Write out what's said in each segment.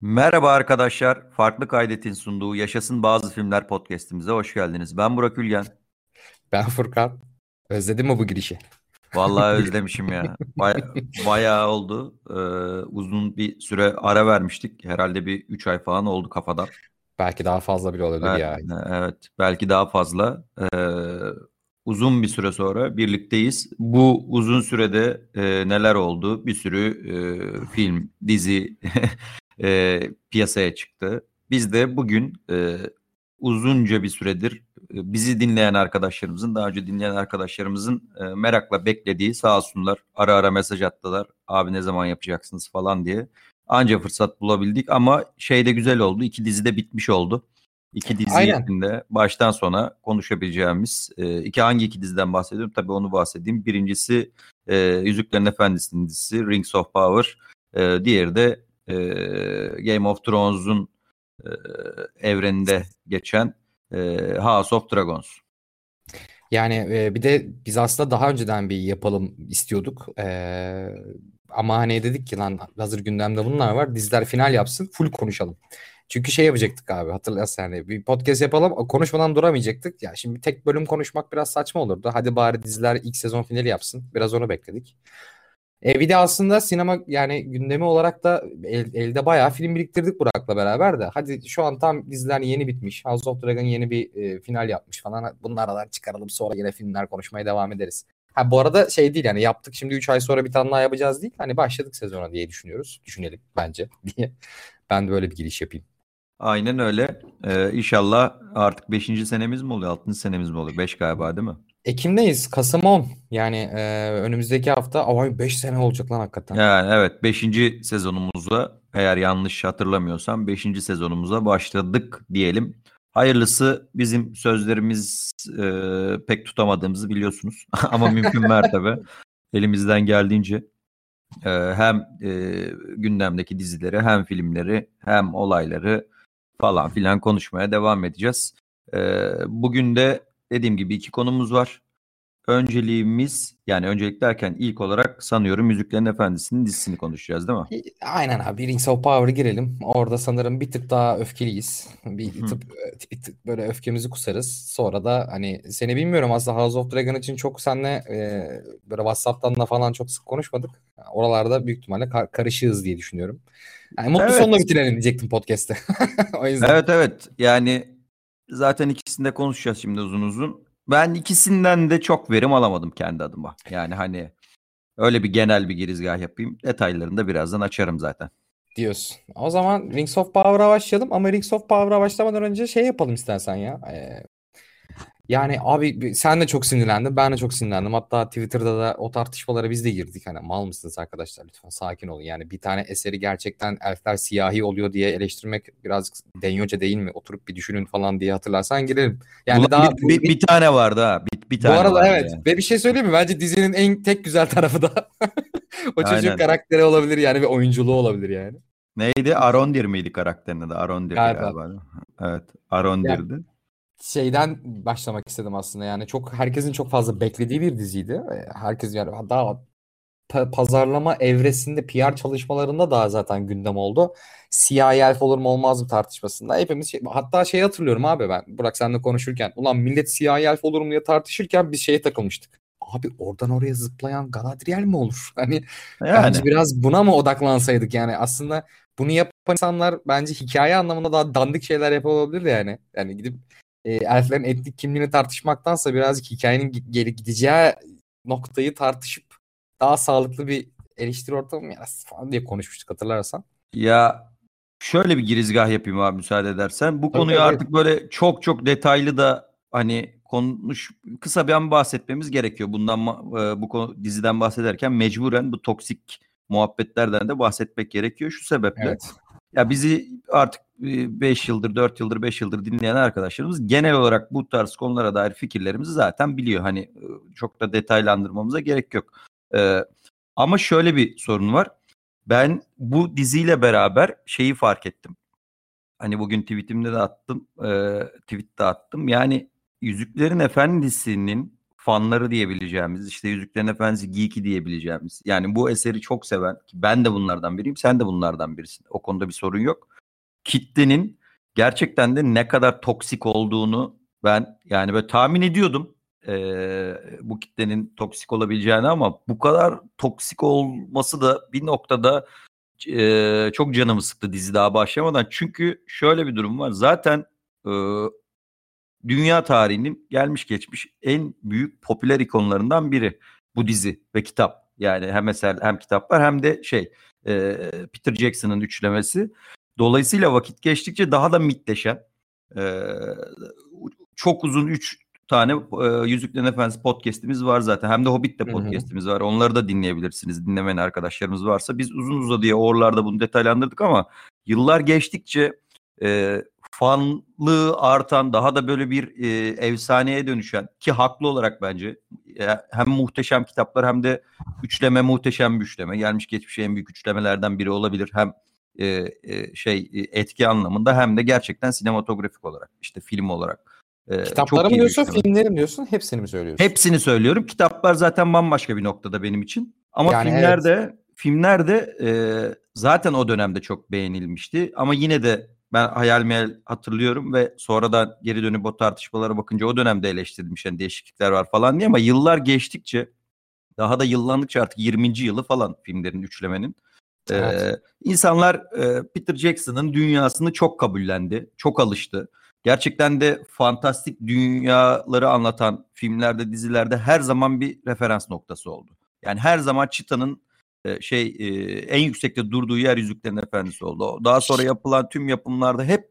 Merhaba arkadaşlar. Farklı Kaydet'in sunduğu Yaşasın Bazı Filmler podcast'imize hoş geldiniz. Ben Burak Ülgen. Ben Furkan. Özledin mi bu girişi? Vallahi özlemişim ya. Baya, bayağı oldu. Ee, uzun bir süre ara vermiştik. Herhalde bir 3 ay falan oldu kafadan. Belki daha fazla bile olabilir Evet, ya. evet. Belki daha fazla. Ee, uzun bir süre sonra birlikteyiz. Bu uzun sürede e, neler oldu? Bir sürü e, film, dizi e, piyasaya çıktı. Biz de bugün e, uzunca bir süredir bizi dinleyen arkadaşlarımızın, daha önce dinleyen arkadaşlarımızın e, merakla beklediği sağ olsunlar. Ara ara mesaj attılar. Abi ne zaman yapacaksınız falan diye. Anca fırsat bulabildik ama şey de güzel oldu. İki dizi de bitmiş oldu. İki dizi Aynen. de baştan sona konuşabileceğimiz. E, iki hangi iki diziden bahsediyorum? Tabii onu bahsedeyim. Birincisi e, Yüzüklerin Efendisi'nin dizisi Rings of Power. E, diğeri de e, Game of Thrones'un e, evreninde geçen e, House of Dragons. Yani e, bir de biz aslında daha önceden bir yapalım istiyorduk. E, ama hani dedik ki lan hazır gündemde bunlar var. Diziler final yapsın full konuşalım. Çünkü şey yapacaktık abi hatırlarsın yani bir podcast yapalım konuşmadan duramayacaktık. Ya şimdi tek bölüm konuşmak biraz saçma olurdu. Hadi bari diziler ilk sezon finali yapsın. Biraz onu bekledik. E bir de aslında sinema yani gündemi olarak da el- elde bayağı film biriktirdik Burak'la beraber de. Hadi şu an tam diziler yeni bitmiş. House of Dragon yeni bir e, final yapmış falan. Bunları aradan çıkaralım sonra yine filmler konuşmaya devam ederiz. Ha bu arada şey değil yani yaptık şimdi 3 ay sonra bir tane daha yapacağız değil. Hani başladık sezona diye düşünüyoruz. Düşünelim bence diye. Ben de böyle bir giriş yapayım. Aynen öyle. Ee, inşallah artık 5. senemiz mi oluyor, 6. senemiz mi oluyor? 5 galiba değil mi? Ekim'deyiz. Kasım 10. Yani e, önümüzdeki hafta ay 5 sene olacak lan hakikaten. Yani evet 5. sezonumuza eğer yanlış hatırlamıyorsam 5. sezonumuza başladık diyelim. Hayırlısı bizim sözlerimiz e, pek tutamadığımızı biliyorsunuz. Ama mümkün mertebe elimizden geldiğince e, hem e, gündemdeki dizileri hem filmleri hem olayları falan filan konuşmaya devam edeceğiz. E, bugün de dediğim gibi iki konumuz var. Önceliğimiz yani öncelik derken ilk olarak sanıyorum Yüzüklerin Efendisi'nin dizisini konuşacağız değil mi? Aynen abi Rings of Power'a girelim. Orada sanırım bir tık daha öfkeliyiz. Bir tık, bir tık böyle öfkemizi kusarız. Sonra da hani seni bilmiyorum aslında House of Dragon için çok seninle e, böyle WhatsApp'tan da falan çok sık konuşmadık. Oralarda büyük ihtimalle kar- karışığız diye düşünüyorum. Yani mutlu Evet. sonla bitirelim diyecektim podcast'te. O yüzden. Evet evet yani zaten ikisinde konuşacağız şimdi uzun uzun. Ben ikisinden de çok verim alamadım kendi adıma. Yani hani öyle bir genel bir girizgah yapayım. Detaylarını da birazdan açarım zaten. diyorsun. O zaman Rings of Power'a başlayalım ama Rings of Power'a başlamadan önce şey yapalım istersen ya. Ee, yani abi bi- sen de çok sinirlendin, ben de çok sinirlendim. Hatta Twitter'da da o tartışmalara biz de girdik. Hani mal mısınız arkadaşlar lütfen sakin olun. Yani bir tane eseri gerçekten elfler siyahi oluyor diye eleştirmek birazcık denyoca değil mi? Oturup bir düşünün falan diye hatırlarsan girelim. Yani Ulan daha bir, bir, bir tane vardı ha. Bir, bir bu tane arada vardı evet yani. ve bir şey söyleyeyim mi? Bence dizinin en tek güzel tarafı da o çocuğun Aynen. karakteri olabilir yani ve oyunculuğu olabilir yani. Neydi? Arondir miydi karakterinin adı? Arondir Galiba. galiba. Evet. Arondir'di. Şeyden başlamak istedim aslında yani çok herkesin çok fazla beklediği bir diziydi. Ee, Herkes yani daha pa- pazarlama evresinde PR çalışmalarında daha zaten gündem oldu. Siyahi elf olur mu olmaz mı tartışmasında. Hepimiz şey, hatta şey hatırlıyorum abi ben Burak seninle konuşurken ulan millet siyahi elf olur mu diye tartışırken biz şeye takılmıştık. Abi oradan oraya zıplayan Galadriel mi olur? Hani Yani. Bence biraz buna mı odaklansaydık yani aslında bunu yapan insanlar bence hikaye anlamında daha dandik şeyler yapabilir yani. Yani gidip e, elflerin etnik kimliğini tartışmaktansa birazcık hikayenin geri gideceği noktayı tartışıp daha sağlıklı bir eleştiri ortamı mı yarasın falan diye konuşmuştuk hatırlarsan. Ya şöyle bir girizgah yapayım abi müsaade edersen. Bu Tabii, konuyu tabii. artık böyle çok çok detaylı da hani konuş kısa bir an bahsetmemiz gerekiyor. Bundan e, bu konu, diziden bahsederken mecburen bu toksik muhabbetlerden de bahsetmek gerekiyor şu sebeple. Evet. Ya bizi artık 5 yıldır, 4 yıldır, 5 yıldır dinleyen arkadaşlarımız genel olarak bu tarz konulara dair fikirlerimizi zaten biliyor. Hani e, çok da detaylandırmamıza gerek yok. Ee, ama şöyle bir sorun var. Ben bu diziyle beraber şeyi fark ettim. Hani bugün tweetimde de attım, e, tweet de attım. Yani Yüzüklerin Efendisi'nin fanları diyebileceğimiz, işte Yüzüklerin Efendisi geeki diyebileceğimiz. Yani bu eseri çok seven, ben de bunlardan biriyim, sen de bunlardan birisin. O konuda bir sorun yok. Kitlenin gerçekten de ne kadar toksik olduğunu ben yani böyle tahmin ediyordum e, bu kitlenin toksik olabileceğini ama bu kadar toksik olması da bir noktada e, çok canımı sıktı dizi daha başlamadan. Çünkü şöyle bir durum var. Zaten e, dünya tarihinin gelmiş geçmiş en büyük popüler ikonlarından biri bu dizi ve kitap. Yani hem eser hem kitaplar hem de şey e, Peter Jackson'ın üçlemesi. Dolayısıyla vakit geçtikçe daha da mitleşen e, çok uzun üç tane e, Yüzüklerin Efendisi podcast'imiz var zaten. Hem de Hobbit'te podcast'imiz var. Onları da dinleyebilirsiniz. Dinlemeyen arkadaşlarımız varsa. Biz uzun uzadıya oralarda bunu detaylandırdık ama yıllar geçtikçe e, fanlığı artan, daha da böyle bir e, efsaneye dönüşen ki haklı olarak bence e, hem muhteşem kitaplar hem de üçleme muhteşem bir üçleme. Gelmiş geçmiş en büyük üçlemelerden biri olabilir. Hem e, e, şey etki anlamında hem de gerçekten sinematografik olarak işte film olarak. E, Kitapları mı diyorsun, filmleri mi diyorsun, hepsini mi söylüyorsun? Hepsini söylüyorum. Kitaplar zaten bambaşka bir noktada benim için. Ama yani filmlerde evet. filmlerde e, zaten o dönemde çok beğenilmişti. Ama yine de ben hayal meyal hatırlıyorum ve sonradan geri dönüp o tartışmalara bakınca o dönemde eleştirdim yani değişiklikler var falan diye ama yıllar geçtikçe daha da yıllandıkça artık 20. yılı falan filmlerin üçlemenin. Evet. Ee, insanlar e, Peter Jackson'ın dünyasını çok kabullendi, çok alıştı. Gerçekten de fantastik dünyaları anlatan filmlerde, dizilerde her zaman bir referans noktası oldu. Yani her zaman Çita'nın e, şey e, en yüksekte durduğu yer Yüzüklerin Efendisi oldu. Daha sonra yapılan tüm yapımlarda hep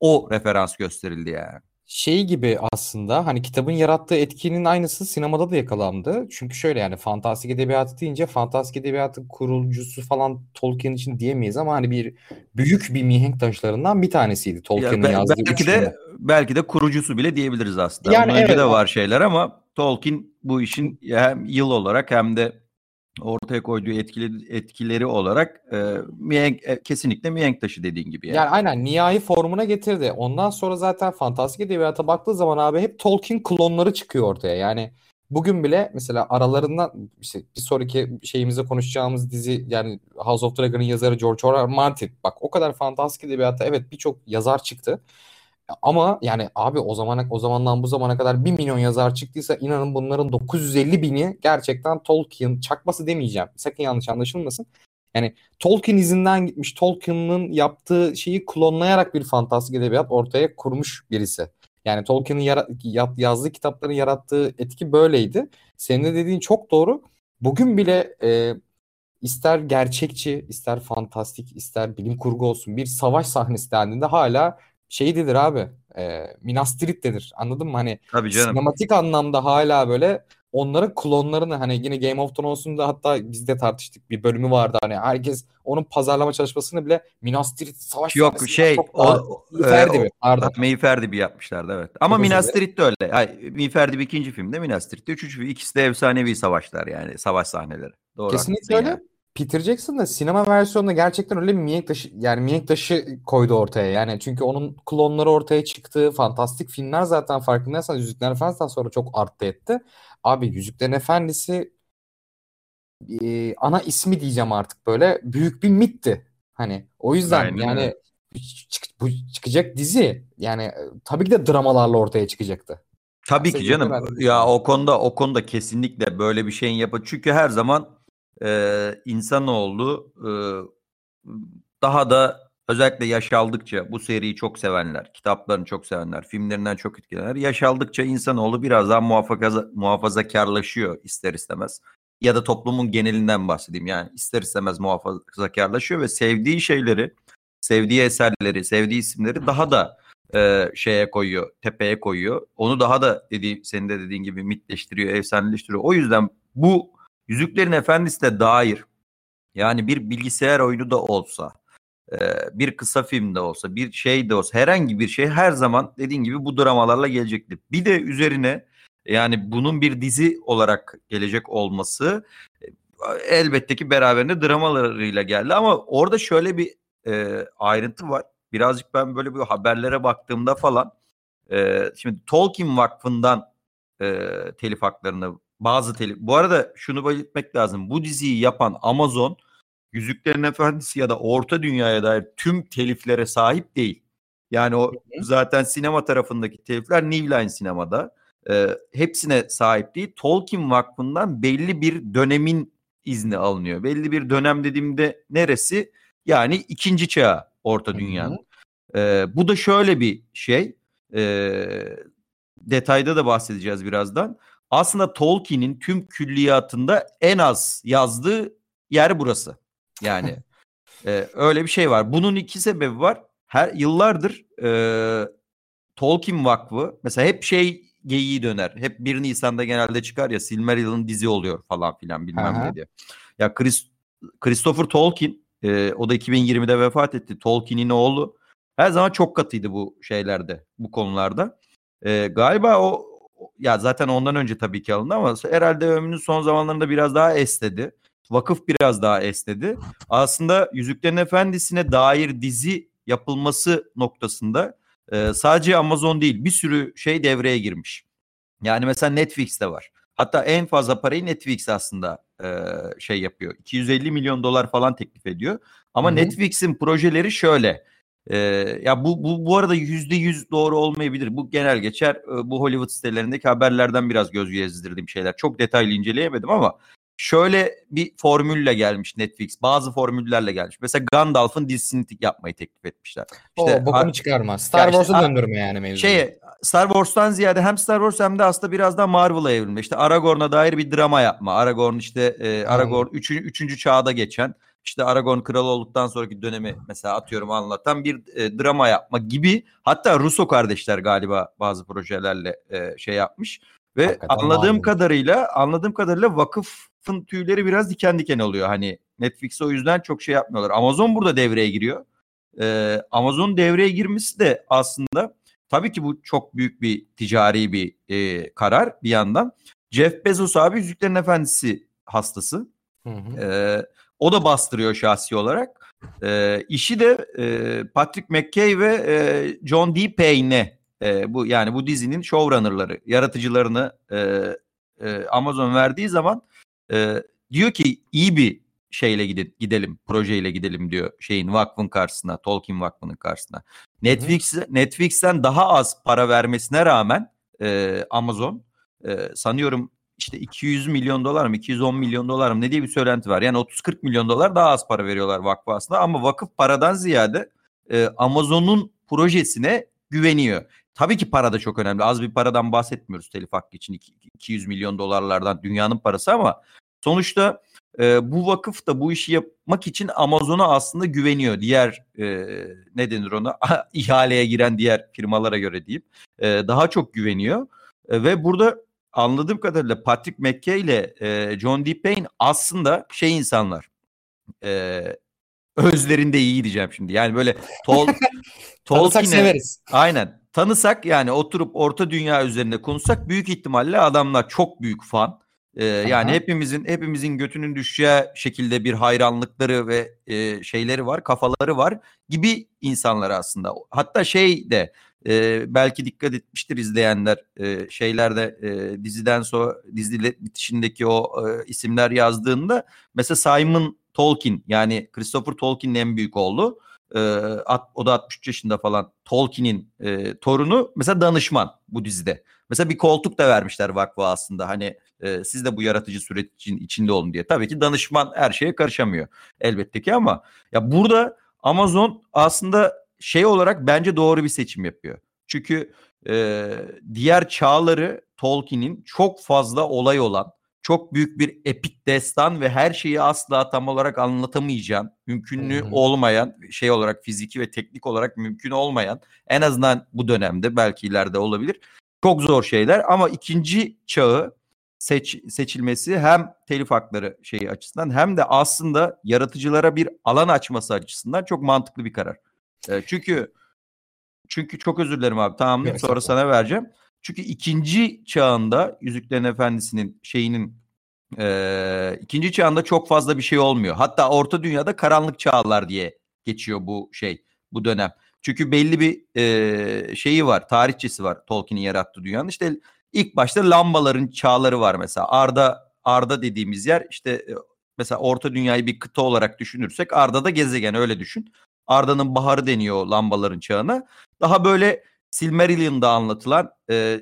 o referans gösterildi yani şey gibi aslında hani kitabın yarattığı etkinin aynısı sinemada da yakalandı. Çünkü şöyle yani fantastik edebiyatı deyince fantastik edebiyatın kurucusu falan Tolkien için diyemeyiz ama hani bir büyük bir mihenk taşlarından bir tanesiydi Tolkien'in ya, yazdığı. Belki de belki de kurucusu bile diyebiliriz aslında. Yani Ondan evet, önce de var şeyler ama Tolkien bu işin hem yıl olarak hem de ortaya koyduğu etkili etkileri olarak e, mihenk, e, kesinlikle mihenk taşı dediğin gibi. Yani. yani aynen nihai formuna getirdi. Ondan sonra zaten fantastik edebiyata baktığı zaman abi hep Tolkien klonları çıkıyor ortaya. Yani bugün bile mesela aralarından işte bir sonraki şeyimizde konuşacağımız dizi yani House of Dragon'ın yazarı George R. R. Martin. Bak o kadar fantastik edebiyata evet birçok yazar çıktı. Ama yani abi o zamana o zamandan bu zamana kadar 1 milyon yazar çıktıysa inanın bunların 950 bini gerçekten Tolkien çakması demeyeceğim. Sakın yanlış anlaşılmasın. Yani Tolkien izinden gitmiş. Tolkien'ın yaptığı şeyi klonlayarak bir fantastik edebiyat ortaya kurmuş birisi. Yani Tolkien'in yara- yazdığı kitapların yarattığı etki böyleydi. Senin de dediğin çok doğru. Bugün bile e, ister gerçekçi, ister fantastik, ister bilim kurgu olsun bir savaş sahnesi dendiğinde hala şeydedir abi. E, Minas Tirith'tedir. Anladın mı? Hani Tabii canım. sinematik anlamda hala böyle onların klonlarını hani yine Game of Thrones'un da hatta biz de tartıştık bir bölümü vardı hani herkes onun pazarlama çalışmasını bile Minas Tirith savaş Yok şey o, Miferdi e, mi? Pardon. Miferdi bir yapmışlardı evet. Ama Çok Minas Tirith de öyle. Ay, Miferdi bir ikinci filmde Minas Tirith de üçüncü ikisi de efsanevi savaşlar yani savaş sahneleri. Doğru Kesinlikle öyle. Yani. Peter Jackson da sinema versiyonunda gerçekten öyle bir mihenk taşı yani mihenk taşı koydu ortaya. Yani çünkü onun klonları ortaya çıktı. Fantastik filmler zaten farkındaysan Yüzüklerin Efendisi'nden sonra çok arttı etti. Abi Yüzüklerin Efendisi e, ana ismi diyeceğim artık böyle büyük bir mitti. Hani o yüzden Aynen. yani çık, bu çıkacak dizi yani e, tabii ki de dramalarla ortaya çıkacaktı. Tabii ki canım. Ya o konuda o konuda kesinlikle böyle bir şeyin yapı. Çünkü her zaman e, insanoğlu e, daha da özellikle yaş aldıkça bu seriyi çok sevenler, kitaplarını çok sevenler, filmlerinden çok etkilenenler yaş aldıkça insanoğlu biraz daha muhafaza, muhafazakarlaşıyor ister istemez. Ya da toplumun genelinden bahsedeyim yani ister istemez muhafazakarlaşıyor ve sevdiği şeyleri, sevdiği eserleri, sevdiği isimleri daha da e, şeye koyuyor, tepeye koyuyor. Onu daha da dediği, senin de dediğin gibi mitleştiriyor, efsaneleştiriyor. O yüzden bu Yüzüklerin Efendisi de dair yani bir bilgisayar oyunu da olsa bir kısa film de olsa bir şey de olsa herhangi bir şey her zaman dediğin gibi bu dramalarla gelecektir. Bir de üzerine yani bunun bir dizi olarak gelecek olması elbette ki beraberinde dramalarıyla geldi ama orada şöyle bir e, ayrıntı var. Birazcık ben böyle bir haberlere baktığımda falan e, şimdi Tolkien Vakfı'ndan e, telif haklarını bazı telif. Bu arada şunu belirtmek lazım. Bu diziyi yapan Amazon Yüzüklerin Efendisi ya da Orta Dünya'ya dair tüm teliflere sahip değil. Yani o zaten sinema tarafındaki telifler New Line sinemada. E, hepsine sahip değil. Tolkien Vakfı'ndan belli bir dönemin izni alınıyor. Belli bir dönem dediğimde neresi? Yani ikinci çağ Orta Dünya'nın. E, bu da şöyle bir şey. E, detayda da bahsedeceğiz birazdan. Aslında Tolkien'in tüm külliyatında en az yazdığı yer burası. Yani e, öyle bir şey var. Bunun iki sebebi var. Her yıllardır e, Tolkien Vakfı mesela hep şey geyiği döner. Hep 1 Nisan'da genelde çıkar ya Silmarill'in dizi oluyor falan filan bilmem Aha. ne diye. Ya Chris, Christopher Tolkien e, o da 2020'de vefat etti. Tolkien'in oğlu. Her zaman çok katıydı bu şeylerde, bu konularda. E, galiba o ya zaten ondan önce tabii ki alındı ama herhalde ömrünün son zamanlarında biraz daha esnedi. Vakıf biraz daha esnedi. Aslında Yüzüklerin Efendisi'ne dair dizi yapılması noktasında e, sadece Amazon değil bir sürü şey devreye girmiş. Yani mesela Netflix'te var. Hatta en fazla parayı Netflix aslında e, şey yapıyor. 250 milyon dolar falan teklif ediyor. Ama Netflix'in projeleri şöyle. E, ya bu, bu bu arada yüzde yüz doğru olmayabilir. Bu genel geçer. E, bu Hollywood sitelerindeki haberlerden biraz göz gezdirdiğim şeyler. Çok detaylı inceleyemedim ama şöyle bir formülle gelmiş Netflix. Bazı formüllerle gelmiş. Mesela Gandalf'ın dizisini yapmayı teklif etmişler. İşte, o bokunu çıkarma. Star işte, Wars'a döndürme yani mevzuyu. Şeye, Star Wars'tan ziyade hem Star Wars hem de aslında biraz daha Marvel'a evrilme. İşte Aragorn'a dair bir drama yapma. Aragorn işte e, Aragorn 3. Hmm. Üçüncü çağda geçen işte Aragorn kral olduktan sonraki dönemi mesela atıyorum anlatan bir e, drama yapma gibi. Hatta Russo kardeşler galiba bazı projelerle e, şey yapmış. Ve Hakikaten anladığım abi. kadarıyla anladığım kadarıyla vakıfın tüyleri biraz diken diken oluyor. Hani Netflix o yüzden çok şey yapmıyorlar. Amazon burada devreye giriyor. Ee, Amazon devreye girmesi de aslında tabii ki bu çok büyük bir ticari bir e, karar bir yandan. Jeff Bezos abi Yüzüklerin Efendisi hastası. Hı hı. Ee, o da bastırıyor şahsi olarak. Ee, işi de e, Patrick McKay ve e, John D. Payne e, bu yani bu dizinin showrunnerları, yaratıcılarını e, e, Amazon verdiği zaman e, diyor ki iyi bir şeyle gidin, gidelim, projeyle gidelim diyor şeyin vakfın karşısına, Tolkien Vakfı'nın karşısına. Netflix Netflix'ten daha az para vermesine rağmen e, Amazon e, sanıyorum işte 200 milyon dolar mı 210 milyon dolar mı ne diye bir söylenti var. Yani 30-40 milyon dolar daha az para veriyorlar vakfı aslında ama vakıf paradan ziyade e, Amazon'un projesine güveniyor. Tabii ki para da çok önemli. Az bir paradan bahsetmiyoruz telif hakkı için 200 milyon dolarlardan dünyanın parası ama sonuçta e, bu vakıf da bu işi yapmak için Amazon'a aslında güveniyor. Diğer e, ne denir ona ihaleye giren diğer firmalara göre deyip e, daha çok güveniyor. E, ve burada anladığım kadarıyla Patrick McKay ile e, John D. Payne aslında şey insanlar. E, özlerinde iyi diyeceğim şimdi. Yani böyle tol Tolkien'e severiz. Aynen. Tanısak yani oturup orta dünya üzerinde konuşsak büyük ihtimalle adamlar çok büyük fan. Ee, yani hepimizin hepimizin götünün düşeceği şekilde bir hayranlıkları ve e, şeyleri var, kafaları var gibi insanlar aslında. Hatta şey de e, belki dikkat etmiştir izleyenler e, şeylerde e, diziden sonra dizi bitişindeki o e, isimler yazdığında mesela Simon Tolkien yani Christopher Tolkien'in en büyük oğlu e, at, o da 63 yaşında falan Tolkien'in e, torunu mesela danışman bu dizide. Mesela bir koltuk da vermişler vakfı aslında hani e, siz de bu yaratıcı sürecin içinde olun diye. Tabii ki danışman her şeye karışamıyor elbette ki ama ya burada Amazon aslında şey olarak bence doğru bir seçim yapıyor. Çünkü e, diğer çağları Tolkien'in çok fazla olay olan çok büyük bir epik destan ve her şeyi asla tam olarak anlatamayacağın, mümkünlüğü hmm. olmayan, şey olarak fiziki ve teknik olarak mümkün olmayan, en azından bu dönemde belki ileride olabilir. Çok zor şeyler ama ikinci çağı seç, seçilmesi hem telif hakları şeyi açısından hem de aslında yaratıcılara bir alan açması açısından çok mantıklı bir karar. E, çünkü çünkü çok özür dilerim abi tamamlayayım sonra sana vereceğim. Çünkü ikinci çağında Yüzüklerin Efendisi'nin şeyinin e, ikinci çağında çok fazla bir şey olmuyor. Hatta Orta Dünya'da karanlık çağlar diye geçiyor bu şey bu dönem. Çünkü belli bir e, şeyi var, tarihçesi var Tolkien'in yarattığı dünyanın. İşte İlk başta lambaların çağları var mesela. Arda Arda dediğimiz yer işte mesela Orta Dünyayı bir kıta olarak düşünürsek Arda da gezegen öyle düşün. Arda'nın baharı deniyor lambaların çağına. Daha böyle Silmarillion'da anlatılan e,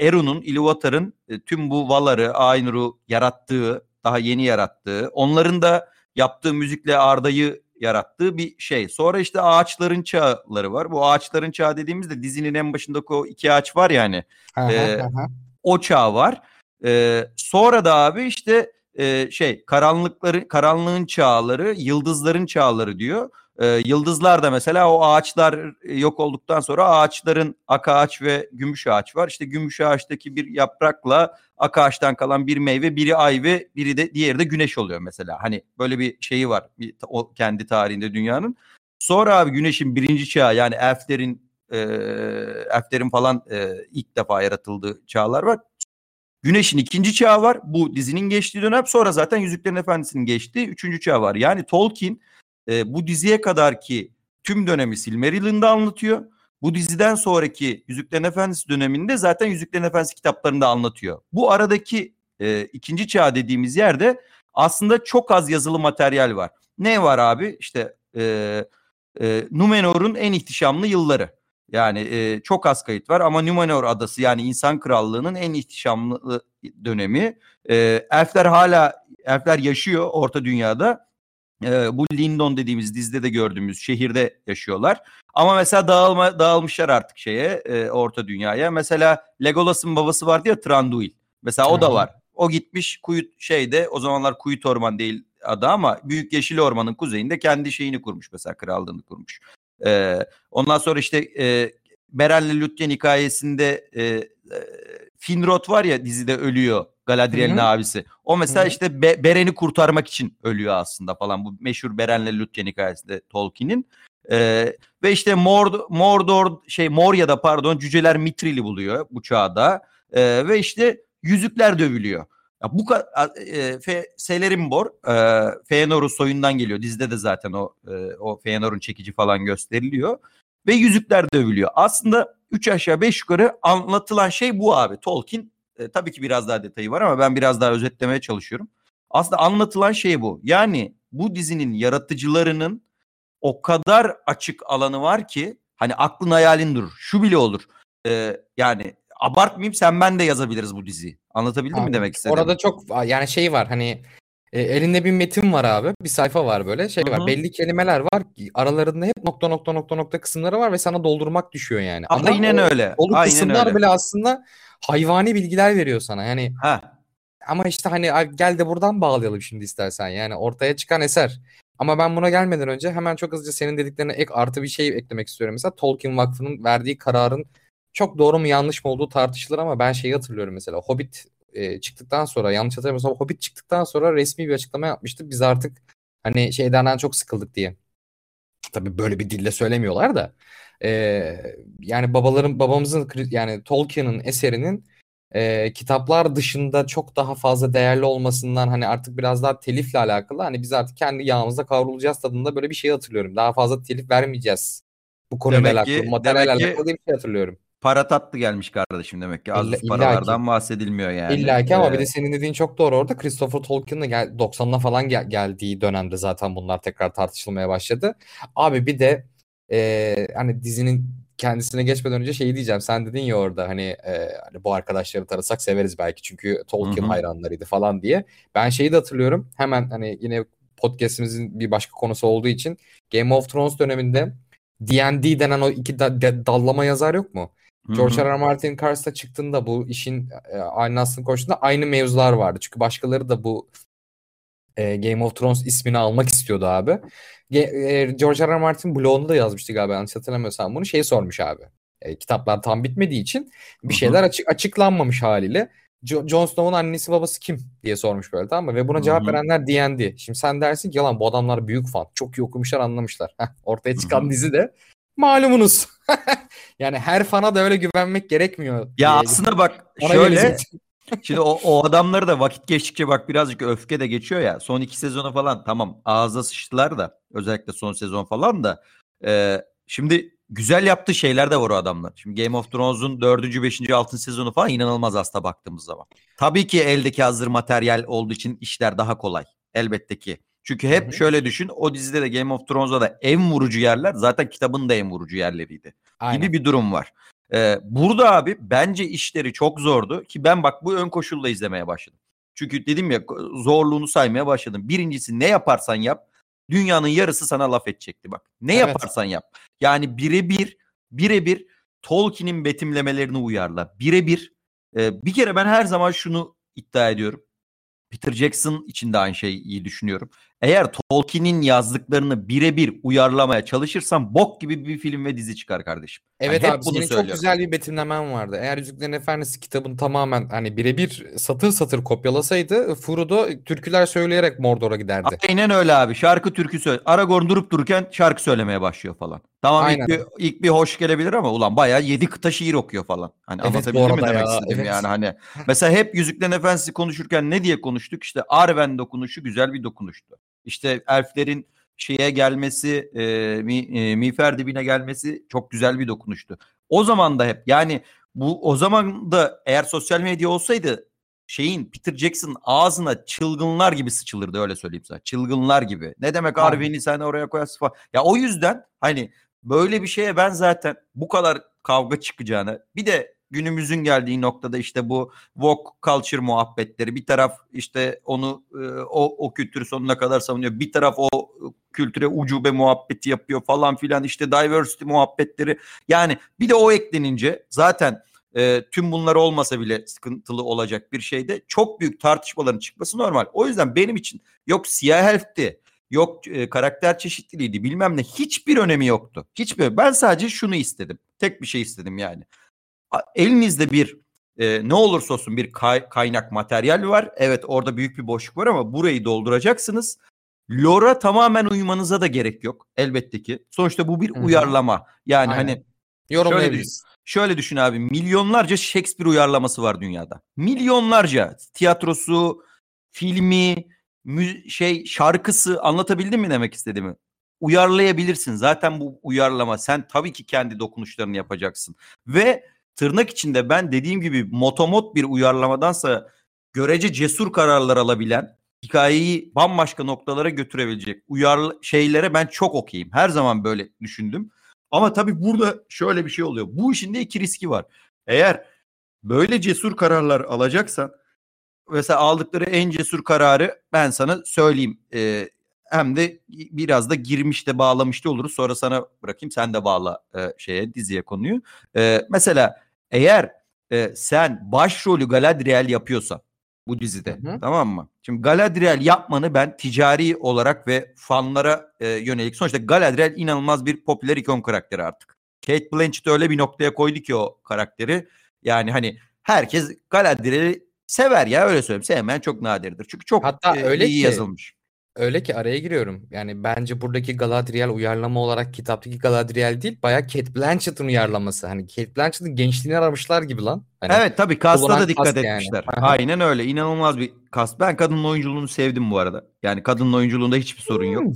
Eru'nun, Ilúvatar'ın e, tüm bu Valar'ı, Ainur'u yarattığı, daha yeni yarattığı, onların da yaptığı müzikle Arda'yı yarattığı bir şey. Sonra işte ağaçların çağları var. Bu ağaçların çağı dediğimizde dizinin en başındaki o iki ağaç var yani. Aha, e, aha. o çağ var. E, sonra da abi işte e, şey karanlıkları karanlığın çağları, yıldızların çağları diyor. E, yıldızlar da mesela o ağaçlar yok olduktan sonra ağaçların ak ağaç ve gümüş ağaç var. İşte gümüş ağaçtaki bir yaprakla ak ağaçtan kalan bir meyve, biri ay ve biri de diğeri de güneş oluyor mesela. Hani böyle bir şeyi var bir, o kendi tarihinde dünyanın. Sonra abi güneşin birinci çağı yani elflerin e, elflerin falan e, ilk defa yaratıldığı çağlar var. Güneşin ikinci çağı var. Bu dizinin geçtiği dönem. Sonra zaten Yüzüklerin Efendisi'nin geçtiği üçüncü çağ var. Yani Tolkien e, bu diziye kadar ki tüm dönemi Silmarillion'da anlatıyor. Bu diziden sonraki Yüzüklerin Efendisi döneminde zaten Yüzüklerin Efendisi kitaplarında anlatıyor. Bu aradaki e, ikinci çağ dediğimiz yerde aslında çok az yazılı materyal var. Ne var abi? İşte e, e, Numenor'un en ihtişamlı yılları. Yani e, çok az kayıt var ama Numenor adası yani insan krallığının en ihtişamlı dönemi. E, elfler hala elfler yaşıyor orta dünyada. E, bu Lindon dediğimiz dizide de gördüğümüz şehirde yaşıyorlar. Ama mesela dağılma, dağılmışlar artık şeye e, orta dünyaya. Mesela Legolas'ın babası vardı ya Tranduil. Mesela o da var. O gitmiş Kuyut şeyde o zamanlar Kuyut Orman değil adı ama Büyük Yeşil Orman'ın kuzeyinde kendi şeyini kurmuş mesela krallığını kurmuş. E, ondan sonra işte e, Beren'le Lütyen hikayesinde e, e, Finrod var ya dizide ölüyor. Galadriel'in abisi. O mesela Hı-hı. işte Be- Beren'i kurtarmak için ölüyor aslında falan. Bu meşhur Beren'le Lütyen hikayesinde Tolkien'in. Ee, ve işte Mord Mordor şey Moria'da pardon cüceler Mitril'i buluyor bu çağda. Ee, ve işte yüzükler dövülüyor. Ya bu e, Fe, Celerimbor e, Feanor'un soyundan geliyor. Dizide de zaten o e, o Feanor'un çekici falan gösteriliyor ve yüzükler dövülüyor. Aslında 3 aşağı 5 yukarı anlatılan şey bu abi. Tolkien e, tabii ki biraz daha detayı var ama ben biraz daha özetlemeye çalışıyorum. Aslında anlatılan şey bu. Yani bu dizinin yaratıcılarının o kadar açık alanı var ki hani aklın hayalin durur. Şu bile olur. Ee, yani abartmayayım sen ben de yazabiliriz bu diziyi. Anlatabildim abi, mi demek istedim? Orada çok yani şey var hani e, elinde bir metin var abi. Bir sayfa var böyle. Şey Hı-hı. var. Belli kelimeler var. Aralarında hep nokta nokta nokta nokta kısımları var ve sana doldurmak düşüyor yani. Ama Aynen öyle. Dolu Aynen kısımlar öyle. bile aslında hayvani bilgiler veriyor sana. Yani ha. Ama işte hani gel de buradan bağlayalım şimdi istersen. Yani ortaya çıkan eser. Ama ben buna gelmeden önce hemen çok hızlıca senin dediklerine ek artı bir şey eklemek istiyorum. Mesela Tolkien Vakfı'nın verdiği kararın çok doğru mu yanlış mı olduğu tartışılır ama ben şeyi hatırlıyorum mesela. Hobbit e, çıktıktan sonra yanlış hatırlamıyorsam Hobbit çıktıktan sonra resmi bir açıklama yapmıştı. Biz artık hani şeyden çok sıkıldık diye. Tabii böyle bir dille söylemiyorlar da. E, yani babaların babamızın yani Tolkien'in eserinin e, kitaplar dışında çok daha fazla değerli olmasından hani artık biraz daha telifle alakalı hani biz artık kendi yağımızda kavrulacağız tadında böyle bir şey hatırlıyorum. Daha fazla telif vermeyeceğiz. Bu konuyla demek alakalı, materyal alakalı bir şey hatırlıyorum para tatlı gelmiş kardeşim demek ki. Az İlla, paralardan ki. bahsedilmiyor yani. İlla ki ama ee, bir de senin dediğin çok doğru orada. Christopher Tolkien'ın gel 90'ına falan gel- geldiği dönemde zaten bunlar tekrar tartışılmaya başladı. Abi bir de e, hani dizinin kendisine geçmeden önce şeyi diyeceğim. Sen dedin ya orada hani, e, hani bu arkadaşları tanısak severiz belki çünkü Tolkien Hı-hı. hayranlarıydı falan diye. Ben şeyi de hatırlıyorum. Hemen hani yine podcast'imizin bir başka konusu olduğu için Game of Thrones döneminde D&D denen o iki da, de, dallama yazar yok mu? George R. R. Martin karşısına çıktığında bu işin e, aynı aslında koştuğunda aynı mevzular vardı. Çünkü başkaları da bu e, Game of Thrones ismini almak istiyordu abi. Ge- e, George R. R. Martin blogunda da yazmıştı galiba yanlış hatırlamıyorsam bunu şey sormuş abi. E, kitaplar tam bitmediği için bir şeyler açık açıklanmamış haliyle. Jo- Jon Snow'un annesi babası kim diye sormuş böyle tamam mı? Ve buna cevap verenler D&D. Şimdi sen dersin ki yalan bu adamlar büyük fan. Çok iyi okumuşlar anlamışlar. Heh, ortaya çıkan dizi de malumunuz. yani her fana da öyle güvenmek gerekmiyor. Ya aslında bak şöyle Şimdi o, o adamları da vakit geçtikçe bak birazcık öfke de geçiyor ya. Son iki sezonu falan tamam ağza sıçtılar da özellikle son sezon falan da. E, şimdi güzel yaptığı şeyler de var o adamlar. Şimdi Game of Thrones'un 4. 5. 6. sezonu falan inanılmaz aslında baktığımız zaman. Tabii ki eldeki hazır materyal olduğu için işler daha kolay. Elbette ki. Çünkü hep Hı-hı. şöyle düşün o dizide de Game of Thrones'da da en vurucu yerler zaten kitabın da en vurucu yerleriydi. Aynen. Gibi bir durum var. Ee, burada abi bence işleri çok zordu ki ben bak bu ön koşulla izlemeye başladım. Çünkü dedim ya zorluğunu saymaya başladım. Birincisi ne yaparsan yap dünyanın yarısı sana laf edecekti bak. Ne evet. yaparsan yap. Yani birebir birebir Tolkien'in betimlemelerini uyarla. Birebir e, bir kere ben her zaman şunu iddia ediyorum. Peter Jackson için de aynı şeyi düşünüyorum. Eğer Tolkien'in yazdıklarını birebir uyarlamaya çalışırsan bok gibi bir film ve dizi çıkar kardeşim. Evet yani abi senin söylüyorum. çok güzel bir betimlemen vardı. Eğer Yüzüklerin Efendisi kitabını tamamen hani birebir satır satır kopyalasaydı Frodo türküler söyleyerek Mordor'a giderdi. Aynen öyle abi. Şarkı türkü söyle. Aragorn durup dururken şarkı söylemeye başlıyor falan. Tamam Aynen. ilk bir, ilk bir hoş gelebilir ama ulan bayağı yedi kıta şiir okuyor falan. Hani evet, anlatabildim mi demek ya, istedim evet. yani hani. Mesela hep Yüzüklerin Efendisi konuşurken ne diye konuştuk? İşte Arwen dokunuşu güzel bir dokunuştu. İşte elflerin şeye gelmesi, e, mi, e, miğfer dibine gelmesi çok güzel bir dokunuştu. O zaman da hep yani bu o zaman da eğer sosyal medya olsaydı şeyin Peter Jackson ağzına çılgınlar gibi sıçılırdı öyle söyleyeyim sana. Çılgınlar gibi. Ne demek Arwen'i sen oraya koyarsın falan. Ya o yüzden hani böyle bir şeye ben zaten bu kadar kavga çıkacağını bir de günümüzün geldiği noktada işte bu woke culture muhabbetleri bir taraf işte onu e, o o kültürü sonuna kadar savunuyor. Bir taraf o kültüre ucube muhabbeti yapıyor falan filan işte diversity muhabbetleri. Yani bir de o eklenince zaten e, tüm bunlar olmasa bile sıkıntılı olacak bir şeyde çok büyük tartışmaların çıkması normal. O yüzden benim için yok siyah elfti, yok e, karakter çeşitliliğiydi bilmem ne hiçbir önemi yoktu. Hiçbir ben sadece şunu istedim. Tek bir şey istedim yani elinizde bir e, ne olursa olsun bir kay, kaynak materyal var. Evet orada büyük bir boşluk var ama burayı dolduracaksınız. Lore'a tamamen uymanıza da gerek yok elbette ki. Sonuçta bu bir Hı-hı. uyarlama. Yani Aynen. hani şöyle düşün, şöyle düşün abi milyonlarca Shakespeare uyarlaması var dünyada. Milyonlarca tiyatrosu, filmi, mü- şey şarkısı anlatabildim mi demek istediğimi? Uyarlayabilirsin. Zaten bu uyarlama. Sen tabii ki kendi dokunuşlarını yapacaksın. Ve tırnak içinde ben dediğim gibi motomot bir uyarlamadansa görece cesur kararlar alabilen hikayeyi bambaşka noktalara götürebilecek uyar şeylere ben çok okeyim. Her zaman böyle düşündüm. Ama tabii burada şöyle bir şey oluyor. Bu işin de iki riski var. Eğer böyle cesur kararlar alacaksan mesela aldıkları en cesur kararı ben sana söyleyeyim. Ee, hem de biraz da girmiş de bağlamış da oluruz. Sonra sana bırakayım sen de bağla e, şeye diziye konuyu. E, mesela eğer e, sen başrolü Galadriel yapıyorsan bu dizide hı hı. tamam mı? Şimdi Galadriel yapmanı ben ticari olarak ve fanlara e, yönelik sonuçta Galadriel inanılmaz bir popüler ikon karakteri artık. Kate Blanchett öyle bir noktaya koydu ki o karakteri. Yani hani herkes Galadriel'i sever ya öyle söyleyeyim. Sevmeyen çok nadirdir. Çünkü çok Hatta e, öyle iyi ki, yazılmış. Öyle ki araya giriyorum. Yani bence buradaki Galadriel uyarlama olarak kitaptaki Galadriel değil bayağı Kate Blanchett'ın uyarlaması. Hani Kate Blanchett'ın gençliğini aramışlar gibi lan. Hani evet tabii kasta da dikkat etmişler. Yani. Aynen öyle. İnanılmaz bir kast. Ben kadının oyunculuğunu sevdim bu arada. Yani kadının oyunculuğunda hiçbir sorun yok. Hmm.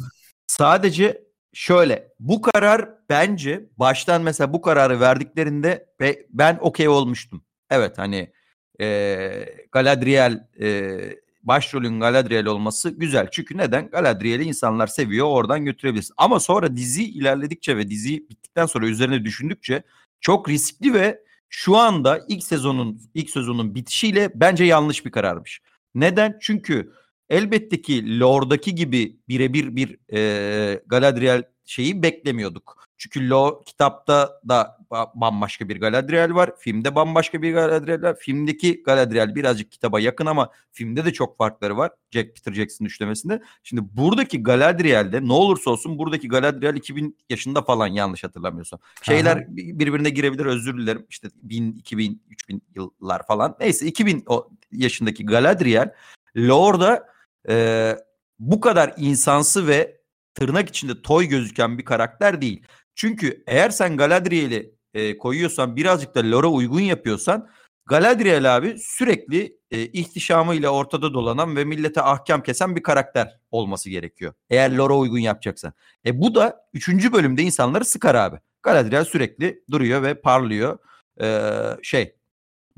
Sadece şöyle bu karar bence baştan mesela bu kararı verdiklerinde ben okey olmuştum. Evet hani e, Galadriel e, başrolün Galadriel olması güzel. Çünkü neden? Galadriel'i insanlar seviyor oradan götürebilirsin. Ama sonra dizi ilerledikçe ve dizi bittikten sonra üzerine düşündükçe çok riskli ve şu anda ilk sezonun ilk sezonun bitişiyle bence yanlış bir kararmış. Neden? Çünkü elbette ki Lore'daki gibi birebir bir e, Galadriel şeyi beklemiyorduk. Çünkü Lo kitapta da bambaşka bir Galadriel var. Filmde bambaşka bir Galadriel var. Filmdeki Galadriel birazcık kitaba yakın ama filmde de çok farkları var. Jack Peter Jackson üçlemesinde. Şimdi buradaki Galadriel'de ne olursa olsun buradaki Galadriel 2000 yaşında falan yanlış hatırlamıyorsam. Şeyler Aha. birbirine girebilir özür dilerim. İşte 1000, 2000, 3000 yıllar falan. Neyse 2000 o yaşındaki Galadriel Lore'da e, bu kadar insansı ve tırnak içinde toy gözüken bir karakter değil. Çünkü eğer sen Galadriel'i e, koyuyorsan birazcık da lore uygun yapıyorsan Galadriel abi sürekli e, ihtişamıyla ortada dolanan ve millete ahkam kesen bir karakter olması gerekiyor. Eğer lore uygun yapacaksan. E bu da 3. bölümde insanları sıkar abi. Galadriel sürekli duruyor ve parlıyor. Ee, şey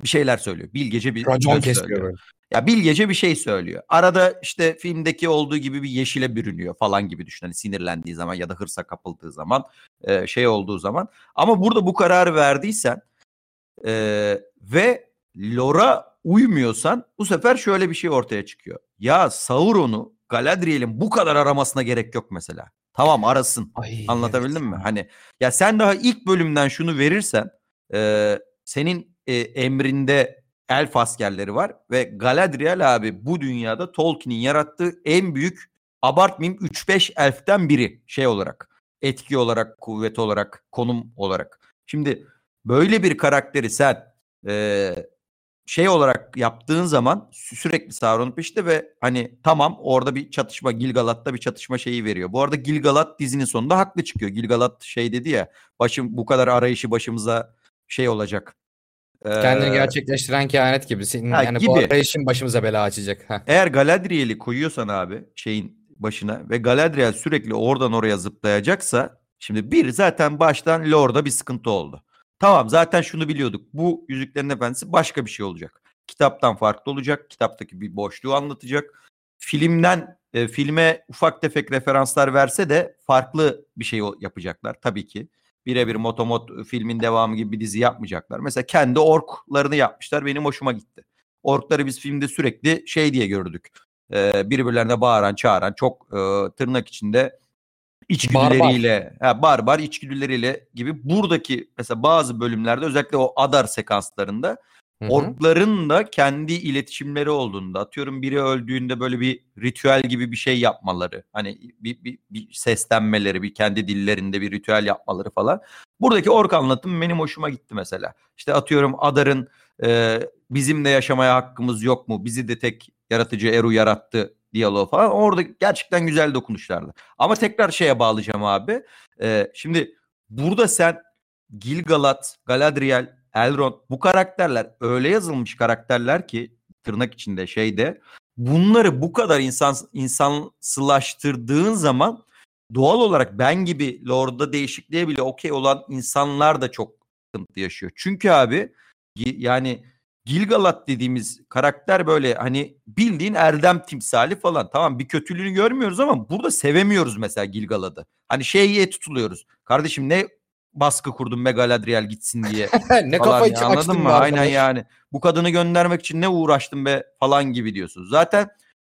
bir şeyler söylüyor. Bilgece bir Racon söylüyor. böyle. Ya bilgece bir şey söylüyor. Arada işte filmdeki olduğu gibi bir yeşile bürünüyor falan gibi düşün. Hani sinirlendiği zaman ya da hırsa kapıldığı zaman e, şey olduğu zaman. Ama burada bu kararı verdiysen e, ve Lora uymuyorsan bu sefer şöyle bir şey ortaya çıkıyor. Ya Sauron'u Galadriel'in bu kadar aramasına gerek yok mesela. Tamam arasın. Ay, Anlatabildim evet. mi? Hani ya sen daha ilk bölümden şunu verirsen e, senin e, emrinde elf askerleri var ve Galadriel abi bu dünyada Tolkien'in yarattığı en büyük abartmayayım 3-5 elften biri şey olarak etki olarak kuvvet olarak konum olarak. Şimdi böyle bir karakteri sen e, şey olarak yaptığın zaman sü- sürekli Sauron'un peşinde ve hani tamam orada bir çatışma Gilgalad'da bir çatışma şeyi veriyor. Bu arada Gilgalad dizinin sonunda haklı çıkıyor. Gilgalad şey dedi ya başım bu kadar arayışı başımıza şey olacak. Kendini Ee, gerçekleştiren kehanet gibi. Senin, Ha, yani gibi. bu arayışın başımıza bela açacak. Heh. Eğer Galadriel'i koyuyorsan abi şeyin başına ve Galadriel sürekli oradan oraya zıplayacaksa şimdi bir zaten baştan Lord'a bir sıkıntı oldu. Tamam zaten şunu biliyorduk. Bu Yüzüklerin Efendisi başka bir şey olacak. Kitaptan farklı olacak. Kitaptaki bir boşluğu anlatacak. Filmden e, filme ufak tefek referanslar verse de farklı bir şey yapacaklar tabii ki. Birebir Motomot filmin devamı gibi bir dizi yapmayacaklar. Mesela kendi orklarını yapmışlar. Benim hoşuma gitti. Orkları biz filmde sürekli şey diye gördük. Ee, birbirlerine bağıran, çağıran, çok e, tırnak içinde içgüdüleriyle, ha, barbar içgüdüleriyle gibi buradaki mesela bazı bölümlerde özellikle o Adar sekanslarında Hı hı. orkların da kendi iletişimleri olduğunda atıyorum biri öldüğünde böyle bir ritüel gibi bir şey yapmaları hani bir, bir, bir seslenmeleri bir kendi dillerinde bir ritüel yapmaları falan. Buradaki ork anlatım benim hoşuma gitti mesela. İşte atıyorum Adar'ın e, bizimle yaşamaya hakkımız yok mu? Bizi de tek yaratıcı Eru yarattı diyaloğu falan. Orada gerçekten güzel dokunuşlardı. Ama tekrar şeye bağlayacağım abi. E, şimdi burada sen Gilgalad, Galadriel, Elrond bu karakterler öyle yazılmış karakterler ki tırnak içinde şeyde bunları bu kadar insan insansılaştırdığın zaman doğal olarak ben gibi Lord'da değişikliğe bile okey olan insanlar da çok sıkıntı yaşıyor. Çünkü abi yani Gilgalad dediğimiz karakter böyle hani bildiğin erdem timsali falan. Tamam bir kötülüğünü görmüyoruz ama burada sevemiyoruz mesela Gilgalad'ı. Hani şeye tutuluyoruz. Kardeşim ne baskı kurdun be Galadriel gitsin diye ne falan kafa ya, anladın mı? be Aynen arkadaş. yani. Bu kadını göndermek için ne uğraştın be falan gibi diyorsunuz. Zaten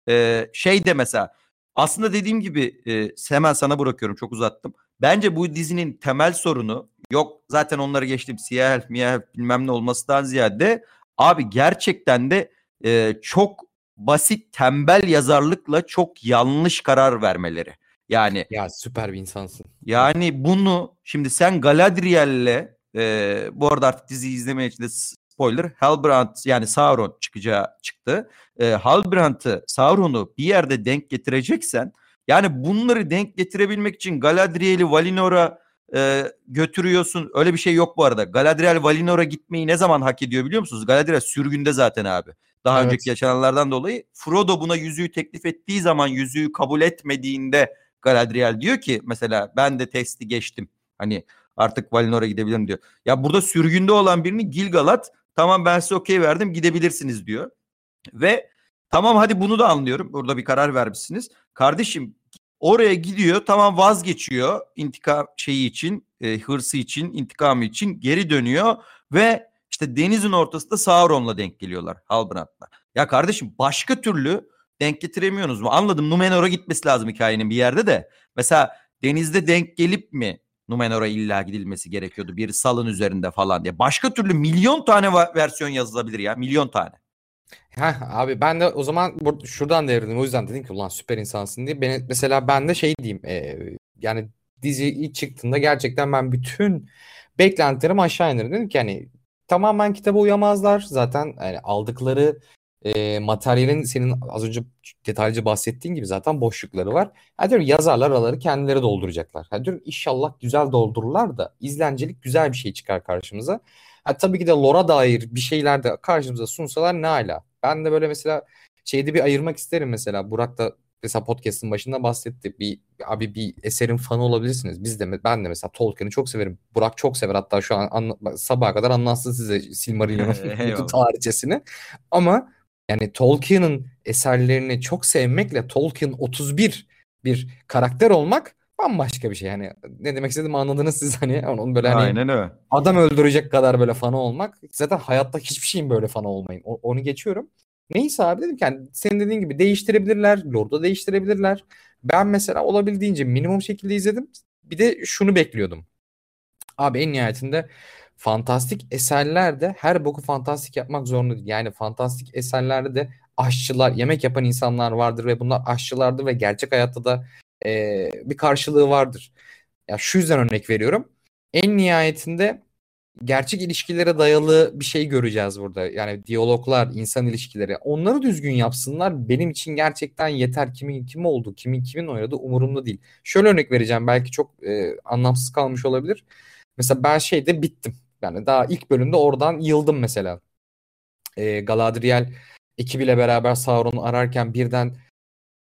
e, şey de mesela aslında dediğim gibi e, hemen sana bırakıyorum çok uzattım. Bence bu dizinin temel sorunu yok zaten onları geçtim siyah elf miyah elf bilmem ne olmasından ziyade abi gerçekten de e, çok basit tembel yazarlıkla çok yanlış karar vermeleri. Yani Ya süper bir insansın. yani bunu şimdi sen Galadriel'le e, bu arada artık diziyi izlemeye için de spoiler Halbrand yani Sauron çıkacağı çıktı. E, Halbrand'ı Sauron'u bir yerde denk getireceksen yani bunları denk getirebilmek için Galadriel'i Valinor'a e, götürüyorsun. Öyle bir şey yok bu arada. Galadriel Valinor'a gitmeyi ne zaman hak ediyor biliyor musunuz? Galadriel sürgünde zaten abi. Daha Evet. önceki yaşananlardan dolayı Frodo buna yüzüğü teklif ettiği zaman yüzüğü kabul etmediğinde Galadriel diyor ki mesela ben de testi geçtim. Hani artık Valinor'a gidebilirim diyor. Ya burada sürgünde olan birini Gilgalad tamam ben size okey verdim gidebilirsiniz diyor. Ve tamam hadi bunu da anlıyorum. Burada bir karar vermişsiniz. Kardeşim oraya gidiyor tamam vazgeçiyor intikam şeyi için e, hırsı için intikamı için geri dönüyor ve işte denizin ortasında Sauron'la denk geliyorlar Halbrand'la. Ya kardeşim başka türlü denk getiremiyorsunuz mu? Anladım Numenor'a gitmesi lazım hikayenin bir yerde de. Mesela denizde denk gelip mi Numenor'a illa gidilmesi gerekiyordu bir salın üzerinde falan diye. Başka türlü milyon tane versiyon yazılabilir ya milyon tane. Heh, abi ben de o zaman bur- şuradan devrildim. O yüzden dedim ki ulan süper insansın diye. Ben, mesela ben de şey diyeyim. e, yani dizi ilk çıktığında gerçekten ben bütün beklentilerimi aşağı indirdim. Dedim ki hani tamamen kitaba uyamazlar. Zaten yani aldıkları e, materyalin senin az önce detaylıca bahsettiğin gibi zaten boşlukları var. Ha diyorum yazarlar araları kendileri dolduracaklar. Ha diyorum inşallah güzel doldururlar da izlencelik güzel bir şey çıkar karşımıza. Ha, tabii ki de lore'a dair bir şeyler de karşımıza sunsalar ne ala. Ben de böyle mesela şeyde bir ayırmak isterim mesela. Burak da mesela podcast'ın başında bahsetti. Bir abi bir eserin fanı olabilirsiniz. Biz de ben de mesela Tolkien'i çok severim. Burak çok sever hatta şu an anla, sabaha kadar anlatsın size Silmarillion'un tarihçesini. Ama yani Tolkien'in eserlerini çok sevmekle Tolkien 31 bir karakter olmak bambaşka bir şey. Yani ne demek istediğimi anladınız siz hani onun böyle hani Aynen öyle. adam öldürecek kadar böyle fanı olmak. Zaten hayatta hiçbir şeyin böyle fanı olmayın. O, onu geçiyorum. Neyse abi dedim ki yani senin dediğin gibi değiştirebilirler. Lord'u değiştirebilirler. Ben mesela olabildiğince minimum şekilde izledim. Bir de şunu bekliyordum. Abi en nihayetinde fantastik eserlerde her boku fantastik yapmak zorunda değil. Yani fantastik eserlerde de aşçılar, yemek yapan insanlar vardır ve bunlar aşçılardır ve gerçek hayatta da e, bir karşılığı vardır. Ya şu yüzden örnek veriyorum. En nihayetinde gerçek ilişkilere dayalı bir şey göreceğiz burada. Yani diyaloglar, insan ilişkileri. Onları düzgün yapsınlar. Benim için gerçekten yeter. Kimin kim oldu, kimin kimin oynadı umurumda değil. Şöyle örnek vereceğim. Belki çok e, anlamsız kalmış olabilir. Mesela ben şeyde bittim. Yani daha ilk bölümde oradan yıldım mesela. E, Galadriel ekibiyle beraber Sauron'u ararken birden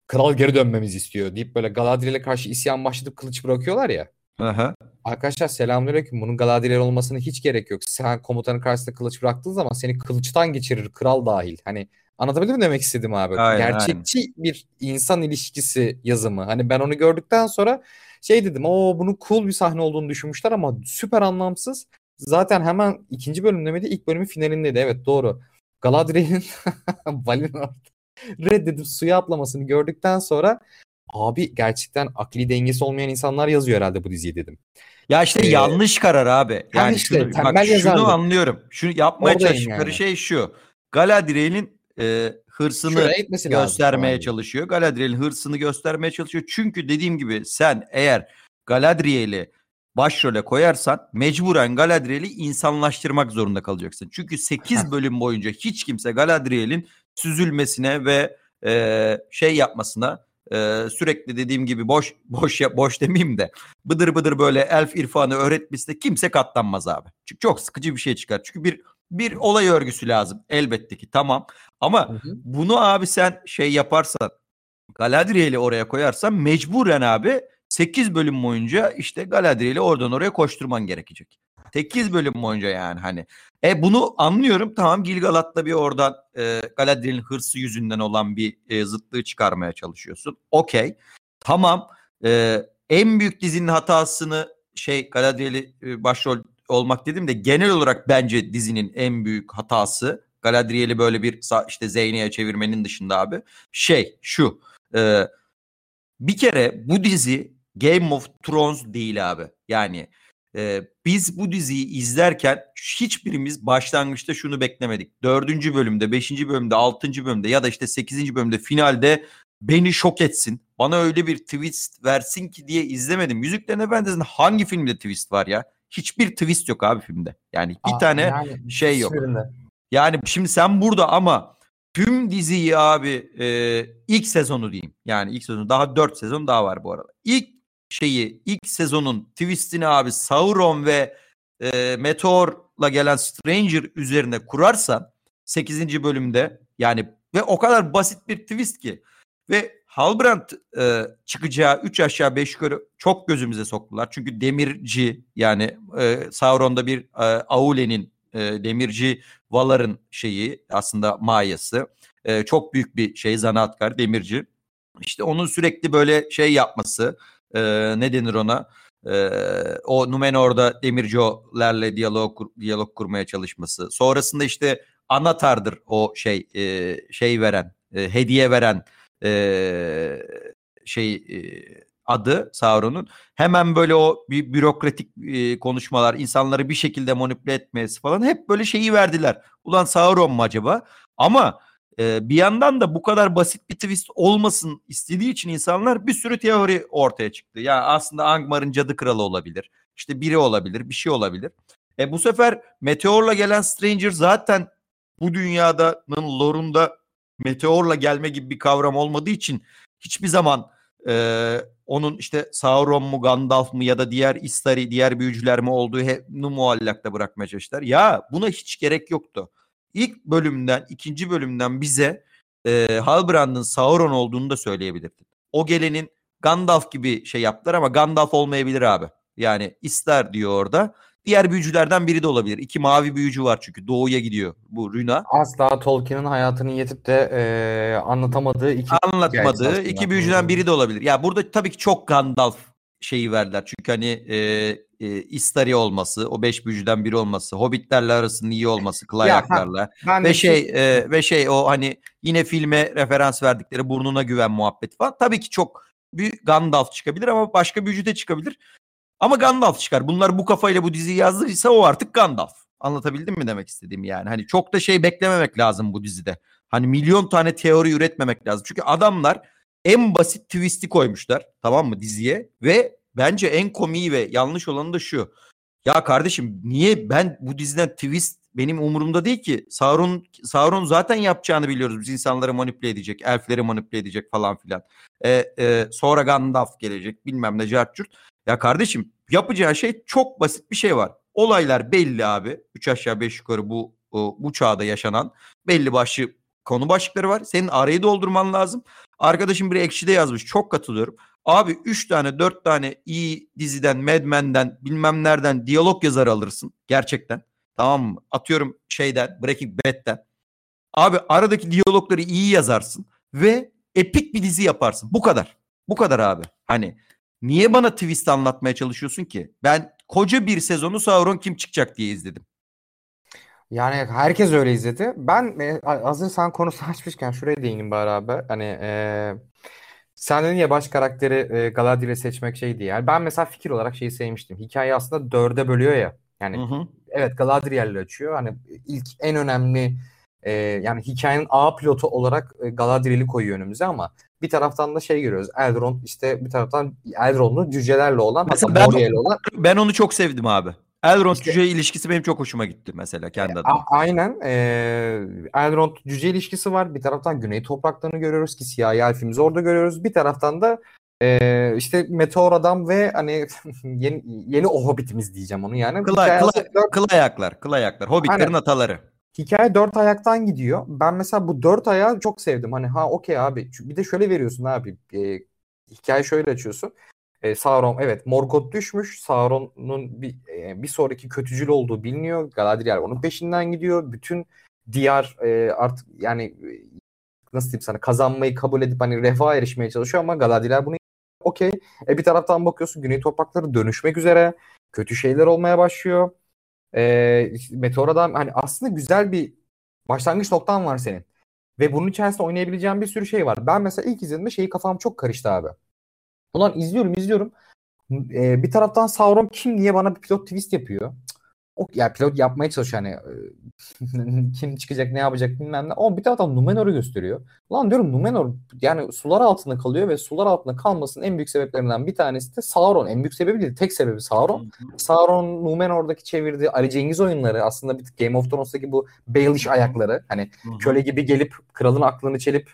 kral geri dönmemizi istiyor deyip böyle Galadriel'e karşı isyan başlatıp kılıç bırakıyorlar ya. Aha. Arkadaşlar selamünaleyküm. Bunun Galadriel olmasına hiç gerek yok. Sen komutanın karşısında kılıç bıraktığın zaman seni kılıçtan geçirir kral dahil. Hani anlatabildim mi demek istedim abi? Aynen, Gerçekçi aynen. bir insan ilişkisi yazımı. Hani ben onu gördükten sonra şey dedim. O bunun cool bir sahne olduğunu düşünmüşler ama süper anlamsız. Zaten hemen ikinci bölümde miydi? İlk bölümün finalindeydi. Evet doğru. Galadriel'in Valinor reddedip suya atlamasını gördükten sonra abi gerçekten akli dengesi olmayan insanlar yazıyor herhalde bu diziyi dedim. Ya işte ee, yanlış karar abi. Yani işte, şunu, bak şunu anlıyorum. Şunu yapmaya Oradayım çalıştıkları yani. şey şu. Galadriel'in e, hırsını göstermeye lazım, çalışıyor. Galadriel'in hırsını göstermeye çalışıyor. Çünkü dediğim gibi sen eğer Galadriel'i başrole koyarsan mecburen Galadriel'i insanlaştırmak zorunda kalacaksın. Çünkü 8 bölüm boyunca hiç kimse Galadriel'in süzülmesine ve e, şey yapmasına e, sürekli dediğim gibi boş boş boş demeyeyim de bıdır bıdır böyle elf irfanı öğretmesine kimse katlanmaz abi. Çünkü çok sıkıcı bir şey çıkar. Çünkü bir bir olay örgüsü lazım elbette ki tamam. Ama hı hı. bunu abi sen şey yaparsan Galadriel'i oraya koyarsan mecburen abi 8 bölüm boyunca işte Galadriel'i oradan oraya koşturman gerekecek. 8 bölüm boyunca yani hani. E bunu anlıyorum. Tamam Gilgalad'la bir oradan e, Galadriel'in hırsı yüzünden olan bir e, zıtlığı çıkarmaya çalışıyorsun. Okey. Tamam. E, en büyük dizinin hatasını şey Galadriel'i e, başrol olmak dedim de genel olarak bence dizinin en büyük hatası Galadriel'i böyle bir işte Zeyne'ye çevirmenin dışında abi şey şu e, bir kere bu dizi Game of Thrones değil abi. Yani e, biz bu diziyi izlerken hiçbirimiz başlangıçta şunu beklemedik. Dördüncü bölümde, beşinci bölümde, altıncı bölümde ya da işte sekizinci bölümde finalde beni şok etsin. Bana öyle bir twist versin ki diye izlemedim. Yüzüklerin Efendisi'nin hangi filmde twist var ya? Hiçbir twist yok abi filmde. Yani bir Aa, tane yani, şey yok. Hiçbirinde. Yani şimdi sen burada ama tüm diziyi abi e, ilk sezonu diyeyim. Yani ilk sezonu daha dört sezon daha var bu arada. İlk şeyi ilk sezonun twistini abi Sauron ve e, Meteor'la gelen Stranger üzerine kurarsan 8. bölümde yani ve o kadar basit bir twist ki ve Halbrand e, çıkacağı 3 aşağı 5 yukarı çok gözümüze soktular. Çünkü demirci yani e, Sauron'da bir e, Aule'nin e, demirci Valar'ın şeyi aslında mayası. E, çok büyük bir şey zanaatkar demirci. İşte onun sürekli böyle şey yapması e, ne denir ona? E, o Numenor'da demircilerle diyalog diyalog kurmaya çalışması. Sonrasında işte Anatar'dır o şey e, şey veren, e, hediye veren e, şey e, adı Sauron'un. Hemen böyle o bir bürokratik e, konuşmalar, insanları bir şekilde manipüle etmesi falan hep böyle şeyi verdiler. Ulan Sauron mu acaba? Ama ee, bir yandan da bu kadar basit bir twist olmasın istediği için insanlar bir sürü teori ortaya çıktı. Ya aslında Angmar'ın cadı kralı olabilir. İşte biri olabilir, bir şey olabilir. E bu sefer meteorla gelen Stranger zaten bu dünyadanın lorunda meteorla gelme gibi bir kavram olmadığı için hiçbir zaman e, onun işte Sauron mu Gandalf mı ya da diğer Istari diğer büyücüler mi olduğu hep muallakta bırakmaya çalıştılar. Ya buna hiç gerek yoktu ilk bölümden, ikinci bölümden bize e, Halbrand'ın Sauron olduğunu da söyleyebilirdin. O gelenin Gandalf gibi şey yaptılar ama Gandalf olmayabilir abi. Yani ister diyor orada. Diğer büyücülerden biri de olabilir. İki mavi büyücü var çünkü doğuya gidiyor bu Runa. Asla Tolkien'in hayatını yetip de e, anlatamadığı iki Anlatmadığı iki büyücüden biri de olabilir. Ya burada tabii ki çok Gandalf şeyi verdiler. Çünkü hani e, e, Istari olması, o beş büyücüden biri olması, Hobbitlerle arasının iyi olması, Klayaklarla ve şey e, ve şey o hani yine filme referans verdikleri burnuna güven muhabbeti falan. Tabii ki çok bir Gandalf çıkabilir ama başka büyücü de çıkabilir. Ama Gandalf çıkar. Bunlar bu kafayla bu diziyi yazdıysa o artık Gandalf. Anlatabildim mi demek istediğim yani? Hani çok da şey beklememek lazım bu dizide. Hani milyon tane teori üretmemek lazım. Çünkü adamlar en basit twist'i koymuşlar tamam mı diziye ve bence en komiği ve yanlış olanı da şu. Ya kardeşim niye ben bu diziden twist benim umurumda değil ki. Sauron Sauron zaten yapacağını biliyoruz. Biz insanları manipüle edecek, elfleri manipüle edecek falan filan. E, e, sonra Gandalf gelecek bilmem ne cartçurt. Ya kardeşim yapacağı şey çok basit bir şey var. Olaylar belli abi. Üç aşağı beş yukarı bu bu çağda yaşanan belli başlı konu başlıkları var. Senin arayı doldurman lazım. Arkadaşım biri ekşide yazmış. Çok katılıyorum. Abi 3 tane 4 tane iyi diziden, Mad Men'den bilmem nereden diyalog yazarı alırsın. Gerçekten. Tamam mı? Atıyorum şeyden Breaking Bad'den. Abi aradaki diyalogları iyi yazarsın ve epik bir dizi yaparsın. Bu kadar. Bu kadar abi. Hani niye bana twist anlatmaya çalışıyorsun ki? Ben koca bir sezonu Sauron kim çıkacak diye izledim. Yani herkes öyle izledi. Ben e, hazır sen konusu açmışken şuraya değineyim bari abi. Hani e, sen dedin ya baş karakteri e, Galadriel'i seçmek şeydi yani. Ben mesela fikir olarak şeyi sevmiştim. Hikaye aslında dörde bölüyor ya. Yani hı hı. evet Galadriel'le açıyor. Hani ilk en önemli e, yani hikayenin A pilotu olarak e, Galadriel'i koyuyor önümüze ama bir taraftan da şey görüyoruz. Elrond işte bir taraftan Elrond'un cücelerle olan mesela ben, olan. Ben onu çok sevdim abi. Elrond işte, cüce ilişkisi benim çok hoşuma gitti mesela kendi e, adıma. aynen. E, Elrond cüce ilişkisi var. Bir taraftan Güney topraklarını görüyoruz ki siyahi elfimizi orada görüyoruz. Bir taraftan da e, işte Meteor Adam ve hani yeni, yeni o Hobbit'imiz diyeceğim onu yani. Kıl, kıl, dört... kıl ayaklar, kıl ayaklar. Hobbitlerin aynen. ataları. Hikaye dört ayaktan gidiyor. Ben mesela bu dört ayağı çok sevdim. Hani ha okey abi. Bir de şöyle veriyorsun abi. E, hikaye şöyle açıyorsun. E, Sauron evet Morgoth düşmüş. Sauron'un bir, e, bir sonraki kötücül olduğu biliniyor. Galadriel onun peşinden gidiyor. Bütün diyar e, artık yani e, nasıl diyeyim sana kazanmayı kabul edip hani refah erişmeye çalışıyor ama Galadriel bunu okey. E, bir taraftan bakıyorsun Güney toprakları dönüşmek üzere. Kötü şeyler olmaya başlıyor. E, Meteora'dan hani aslında güzel bir başlangıç noktan var senin. Ve bunun içerisinde oynayabileceğin bir sürü şey var. Ben mesela ilk izlediğimde şeyi kafam çok karıştı abi. Ulan izliyorum izliyorum. Ee, bir taraftan Sauron kim diye bana bir pilot twist yapıyor. O, ya pilot yapmaya çalışıyor hani kim çıkacak ne yapacak bilmem ne. Ama bir taraftan Numenor'u gösteriyor. Ulan diyorum Numenor yani sular altında kalıyor ve sular altında kalmasının en büyük sebeplerinden bir tanesi de Sauron. En büyük sebebi değil tek sebebi Sauron. Sauron Numenor'daki çevirdiği Ali Cengiz oyunları aslında bir Game of Thrones'taki bu Baelish ayakları. Hani köle gibi gelip kralın aklını çelip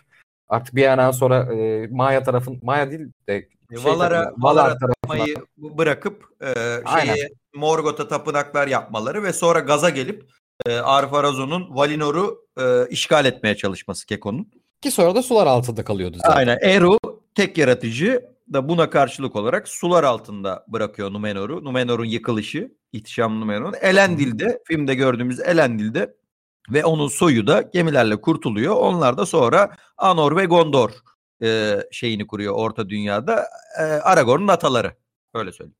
artık bir yerden sonra e, Maya tarafın Maya değil de şey Valar'a Valar tapmayı bırakıp e, şeye Morgoth'a tapınaklar yapmaları ve sonra gaza gelip e, Arpharazon'un Valinor'u e, işgal etmeye çalışması Keko'nun. Ki sonra da sular altında kalıyordu zaten. Aynen. Eru tek yaratıcı da buna karşılık olarak sular altında bırakıyor Numenor'u. Numenor'un yıkılışı, ihtişam Numenor'un. Elendil'de, filmde gördüğümüz Elendil'de ve onun soyu da gemilerle kurtuluyor. Onlar da sonra Anor ve Gondor e, şeyini kuruyor Orta Dünya'da. E, Aragorn'un ataları. Öyle söyleyeyim.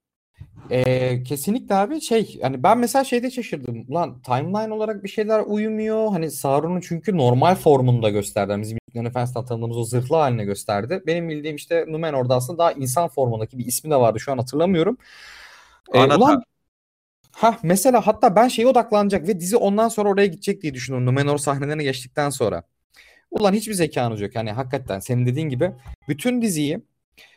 Ee, kesinlikle abi şey hani ben mesela şeyde şaşırdım. Ulan timeline olarak bir şeyler uyumuyor. Hani Sauron'un çünkü normal formunda gösterdi. bizim Yüzüklerin Efendisi'nden tanıdığımız o zırhlı haline gösterdi. Benim bildiğim işte Numenor'da aslında daha insan formundaki bir ismi de vardı. Şu an hatırlamıyorum. Ee, ulan Ha mesela hatta ben şeye odaklanacak ve dizi ondan sonra oraya gidecek diye düşünüyorum. Numenor sahnelerine geçtikten sonra. Ulan hiçbir zekanız yok. Yani hakikaten senin dediğin gibi bütün diziyi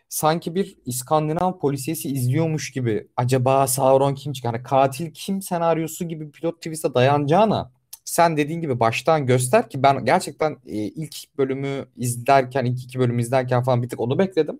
sanki bir İskandinav polisiyesi izliyormuş gibi acaba Sauron kim çıkar? Yani katil kim senaryosu gibi pilot twist'e dayanacağına sen dediğin gibi baştan göster ki ben gerçekten e, ilk bölümü izlerken ilk iki bölümü izlerken falan bir tık onu bekledim.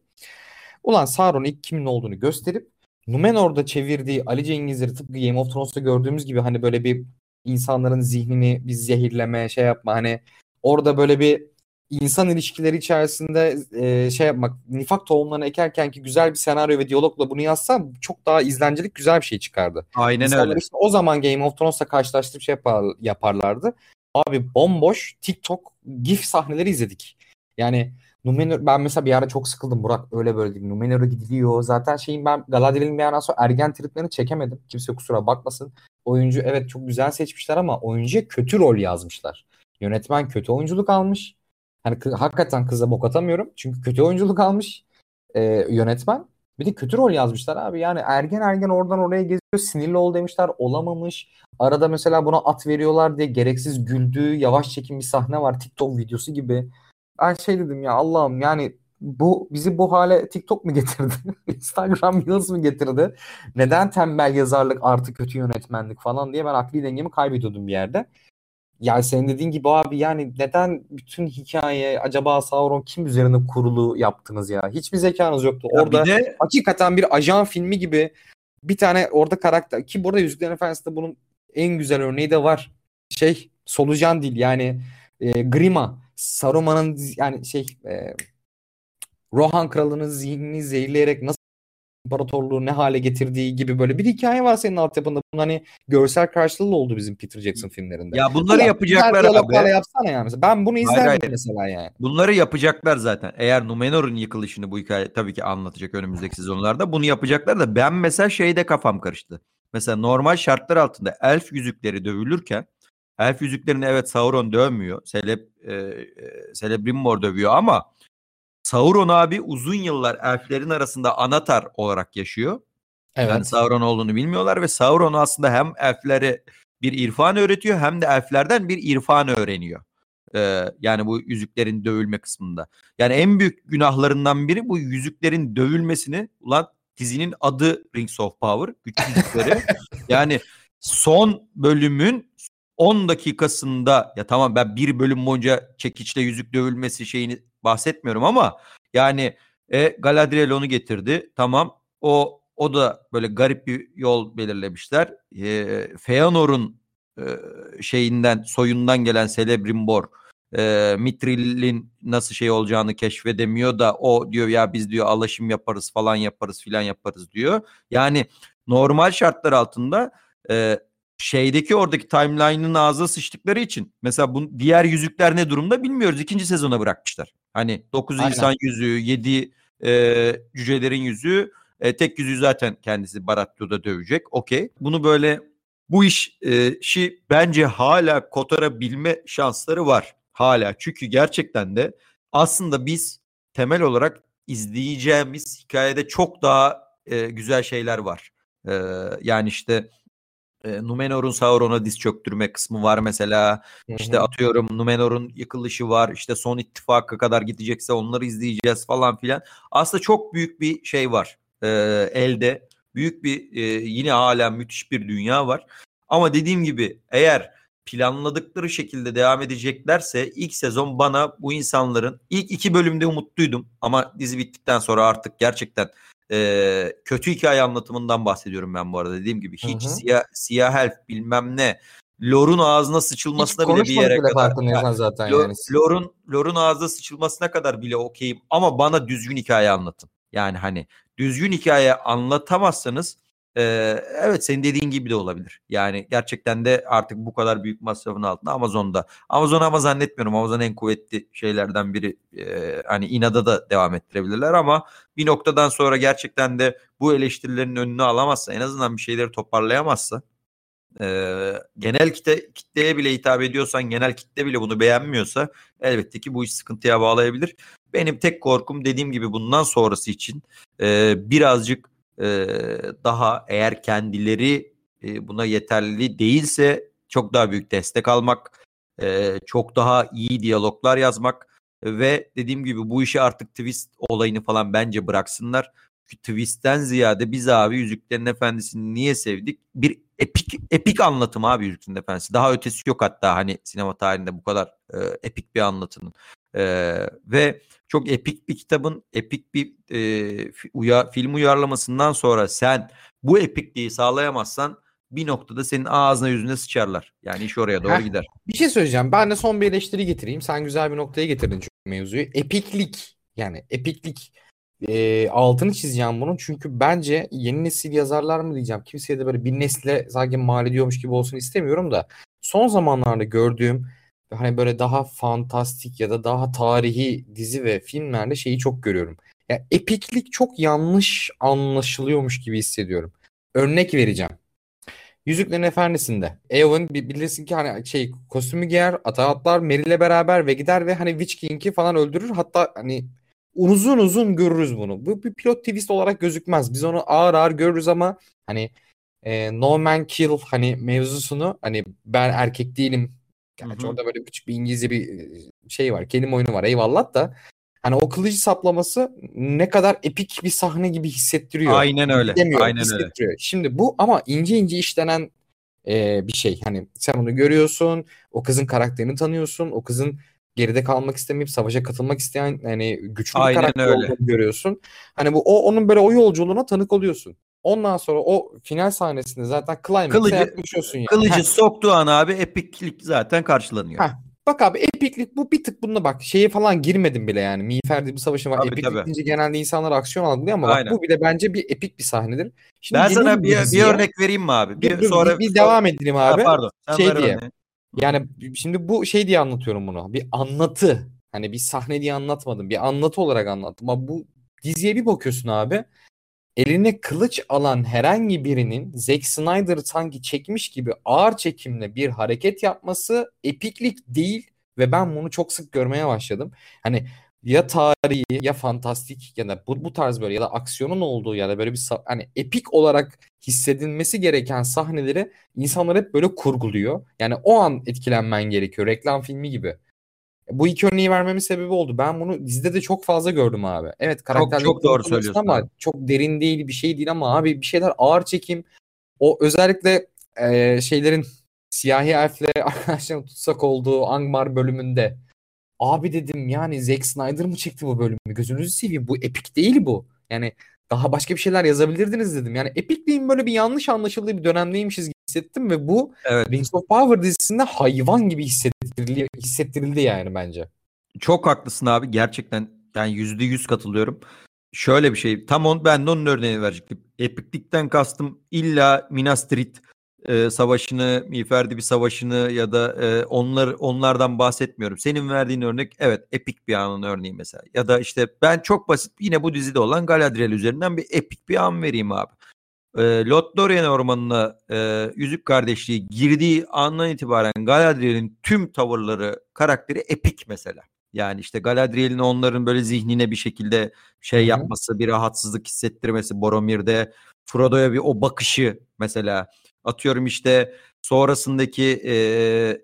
Ulan Sauron ilk kimin olduğunu gösterip Numenor'da çevirdiği Ali Cengizleri tıpkı Game of Thrones'ta gördüğümüz gibi hani böyle bir insanların zihnini bir zehirleme şey yapma hani orada böyle bir insan ilişkileri içerisinde e, şey yapmak, nifak tohumlarını ekerken ki güzel bir senaryo ve diyalogla bunu yazsam çok daha izlencilik güzel bir şey çıkardı. Aynen İnsanlar öyle. işte o zaman Game of Thrones'la karşılaştırıp şey yapar, yaparlardı. Abi bomboş TikTok GIF sahneleri izledik. Yani Numenor ben mesela bir ara çok sıkıldım Burak öyle böyle değil. Numenor'a gidiliyor. Zaten şeyin ben Galadriel'in bir yerden sonra ergen triplerini çekemedim. Kimse kusura bakmasın. Oyuncu evet çok güzel seçmişler ama oyuncuya kötü rol yazmışlar. Yönetmen kötü oyunculuk almış. Hani kı- hakikaten kıza bok atamıyorum. Çünkü kötü oyunculuk almış e, yönetmen. Bir de kötü rol yazmışlar abi. Yani ergen ergen oradan oraya geziyor. Sinirli ol demişler. Olamamış. Arada mesela buna at veriyorlar diye gereksiz güldüğü yavaş çekim bir sahne var. TikTok videosu gibi. Ben şey dedim ya Allah'ım yani bu bizi bu hale TikTok mu getirdi? Instagram Reels mı getirdi? Neden tembel yazarlık artı kötü yönetmenlik falan diye ben akli dengemi kaybediyordum bir yerde. Yani senin dediğin gibi abi yani neden bütün hikaye acaba Sauron kim üzerine kurulu yaptınız ya? Hiçbir zekanız yoktu. Ya Orada bir de hakikaten bir ajan filmi gibi bir tane orada karakter ki burada Yüzüklerin Efendisi'nde bunun en güzel örneği de var. Şey solucan değil yani e, Grima Saruman'ın yani şey e, Rohan kralının zihnini zehirleyerek nasıl imparatorluğu ne hale getirdiği gibi böyle bir hikaye var senin altyapında. Bunun hani görsel karşılığı oldu bizim Peter Jackson filmlerinde. ya bunları Ya, yapacaklar abi. yapsana yani. Mesela ben bunu Hayır, izlerdim hayır. mesela yani. Bunları yapacaklar zaten. Eğer Numenor'un yıkılışını bu hikaye tabii ki anlatacak önümüzdeki sezonlarda. Bunu yapacaklar da ben mesela şeyde kafam karıştı. Mesela normal şartlar altında elf yüzükleri dövülürken elf yüzüklerini evet Sauron dövmüyor. Celeb, e, e, Celebrimbor dövüyor ama Sauron abi uzun yıllar elflerin arasında anatar olarak yaşıyor. Evet. Yani Sauron olduğunu bilmiyorlar ve Sauron aslında hem elflere bir irfan öğretiyor hem de elflerden bir irfan öğreniyor. Ee, yani bu yüzüklerin dövülme kısmında. Yani en büyük günahlarından biri bu yüzüklerin dövülmesini ulan dizinin adı Rings of Power. Güç yüzükleri. yani son bölümün 10 dakikasında ya tamam ben bir bölüm boyunca çekiçle yüzük dövülmesi şeyini bahsetmiyorum ama yani e, Galadriel onu getirdi. Tamam o o da böyle garip bir yol belirlemişler. E, Feanor'un e, şeyinden soyundan gelen Celebrimbor e, Mithril'in nasıl şey olacağını keşfedemiyor da o diyor ya biz diyor alaşım yaparız falan yaparız filan yaparız diyor. Yani normal şartlar altında e, şeydeki oradaki timeline'ın ağzına sıçtıkları için mesela bu diğer yüzükler ne durumda bilmiyoruz. İkinci sezona bırakmışlar. Hani 9 Aynen. insan yüzüğü, 7 e, cücelerin yüzüğü, e, tek yüzüğü zaten kendisi Baratheon'da dövecek. Okey. Bunu böyle bu iş e, şi bence hala kotarabilme şansları var. Hala. Çünkü gerçekten de aslında biz temel olarak izleyeceğimiz hikayede çok daha e, güzel şeyler var. E, yani işte e, Numenor'un Sauron'a diz çöktürme kısmı var mesela. Hı İşte atıyorum Numenor'un yıkılışı var. İşte son ittifaka kadar gidecekse onları izleyeceğiz falan filan. Aslında çok büyük bir şey var e, elde. Büyük bir e, yine hala müthiş bir dünya var. Ama dediğim gibi eğer planladıkları şekilde devam edeceklerse ilk sezon bana bu insanların ilk iki bölümde umutluydum. Ama dizi bittikten sonra artık gerçekten e, kötü hikaye anlatımından bahsediyorum ben bu arada. Dediğim gibi hiç Hı hı. siyah, siyah elf bilmem ne. Lore'un ağzına Hiç sıçılmasına bile bir yere bile kadar. farkındaysan zaten Lo- yani. Lore'un Lore'un ağzına sıçılmasına kadar bile okeyim ama bana düzgün hikaye anlatın. Yani hani düzgün hikaye anlatamazsanız e, evet senin dediğin gibi de olabilir. Yani gerçekten de artık bu kadar büyük masrafın altında Amazon'da. Amazon ama zannetmiyorum. Amazon en kuvvetli şeylerden biri. E, hani inada da devam ettirebilirler ama bir noktadan sonra gerçekten de bu eleştirilerin önünü alamazsa en azından bir şeyleri toparlayamazsa e, genel kitle, kitleye bile hitap ediyorsan genel kitle bile bunu beğenmiyorsa elbette ki bu iş sıkıntıya bağlayabilir. Benim tek korkum dediğim gibi bundan sonrası için e, birazcık e, daha eğer kendileri e, buna yeterli değilse çok daha büyük destek almak, e, çok daha iyi diyaloglar yazmak ve dediğim gibi bu işi artık twist olayını falan bence bıraksınlar. Çünkü twist'ten ziyade biz abi Yüzüklerin Efendisi'ni niye sevdik? Bir epik epik anlatım abi Yüzüklerin Efendisi. Daha ötesi yok hatta hani sinema tarihinde bu kadar e, epik bir anlatının. E, ve çok epik bir kitabın epik bir e, uya, film uyarlamasından sonra sen bu epikliği sağlayamazsan bir noktada senin ağzına yüzüne sıçarlar. Yani iş oraya doğru Heh. gider. Bir şey söyleyeceğim. Ben de son bir eleştiri getireyim. Sen güzel bir noktaya getirdin çünkü mevzuyu. Epiklik. Yani epiklik. E, altını çizeceğim bunun. Çünkü bence yeni nesil yazarlar mı diyeceğim. Kimseye de böyle bir nesle sanki mal ediyormuş gibi olsun istemiyorum da. Son zamanlarda gördüğüm hani böyle daha fantastik ya da daha tarihi dizi ve filmlerde şeyi çok görüyorum. Ya epiklik çok yanlış anlaşılıyormuş gibi hissediyorum. Örnek vereceğim. Yüzüklerin Efendisi'nde Eowyn bi- bilirsin ki hani şey kostümü giyer, ata atlar Merry'le beraber ve gider ve hani Witch King'i falan öldürür. Hatta hani uzun uzun görürüz bunu. Bu bir plot twist olarak gözükmez. Biz onu ağır ağır görürüz ama hani e, no man kill hani mevzusunu hani ben erkek değilim. Gerçi Hı hı. orada böyle küçük bir İngilizce bir e, şey var. Kelime oyunu var. Eyvallah da hani o kılıcı saplaması ne kadar epik bir sahne gibi hissettiriyor. Aynen öyle. Demiyorum, Aynen öyle. hissettiriyor. Şimdi bu ama ince ince işlenen e, bir şey. Hani sen onu görüyorsun, o kızın karakterini tanıyorsun, o kızın geride kalmak istemeyip savaşa katılmak isteyen yani güçlü bir Aynen karakter öyle. olduğunu görüyorsun. Hani bu o onun böyle o yolculuğuna tanık oluyorsun. Ondan sonra o final sahnesinde zaten climax'e Kılıcı- yaklaşıyorsun yani. Kılıcı Heh, soktuğu an abi epiklik zaten karşılanıyor. Heh. Bak abi epiklik bu bir tık bununla bak şeye falan girmedim bile yani. Miğfer bir savaşı var. Tabii, epiklik tabii. deyince genelde insanlar aksiyon algılıyor ama Aynen. bak bu bile bence bir epik bir sahnedir. Şimdi ben sana bu bir, bir örnek vereyim mi abi? Bir, dur, sonra bir, bir devam edelim Ha, abi. pardon. Sen Şey diye. örneği. Yani şimdi bu şey diye anlatıyorum bunu. Bir anlatı. Hani bir sahne diye anlatmadım. Bir anlatı olarak anlattım. Ama bu diziye bir bakıyorsun abi. Eline kılıç alan herhangi birinin Zack Snyder'ı sanki çekmiş gibi ağır çekimle bir hareket yapması epiklik değil ve ben bunu çok sık görmeye başladım. Hani ya tarihi ya fantastik ya da bu, bu tarz böyle ya da aksiyonun olduğu ya da böyle bir hani epik olarak hissedilmesi gereken sahneleri insanlar hep böyle kurguluyor. Yani o an etkilenmen gerekiyor. Reklam filmi gibi. Bu iki örneği vermemin sebebi oldu. Ben bunu dizide de çok fazla gördüm abi. Evet karakterleri çok doğru kurguluyorsun söylüyorsun ama abi. çok derin değil bir şey değil ama abi bir şeyler ağır çekim. O özellikle e, şeylerin siyahi elfle arkadaşların tutsak olduğu Angmar bölümünde. Abi dedim yani Zack Snyder mı çekti bu bölümü? Gözünüzü seveyim. Bu epik değil bu. Yani daha başka bir şeyler yazabilirdiniz dedim. Yani epikliğin böyle bir yanlış anlaşıldığı bir dönemdeymişiz gibi hissettim ve bu Evet. Rings of Power dizisinde hayvan gibi hissettirildi, hissettirildi yani bence. Çok haklısın abi. Gerçekten yani yüzde yüz katılıyorum. Şöyle bir şey. Tam on, ben de onun örneğini verecektim. Epiklikten kastım illa Minas Tirith e, savaşını, Miğferdi bir savaşını ya da e, onlar onlardan bahsetmiyorum. Senin verdiğin örnek evet epik bir anın örneği mesela. Ya da işte ben çok basit yine bu dizide olan Galadriel üzerinden bir epik bir an vereyim abi. E, Lothlorien ormanına e, Yüzük Kardeşliği girdiği andan itibaren Galadriel'in tüm tavırları, karakteri epik mesela. Yani işte Galadriel'in onların böyle zihnine bir şekilde şey yapması, bir rahatsızlık hissettirmesi Boromir'de. Frodo'ya bir o bakışı mesela. Atıyorum işte sonrasındaki e,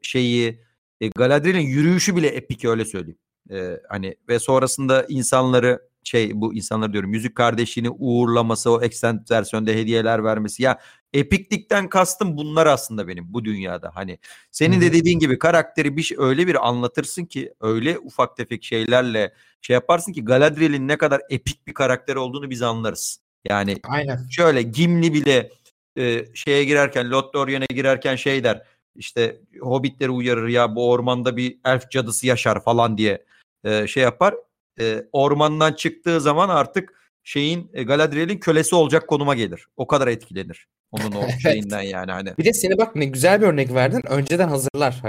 şeyi e, Galadriel'in yürüyüşü bile epik öyle söyleyeyim. E, hani ve sonrasında insanları şey bu insanlar diyorum Yüzük Kardeşliğini uğurlaması, o extended versiyonda hediyeler vermesi. Ya epiklikten kastım bunlar aslında benim bu dünyada. Hani senin de dediğin gibi karakteri bir şey, öyle bir anlatırsın ki öyle ufak tefek şeylerle şey yaparsın ki Galadriel'in ne kadar epik bir karakter olduğunu biz anlarız. Yani Aynen. şöyle Gimli bile e, şeye girerken Lothlorien'e girerken şey der işte hobbitleri uyarır ya bu ormanda bir elf cadısı yaşar falan diye e, şey yapar. E, ormandan çıktığı zaman artık şeyin e, Galadriel'in kölesi olacak konuma gelir. O kadar etkilenir. Onun o Evet. şeyinden yani hani. Bir de seni bak ne güzel bir örnek verdin. Önceden hazırlar.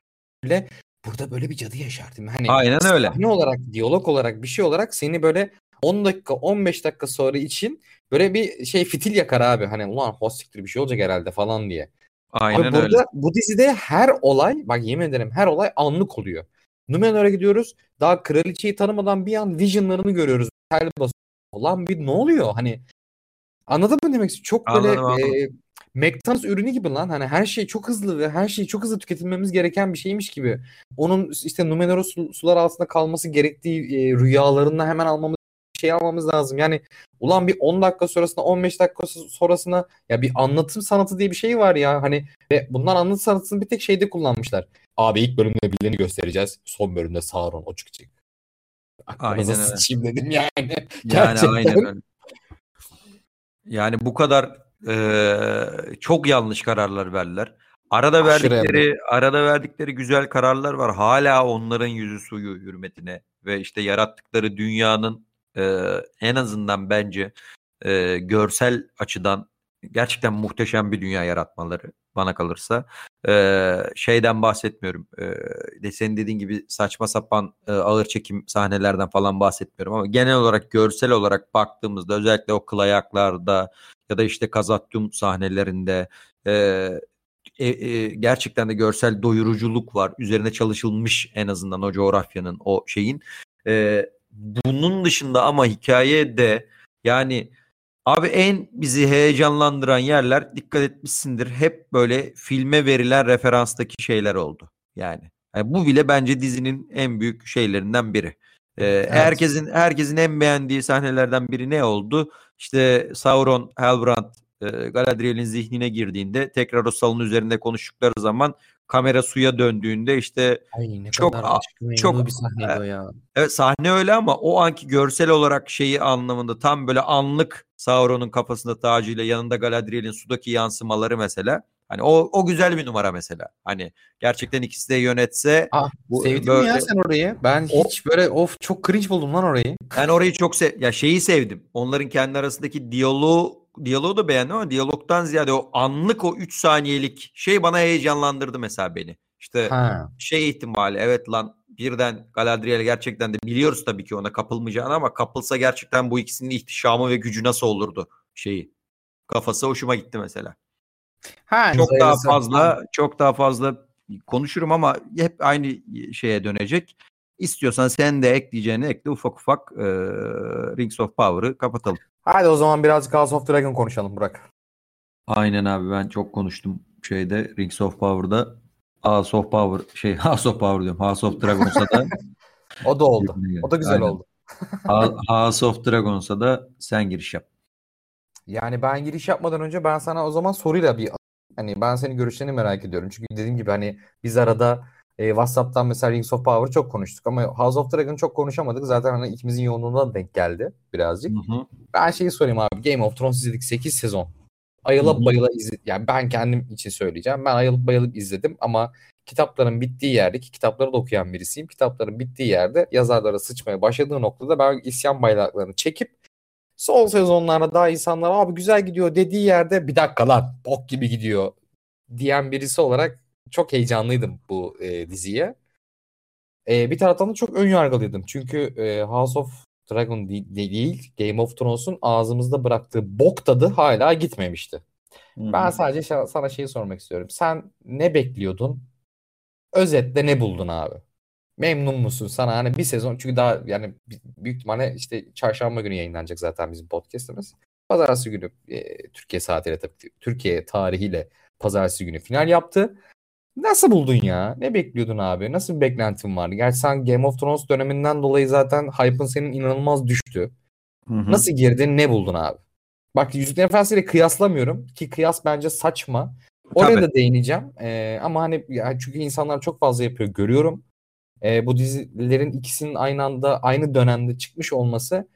Böyle burada böyle bir cadı yaşar değil mi? Hani Aynen öyle. sahne olarak, diyalog olarak bir şey olarak seni böyle 10 dakika 15 dakika sonra için böyle bir şey fitil yakar abi. Hani ulan hostiktir bir şey olacak herhalde falan diye. Aynen Abi burada öyle. bu dizide her olay bak yemin ederim her olay anlık oluyor. Numenor'a gidiyoruz. Daha kraliçeyi tanımadan bir an visionlarını görüyoruz. Tel basıyor. Ulan bir ne oluyor? Hani anladın mı demek istiyorum? Çok böyle Anladım, anladım. e, McDonald's ürünü gibi lan. Hani her şey çok hızlı ve her şeyi çok hızlı tüketilmemiz gereken bir şeymiş gibi. Onun işte Numenor su- sular altında kalması gerektiği e, rüyalarından hemen almamız şey almamız lazım. Yani ulan bir 10 dakika sonrasına 15 dakika sonrasına ya bir anlatım sanatı diye bir şey var ya hani ve bunlar anlatım sanatını bir tek şeyde kullanmışlar. Abi ilk bölümde birilerini göstereceğiz. Son bölümde Sauron o çıkacak. Aklınıza Aynen öyle. sıçayım dedim yani. Yani Gerçekten. aynen öyle. Yani bu kadar Ee, çok yanlış kararlar verdiler. Arada Aşırı verdikleri arada verdikleri güzel kararlar var. Hala onların yüzü suyu hürmetine ve işte yarattıkları dünyanın e, en azından bence e, görsel açıdan gerçekten muhteşem bir dünya yaratmaları bana kalırsa. E, şeyden bahsetmiyorum. E, de senin dediğin gibi saçma sapan e, ağır çekim sahnelerden falan bahsetmiyorum ama genel olarak görsel olarak baktığımızda özellikle o kıl ayaklarda ya da işte kazatyum sahnelerinde e, e, e, gerçekten de görsel doyuruculuk var. Üzerine çalışılmış en azından o coğrafyanın o şeyin. E, bunun dışında ama hikayede yani abi en bizi heyecanlandıran yerler dikkat etmişsindir. Hep böyle filme verilen referanstaki şeyler oldu. Yani, yani bu bile bence dizinin en büyük şeylerinden biri. Ee, evet. Herkesin herkesin en beğendiği sahnelerden biri ne oldu? İşte Sauron, Halbrand e, Galadriel'in zihnine girdiğinde tekrar o salon üzerinde konuştukları zaman kamera suya döndüğünde işte Ay, ne çok kadar çok bir sahneydi o ya. Evet sahne öyle ama o anki görsel olarak şeyi anlamında tam böyle anlık Sauron'un kafasında tacıyla yanında Galadriel'in sudaki yansımaları mesela. Hani o o güzel bir numara mesela. Hani gerçekten ikisi de yönetse ah, bu, sevdin böyle... ya sen orayı? Ben o... hiç böyle of çok cringe buldum lan orayı. Ben orayı çok sev ya şeyi sevdim. Onların kendi arasındaki diyaloğu diyaloğu da beğendim ama diyalogtan ziyade o anlık o 3 saniyelik şey bana heyecanlandırdı mesela beni. İşte ha. şey ihtimali evet lan birden Galadriel gerçekten de biliyoruz tabii ki ona kapılmayacağını ama kapılsa gerçekten bu ikisinin ihtişamı ve gücü nasıl olurdu şeyi. Kafası hoşuma gitti mesela. Ha, çok daha fazla çok daha fazla konuşurum ama hep aynı şeye dönecek. İstiyorsan sen de ekleyeceğini ekle ufak ufak e, Rings of Power'ı kapatalım. Hadi o zaman birazcık House of Dragon konuşalım Burak. Aynen abi ben çok konuştum şeyde Rings of Power'da. House of Power şey House of Power diyorum. House of Dragons'a da o da oldu. O da güzel Aynen. oldu. House of Dragons'a da sen giriş yap. Yani ben giriş yapmadan önce ben sana o zaman soruyla bir hani ben senin görüşlerini merak ediyorum. Çünkü dediğim gibi hani biz arada e, WhatsApp'tan mesela Rings of Power çok konuştuk ama House of Dragon çok konuşamadık. Zaten hani ikimizin yoğunluğuna denk geldi birazcık. Hı hı. Ben şeyi sorayım abi. Game of Thrones izledik 8 sezon. Ayılıp bayıla izledim. Yani ben kendim için söyleyeceğim. Ben ayılıp bayılıp izledim ama kitapların bittiği yerde ki kitapları da okuyan birisiyim. Kitapların bittiği yerde yazarlara sıçmaya başladığı noktada ben isyan bayraklarını çekip son sezonlarda daha insanlar abi güzel gidiyor dediği yerde bir dakika lan bok gibi gidiyor diyen birisi olarak çok heyecanlıydım bu e, diziye. E, bir taraftan da çok ön yargılıydım. Çünkü e, House of Dragon değil, değil Game of Thrones'un ağzımızda bıraktığı bok tadı hala gitmemişti. Hmm. Ben sadece sana şeyi sormak istiyorum. Sen ne bekliyordun? Özetle ne buldun abi? Memnun musun? Sana hani bir sezon çünkü daha yani büyük ihtimalle işte çarşamba günü yayınlanacak zaten bizim podcast'ımız. Pazartesi günü e, Türkiye saatiyle tabii Türkiye tarihiyle pazartesi günü final yaptı. Nasıl buldun ya? Ne bekliyordun abi? Nasıl bir beklentin vardı? Gerçi sen Game of Thrones döneminden dolayı zaten hype'ın senin inanılmaz düştü. Hı hı. Nasıl girdin? Ne buldun abi? Bak Yüzüklerin Efendisi'yle kıyaslamıyorum ki kıyas bence saçma. Oraya Tabii. da değineceğim. Ee, ama hani yani çünkü insanlar çok fazla yapıyor görüyorum. Ee, bu dizilerin ikisinin aynı anda aynı dönemde çıkmış olması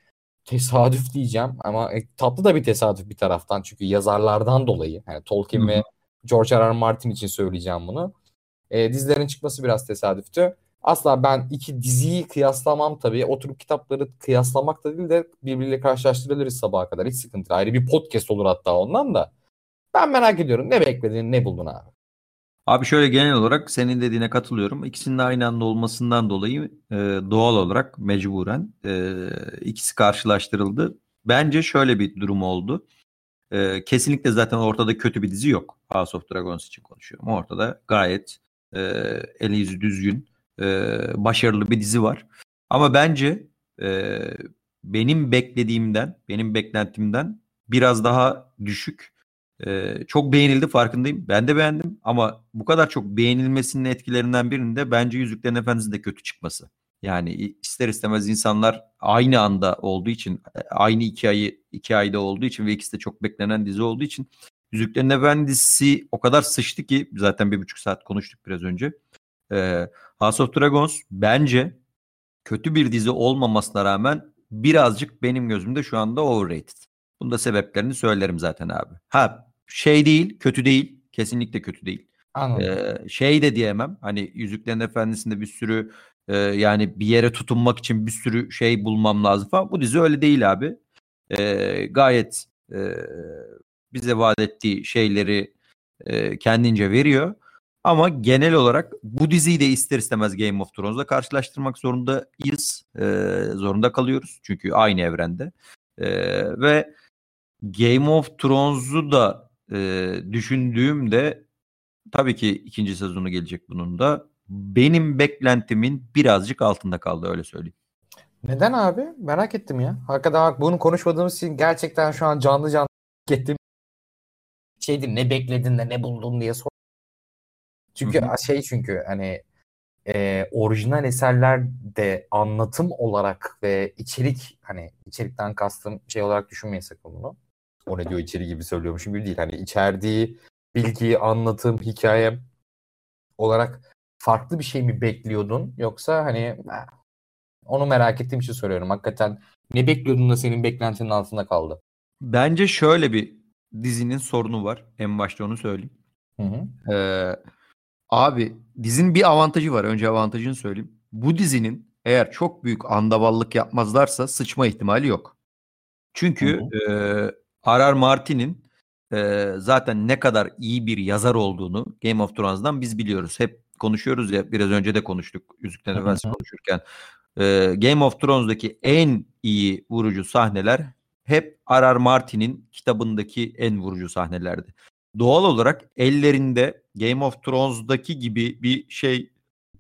tesadüf diyeceğim ama e, tatlı da bir tesadüf bir taraftan çünkü yazarlardan dolayı yani Tolkien Hı-hı. ve George R. R. Martin için söyleyeceğim bunu. E, dizilerin çıkması biraz tesadüftü. Asla ben iki diziyi kıyaslamam tabii. Oturup kitapları kıyaslamak da değil de birbiriyle karşılaştırabiliriz sabaha kadar. Hiç sıkıntı. Ayrı bir podcast olur hatta ondan da. Ben merak ediyorum. Ne bekledin, ne buldun abi? Abi şöyle genel olarak senin dediğine katılıyorum. İkisinin de aynı anda olmasından dolayı e, doğal olarak mecburen e, ikisi karşılaştırıldı. Bence şöyle bir durum oldu. E, kesinlikle zaten ortada kötü bir dizi yok. House of Dragons için konuşuyorum. Ortada gayet e, eli yüzü düzgün, e, başarılı bir dizi var. Ama bence e, benim beklediğimden, benim beklentimden biraz daha düşük. E, çok beğenildi farkındayım. Ben de beğendim ama bu kadar çok beğenilmesinin etkilerinden birinin de bence Yüzüklerin Efendisi'nin de kötü çıkması. Yani ister istemez insanlar aynı anda olduğu için, aynı iki ayı iki ayda olduğu için ve ikisi de çok beklenen dizi olduğu için Yüzüklerin Efendisi o kadar sıçtı ki zaten bir buçuk saat konuştuk biraz önce. Ee, House of Dragons bence kötü bir dizi olmamasına rağmen birazcık benim gözümde şu anda overrated. Bunda sebeplerini söylerim zaten abi. Ha şey değil, kötü değil. Kesinlikle kötü değil. Anladım. Ee, şey de diyemem. Hani Yüzüklerin Efendisi'nde bir sürü e, yani bir yere tutunmak için bir sürü şey bulmam lazım falan. Bu dizi öyle değil abi. Ee, gayet e, bize vaat ettiği şeyleri e, kendince veriyor. Ama genel olarak bu diziyi de ister istemez Game of Thrones'la karşılaştırmak zorundayız. E, zorunda kalıyoruz. Çünkü aynı evrende. E, ve Game of Thrones'u da e, düşündüğümde tabii ki ikinci sezonu gelecek bunun da. Benim beklentimin birazcık altında kaldı öyle söyleyeyim. Neden abi? Merak ettim ya. Hakikaten bak bunu konuşmadığımız için gerçekten şu an canlı canlı ettim. Şeydi ne bekledin de ne buldun diye sor. Çünkü Hı şey çünkü hani e, orijinal eserlerde anlatım olarak ve içerik hani içerikten kastım şey olarak düşünmeyin sakın bunu. O ne diyor içeri gibi söylüyormuşum gibi değil. Hani içerdiği bilgi, anlatım, hikaye olarak farklı bir şey mi bekliyordun yoksa hani onu merak ettiğim için soruyorum. Hakikaten ne bekliyordun da senin beklentinin altında kaldı? Bence şöyle bir dizinin sorunu var. En başta onu söyleyeyim. Hı hı. Ee, abi dizinin bir avantajı var. Önce avantajını söyleyeyim. Bu dizinin eğer çok büyük andavallık yapmazlarsa sıçma ihtimali yok. Çünkü e, Arar Martin'in e, zaten ne kadar iyi bir yazar olduğunu Game of Thrones'dan biz biliyoruz. Hep konuşuyoruz ya biraz önce de konuştuk Yüzüklerin. Efendisi konuşurken. E, Game of Thrones'daki en iyi vurucu sahneler hep Arar Martin'in kitabındaki en vurucu sahnelerdi. Doğal olarak ellerinde Game of Thrones'daki gibi bir şey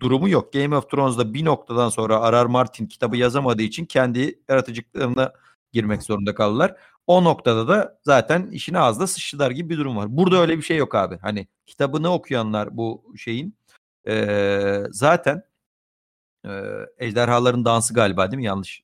durumu yok. Game of Thrones'da bir noktadan sonra Arar Martin kitabı yazamadığı için kendi yaratıcılıklarına girmek zorunda kaldılar. O noktada da zaten işin ağzına sıçtılar gibi bir durum var. Burada öyle bir şey yok abi. Hani kitabını okuyanlar bu şeyin eee, zaten eee, Ejderhaların Dansı galiba değil mi? Yanlış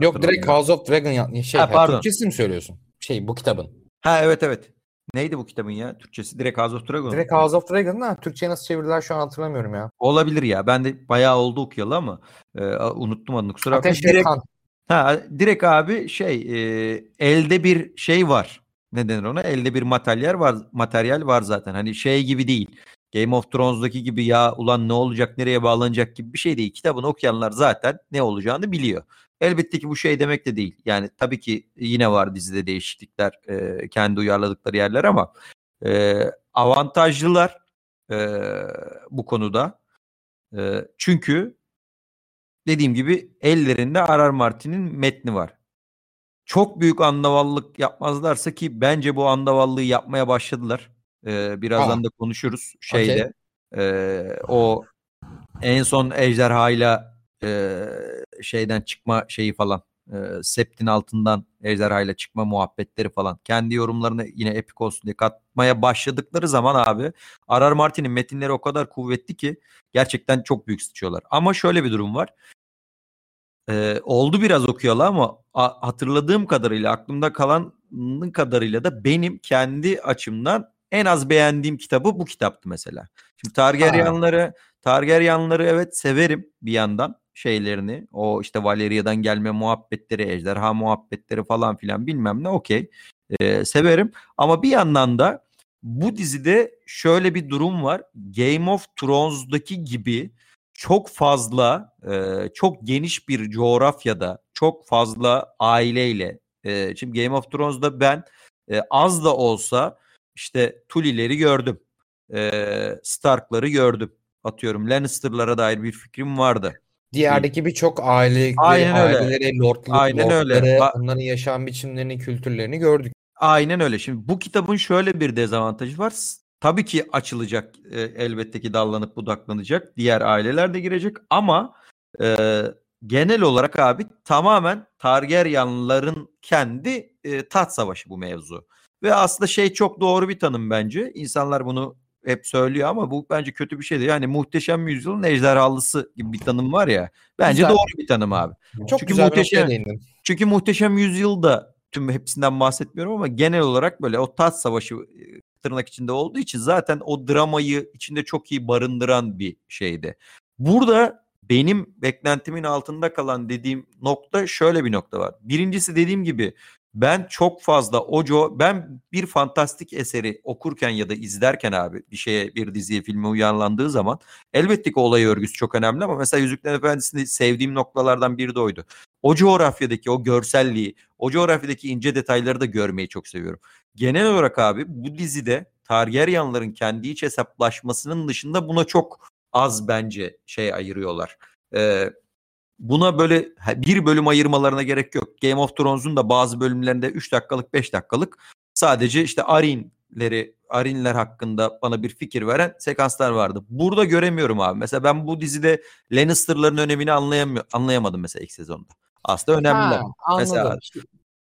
Yok direkt. House of Dragon şey Ha, pardon. Türkçesini mi söylüyorsun? Şey bu kitabın. Ha evet evet. Neydi bu kitabın ya? Türkçesi direkt House of Dragon. Direkt House of Dragon da Türkçe'ye nasıl çevirdiler şu an hatırlamıyorum ya. Olabilir ya. Ben de bayağı oldu okuyalı ama e, unuttum adını. Kusura bakma. Ateş Direkt, Kan. ha, direkt abi şey e, elde bir şey var. Ne denir ona? Elde bir materyal var. Materyal var zaten. Hani şey gibi değil. Game of Thrones'daki gibi ya ulan ne olacak nereye bağlanacak gibi bir şey değil. Kitabını okuyanlar zaten ne olacağını biliyor. Elbette ki bu şey demek de değil. Yani tabii ki yine var dizide değişiklikler, e, kendi uyarladıkları yerler ama e, avantajlılar e, bu konuda. E, çünkü dediğim gibi ellerinde Arar Martin'in metni var. Çok büyük andavallık yapmazlarsa ki bence bu andavallığı yapmaya başladılar. E, birazdan Aa. da konuşuruz şeyde. e, o en son ejderhayla e, şeyden çıkma şeyi falan. E, septin altından ejderhayla çıkma muhabbetleri falan. Kendi yorumlarını yine epik olsun diye katmaya başladıkları zaman abi Arar Martin'in metinleri o kadar kuvvetli ki gerçekten çok büyük sıçıyorlar. Ama şöyle bir durum var. Ee, oldu biraz okuyalı ama a- hatırladığım kadarıyla aklımda kalan kadarıyla da benim kendi açımdan en az beğendiğim kitabı bu kitaptı mesela. Şimdi Targaryenları Targaryenları evet severim bir yandan şeylerini. O işte Valeria'dan gelme muhabbetleri, ejderha muhabbetleri falan filan bilmem ne okey. Ee, severim ama bir yandan da bu dizide şöyle bir durum var. Game of Thrones'daki gibi çok fazla e, çok geniş bir coğrafyada çok fazla aileyle e, şimdi Game of Thrones'da ben e, az da olsa işte Tully'leri gördüm. E, Stark'ları gördüm. Atıyorum Lannister'lara dair bir fikrim vardı. Diğerdeki birçok aile, Aynen öyle. aileleri, lordluk, Aynen öyle. lordları, Ba- onların yaşam biçimlerini, kültürlerini gördük. Aynen öyle. Şimdi bu kitabın şöyle bir dezavantajı var. Tabii ki açılacak, e, elbette ki dallanıp budaklanacak. Diğer aileler de girecek ama e, genel olarak abi tamamen Targaryenların kendi e, taht savaşı bu mevzu. Ve aslında şey çok doğru bir tanım bence. İnsanlar bunu hep söylüyor ama bu bence kötü bir şey değil. Yani muhteşem yüzyılın ejderhalısı gibi bir tanım var ya. Bence Güzel. doğru bir tanım abi. Çok Çünkü güzel muhteşem- bir. Çünkü Muhteşem Yüzyıl'da tüm hepsinden bahsetmiyorum ama genel olarak böyle o taht savaşı e, tırnak içinde olduğu için zaten o dramayı içinde çok iyi barındıran bir şeydi. Burada benim beklentimin altında kalan dediğim nokta şöyle bir nokta var. Birincisi dediğim gibi ben çok fazla Ojo ben bir fantastik eseri okurken ya da izlerken abi bir şeye bir diziye filme uyarlandığı zaman elbette ki olay örgüsü çok önemli ama mesela Yüzüklerin Efendisi'nde sevdiğim noktalardan biri de oydu. O coğrafyadaki o görselliği, o coğrafyadaki ince detayları da görmeyi çok seviyorum. Genel olarak abi bu dizide Targaryenların kendi iç hesaplaşmasının dışında buna çok az bence şey ayırıyorlar. Ee, buna böyle bir bölüm ayırmalarına gerek yok. Game of Thrones'un da bazı bölümlerinde 3 dakikalık 5 dakikalık sadece işte Arin'leri Arinler hakkında bana bir fikir veren sekanslar vardı. Burada göremiyorum abi. Mesela ben bu dizide Lannister'ların önemini anlayamıyor, anlayamadım mesela ilk sezonda. Aslında önemliler. Ha, anladım. Mesela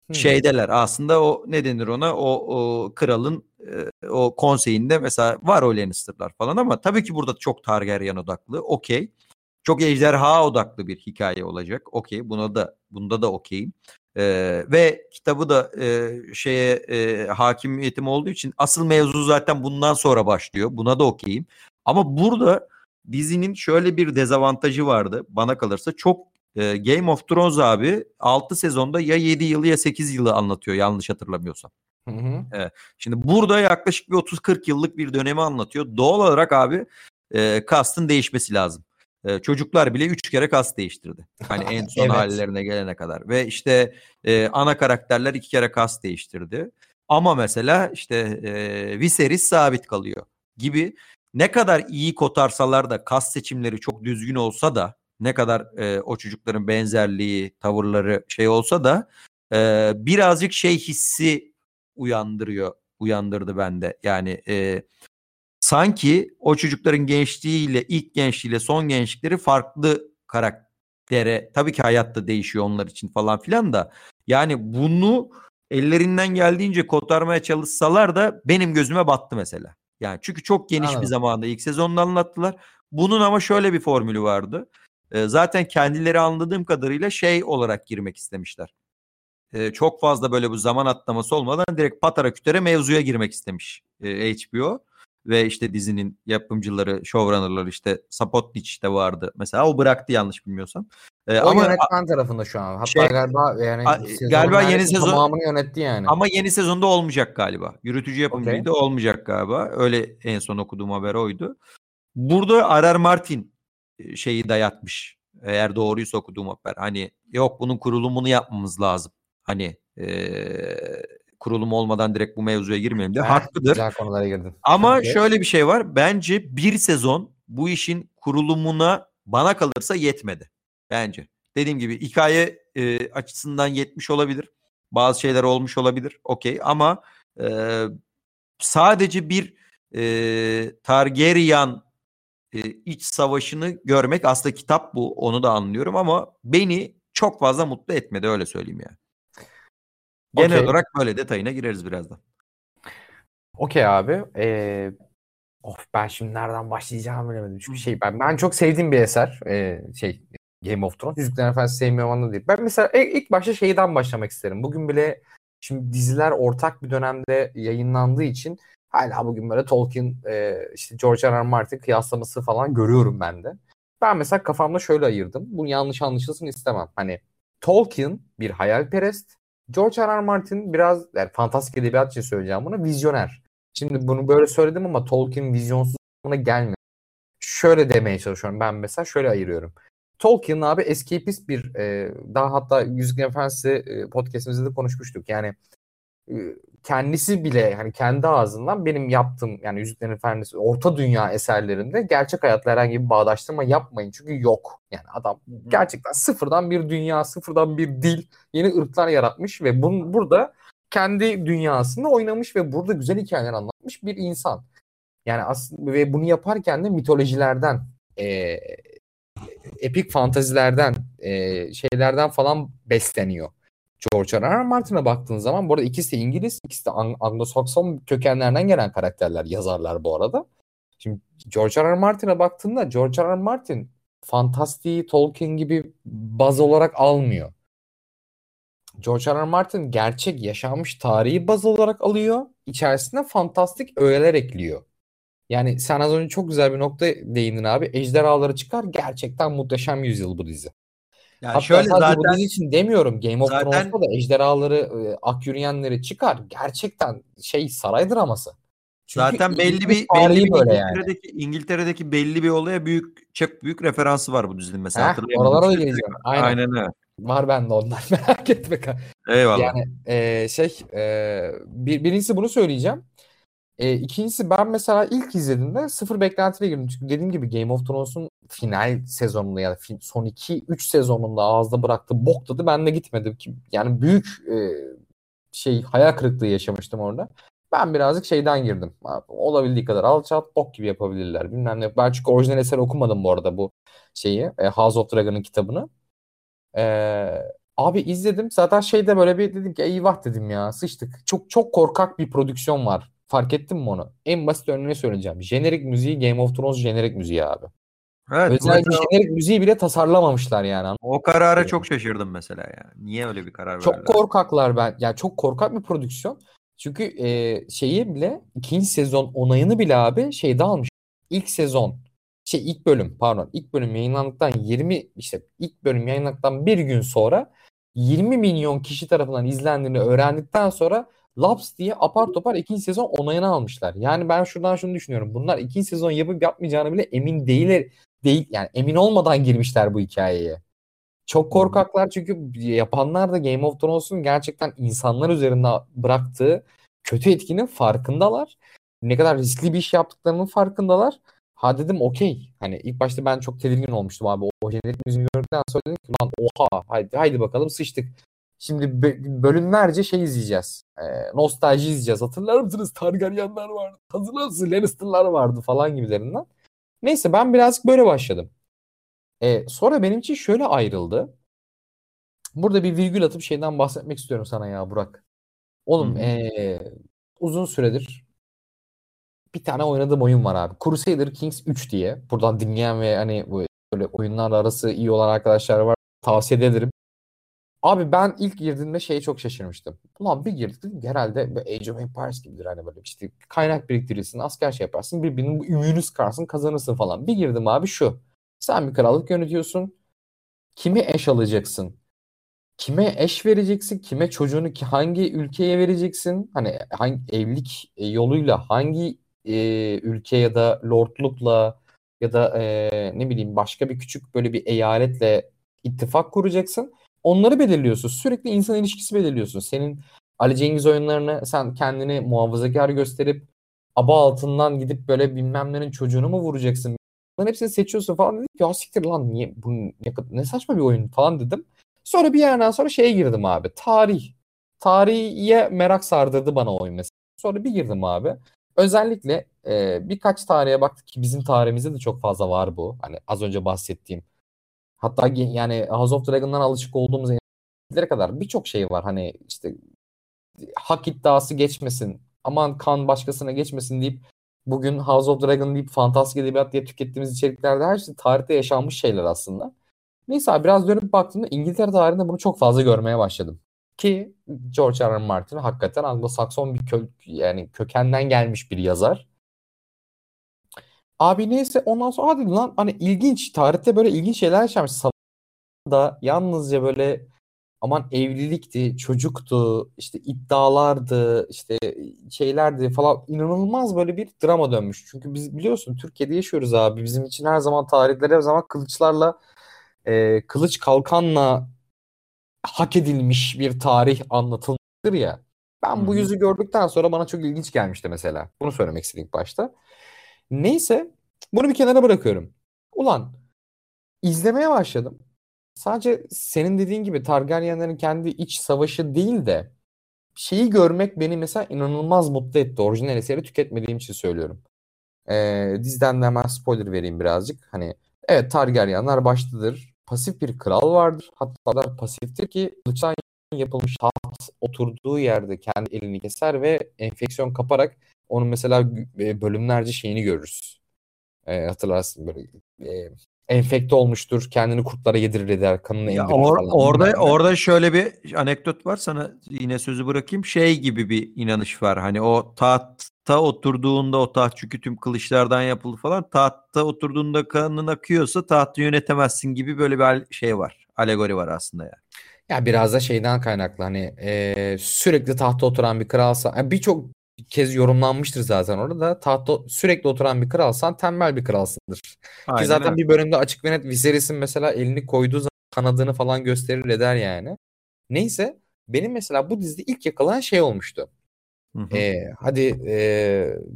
hmm. şeydeler aslında o ne denir ona o, o kralın e, o konseyinde mesela var o Lannister'lar falan ama tabii ki burada çok Targaryen odaklı. Okey. Çok ejderha odaklı bir hikaye olacak. Okey. Buna da bunda da okeyim. Ee, ve kitabı da e, şeye e, hakimiyetim olduğu için asıl mevzu zaten bundan sonra başlıyor. Buna da okeyim. Ama burada dizinin şöyle bir dezavantajı vardı bana kalırsa. Çok e, Game of Thrones abi 6 sezonda ya 7 yılı ya 8 yılı anlatıyor yanlış hatırlamıyorsam. Hı hı. Evet. Şimdi burada yaklaşık bir 30-40 yıllık bir dönemi anlatıyor. Doğal olarak abi e, kastın değişmesi lazım. E, çocuklar bile 3 kere kast değiştirdi. Hani en son evet. hallerine gelene kadar. Ve işte e, ana karakterler 2 kere kast değiştirdi. Ama mesela işte e, Viserys sabit kalıyor gibi ne kadar iyi kotarsalar da kas seçimleri çok düzgün olsa da ne kadar e, o çocukların benzerliği, tavırları şey olsa da e, birazcık şey hissi uyandırıyor, uyandırdı bende. Yani e, sanki o çocukların gençliğiyle, ilk gençliğiyle son gençlikleri farklı karaktere. Tabii ki hayatta değişiyor onlar için falan filan da. Yani bunu ellerinden geldiğince kotarmaya çalışsalar da benim gözüme battı mesela. Yani çünkü çok geniş Anladım. bir zamanda ilk sezonda anlattılar. Bunun ama şöyle bir formülü vardı. Ee, zaten kendileri anladığım kadarıyla şey olarak girmek istemişler. Ee, çok fazla böyle bu zaman atlaması olmadan direkt patara kütere mevzuya girmek istemiş e, HBO ve işte dizinin yapımcıları, showrunner'ları işte Sapotnic de vardı. Mesela o bıraktı yanlış bilmiyorsam. Ee, o ama yönetmen tarafında şu an. Hatta şey, galiba yani a, galiba yeni sezon tamamını yönetti yani. Ama yeni sezonda olmayacak galiba. Yürütücü yapımcıydı okay. olmayacak galiba. Öyle en son okuduğum haber oydu. Burada R.R. Martin e, şeyi dayatmış. Eğer doğruysa okuduğum haber. Hani yok bunun kurulumunu yapmamız lazım. Hani ee, kurulum olmadan direkt bu mevzuya girmeyelim de evet, haklıdır. Güzel konulara girdin. Ama okay. şöyle bir şey var. Bence bir sezon bu işin kurulumuna bana kalırsa yetmedi. Bence. Dediğim gibi hikaye e, açısından yetmiş olabilir. Bazı şeyler olmuş olabilir. Okey ama e, sadece bir e, Targaryen e, iç savaşını görmek aslında kitap bu. Onu da anlıyorum ama beni çok fazla mutlu etmedi öyle söyleyeyim yani. Genel okay. olarak böyle detayına gireriz birazdan. Okey abi. Ee, of ben şimdi nereden başlayacağımı bilemedim. Çünkü şey ben ben çok sevdiğim bir eser. Ee, şey Game of Thrones. Yüzüklerin Efendisi sevmiyorum anlamda değil. Ben mesela ilk başta şeyden başlamak isterim. Bugün bile şimdi diziler ortak bir dönemde yayınlandığı için hala bugün böyle Tolkien e, işte George R. R. Martin kıyaslaması falan görüyorum ben de. Ben mesela kafamda şöyle ayırdım. Bu yanlış anlaşılsın istemem. Hani Tolkien bir hayalperest. George R. R. Martin biraz yani fantastik edebiyat için söyleyeceğim bunu vizyoner. Şimdi bunu böyle söyledim ama Tolkien vizyonsuz buna gelmiyor. Şöyle demeye çalışıyorum ben mesela şöyle ayırıyorum. Tolkien abi escapist bir e, daha hatta Yüzüklerin Efendisi e, podcastimizde de konuşmuştuk. Yani e, kendisi bile hani kendi ağzından benim yaptığım yani Yüzüklerin Efendisi orta dünya eserlerinde gerçek hayatla herhangi bir bağdaştırma yapmayın. Çünkü yok. Yani adam gerçekten sıfırdan bir dünya, sıfırdan bir dil, yeni ırklar yaratmış ve bun, burada kendi dünyasında oynamış ve burada güzel hikayeler anlatmış bir insan. Yani aslında ve bunu yaparken de mitolojilerden, e, epik fantazilerden, e, şeylerden falan besleniyor. George R. R. Martin'e baktığın zaman bu arada ikisi de İngiliz, ikisi de Anglo-Sakson kökenlerden gelen karakterler, yazarlar bu arada. Şimdi George R. R. Martin'e baktığında George R. R. Martin fantastiği Tolkien gibi baz olarak almıyor. George R. R. Martin gerçek yaşanmış tarihi baz olarak alıyor. İçerisine fantastik öğeler ekliyor. Yani sen az önce çok güzel bir nokta değindin abi. Ejderhaları çıkar gerçekten muhteşem yüzyıl bu dizi. Ya Hatta şöyle zaten, bu dizi için demiyorum. Game of zaten, Thrones'ta da ejderhaları, e, ak yürüyenleri çıkar. Gerçekten şey saray draması. Çünkü Zaten belli bir belli bir İngiltere'deki yani. İngiltere'deki belli bir olaya büyük çok büyük referansı var bu dizinin mesela Heh, Oralara da geleceğim. Aynen. Aynen öyle. Var bende onlar merak etme. Eyvallah. Yani e, şey e, bir, birincisi bunu söyleyeceğim. E, ikincisi ben mesela ilk izlediğimde sıfır beklentiyle girdim. Çünkü dediğim gibi Game of Thrones'un final sezonunda ya da son 2-3 sezonunda ağızda bıraktığı bok tadı ben de gitmedim. ki Yani büyük e, şey hayal kırıklığı yaşamıştım orada. Ben birazcık şeyden girdim. Olabildiği kadar alçalt bok gibi yapabilirler. Bilmem ne. Ben çünkü orijinal eser okumadım bu arada bu şeyi. E, House of Dragon'ın kitabını. Ee, abi izledim. Zaten şeyde böyle bir dedim ki eyvah dedim ya sıçtık. Çok çok korkak bir prodüksiyon var. Fark ettin mi onu? En basit örneğini söyleyeceğim. Jenerik müziği Game of Thrones jenerik müziği abi. Evet, Özellikle mesela... jenerik müziği bile tasarlamamışlar yani. O karara çok şaşırdım mesela ya. Niye öyle bir karar çok verdiler? Çok korkaklar ben. Yani çok korkak bir prodüksiyon. Çünkü e, şeyi bile ikinci sezon onayını bile abi şeyde almış. İlk sezon şey ilk bölüm pardon ilk bölüm yayınlandıktan 20 işte ilk bölüm yayınlandıktan bir gün sonra 20 milyon kişi tarafından izlendiğini öğrendikten sonra Laps diye apar topar ikinci sezon onayını almışlar. Yani ben şuradan şunu düşünüyorum. Bunlar ikinci sezon yapıp yapmayacağını bile emin değiller. Değil yani emin olmadan girmişler bu hikayeye. Çok korkaklar çünkü yapanlar da Game of Thrones'un gerçekten insanlar üzerinde bıraktığı kötü etkinin farkındalar. Ne kadar riskli bir iş yaptıklarının farkındalar. Ha dedim okey. Hani ilk başta ben çok tedirgin olmuştum abi. O, o jenerik müziğini gördükten sonra dedim ki lan oha haydi, haydi bakalım sıçtık. Şimdi bölümlerce şey izleyeceğiz. E, nostalji izleyeceğiz. Hatırlar mısınız? Targaryenler vardı. Hatırlar mısınız? Lannister'lar vardı falan gibilerinden. Neyse ben birazcık böyle başladım. E, sonra benim için şöyle ayrıldı. Burada bir virgül atıp şeyden bahsetmek istiyorum sana ya Burak. Oğlum e, uzun süredir bir tane oynadığım oyun var abi. Crusader Kings 3 diye. Buradan dinleyen ve hani böyle oyunlarla arası iyi olan arkadaşlar var. Tavsiye ederim. Abi ben ilk girdiğimde şeye çok şaşırmıştım. Ulan bir girdik dedim herhalde böyle Age of Empires gibidir hani böyle işte kaynak biriktirirsin, asker şey yaparsın, birbirinin ümüğünü sıkarsın, kazanırsın falan. Bir girdim abi şu. Sen bir krallık yönetiyorsun. Kimi eş alacaksın? Kime eş vereceksin? Kime çocuğunu ki hangi ülkeye vereceksin? Hani hangi evlilik yoluyla hangi e, ülke ya da lordlukla ya da e, ne bileyim başka bir küçük böyle bir eyaletle ittifak kuracaksın. Onları belirliyorsun. Sürekli insan ilişkisi belirliyorsun. Senin Ali Cengiz oyunlarını sen kendini muhafazakar gösterip aba altından gidip böyle bilmem nenin çocuğunu mu vuracaksın? Bunların hepsini seçiyorsun falan dedim ya siktir lan niye bu ne, ne saçma bir oyun falan dedim. Sonra bir yerden sonra şeye girdim abi. Tarih. Tarihe merak sardırdı bana oyun mesela. Sonra bir girdim abi. Özellikle e, birkaç tarihe baktık ki bizim tarihimizde de çok fazla var bu. Hani az önce bahsettiğim. Hatta yani House of Dragon'dan alışık olduğumuz yeniliklere kadar birçok şey var. Hani işte hak iddiası geçmesin, aman kan başkasına geçmesin deyip bugün House of Dragon deyip fantastik edebiyat diye tükettiğimiz içeriklerde her şey tarihte yaşanmış şeyler aslında. Neyse biraz dönüp baktığımda İngiltere tarihinde bunu çok fazla görmeye başladım. Ki George R. R. Martin hakikaten Anglo-Sakson bir kö yani kökenden gelmiş bir yazar. Abi neyse ondan sonra hadi lan hani ilginç tarihte böyle ilginç şeyler yaşamış. Da yalnızca böyle aman evlilikti, çocuktu, işte iddialardı, işte şeylerdi falan inanılmaz böyle bir drama dönmüş. Çünkü biz biliyorsun Türkiye'de yaşıyoruz abi. Bizim için her zaman tarihler her zaman kılıçlarla e, kılıç kalkanla hak edilmiş bir tarih anlatılmıştır ya. Ben bu yüzü gördükten sonra bana çok ilginç gelmişti mesela. Bunu söylemek istedim başta. Neyse bunu bir kenara bırakıyorum. Ulan izlemeye başladım. Sadece senin dediğin gibi Targaryenlerin kendi iç savaşı değil de şeyi görmek beni mesela inanılmaz mutlu etti. Orijinal eseri tüketmediğim için söylüyorum. Ee, diziden de hemen spoiler vereyim birazcık. Hani evet Targaryenler baştadır pasif bir kral vardır. Hatta pasiftir ki kılıçtan yapılmış taht oturduğu yerde kendi elini keser ve enfeksiyon kaparak onun mesela e, bölümlerce şeyini görürüz. E, hatırlarsın böyle e, enfekte olmuştur. Kendini kurtlara yedirir eder. Kanını ya or, falan. Orada yani. orada şöyle bir anekdot var. Sana yine sözü bırakayım. Şey gibi bir inanış var. Hani o tahta oturduğunda o taht çünkü tüm kılıçlardan yapıldı falan. Tahta oturduğunda kanın akıyorsa tahtı yönetemezsin gibi böyle bir şey var. alegori var aslında yani. Ya biraz da şeyden kaynaklı hani e, sürekli tahta oturan bir kralsa yani birçok kez yorumlanmıştır zaten orada tahta sürekli oturan bir kralsan tembel bir kralsındır. Aynen Ki zaten bir bölümde açık ve net Viserys'in mesela elini koyduğu zaman kanadını falan gösterir eder yani. Neyse benim mesela bu dizide ilk yakalayan şey olmuştu. Hı hı. Ee, hadi e,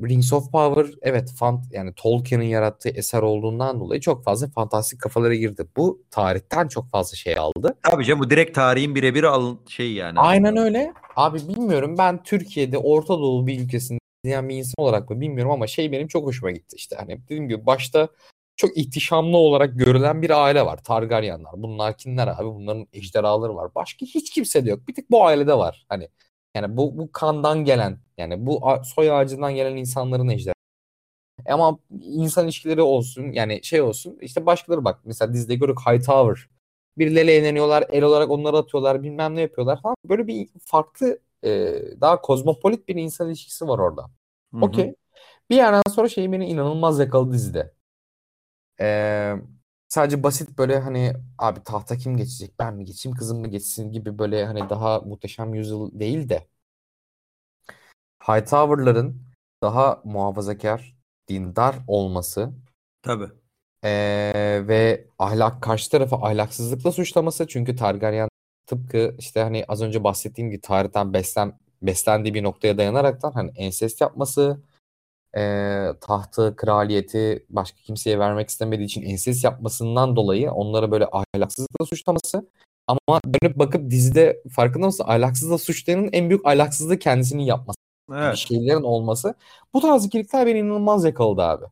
Rings of Power evet fan, yani Tolkien'in yarattığı eser olduğundan dolayı çok fazla fantastik kafalara girdi. Bu tarihten çok fazla şey aldı. Tabii canım bu direkt tarihin birebir al şey yani. Aynen öyle. Abi bilmiyorum ben Türkiye'de Orta Doğu bir ülkesinde izleyen bir insan olarak mı bilmiyorum ama şey benim çok hoşuma gitti işte. Hani dediğim gibi başta çok ihtişamlı olarak görülen bir aile var. Targaryenler. Bunlar kimler abi? Bunların ejderhaları var. Başka hiç kimse de yok. Bir tek bu ailede var. Hani yani bu bu kandan gelen yani bu soy ağacından gelen insanların ejderhası. Ama insan ilişkileri olsun yani şey olsun işte başkaları bak mesela dizide görüyoruz Hightower birileriyle eğleniyorlar el olarak onları atıyorlar bilmem ne yapıyorlar falan böyle bir farklı e, daha kozmopolit bir insan ilişkisi var orada. Okey. Bir yerden sonra şey beni inanılmaz yakaladı dizide. Ee, sadece basit böyle hani abi tahta kim geçecek ben mi geçeyim kızım mı geçsin? gibi böyle hani daha muhteşem yüzyıl değil de. Hightower'ların daha muhafazakar, dindar olması Tabii. ee, ve ahlak karşı tarafı ahlaksızlıkla suçlaması. Çünkü Targaryen tıpkı işte hani az önce bahsettiğim gibi tarihten beslen beslendiği bir noktaya dayanaraktan hani ensest yapması ee, tahtı, kraliyeti başka kimseye vermek istemediği için ensest yapmasından dolayı onları böyle ahlaksızlıkla suçlaması. Ama dönüp bakıp dizide farkında mısın? Ahlaksızlıkla suçlayanın en büyük ahlaksızlığı kendisinin yapması. Evet. şeylerin olması. Bu tarz ikilikler beni inanılmaz yakaladı abi.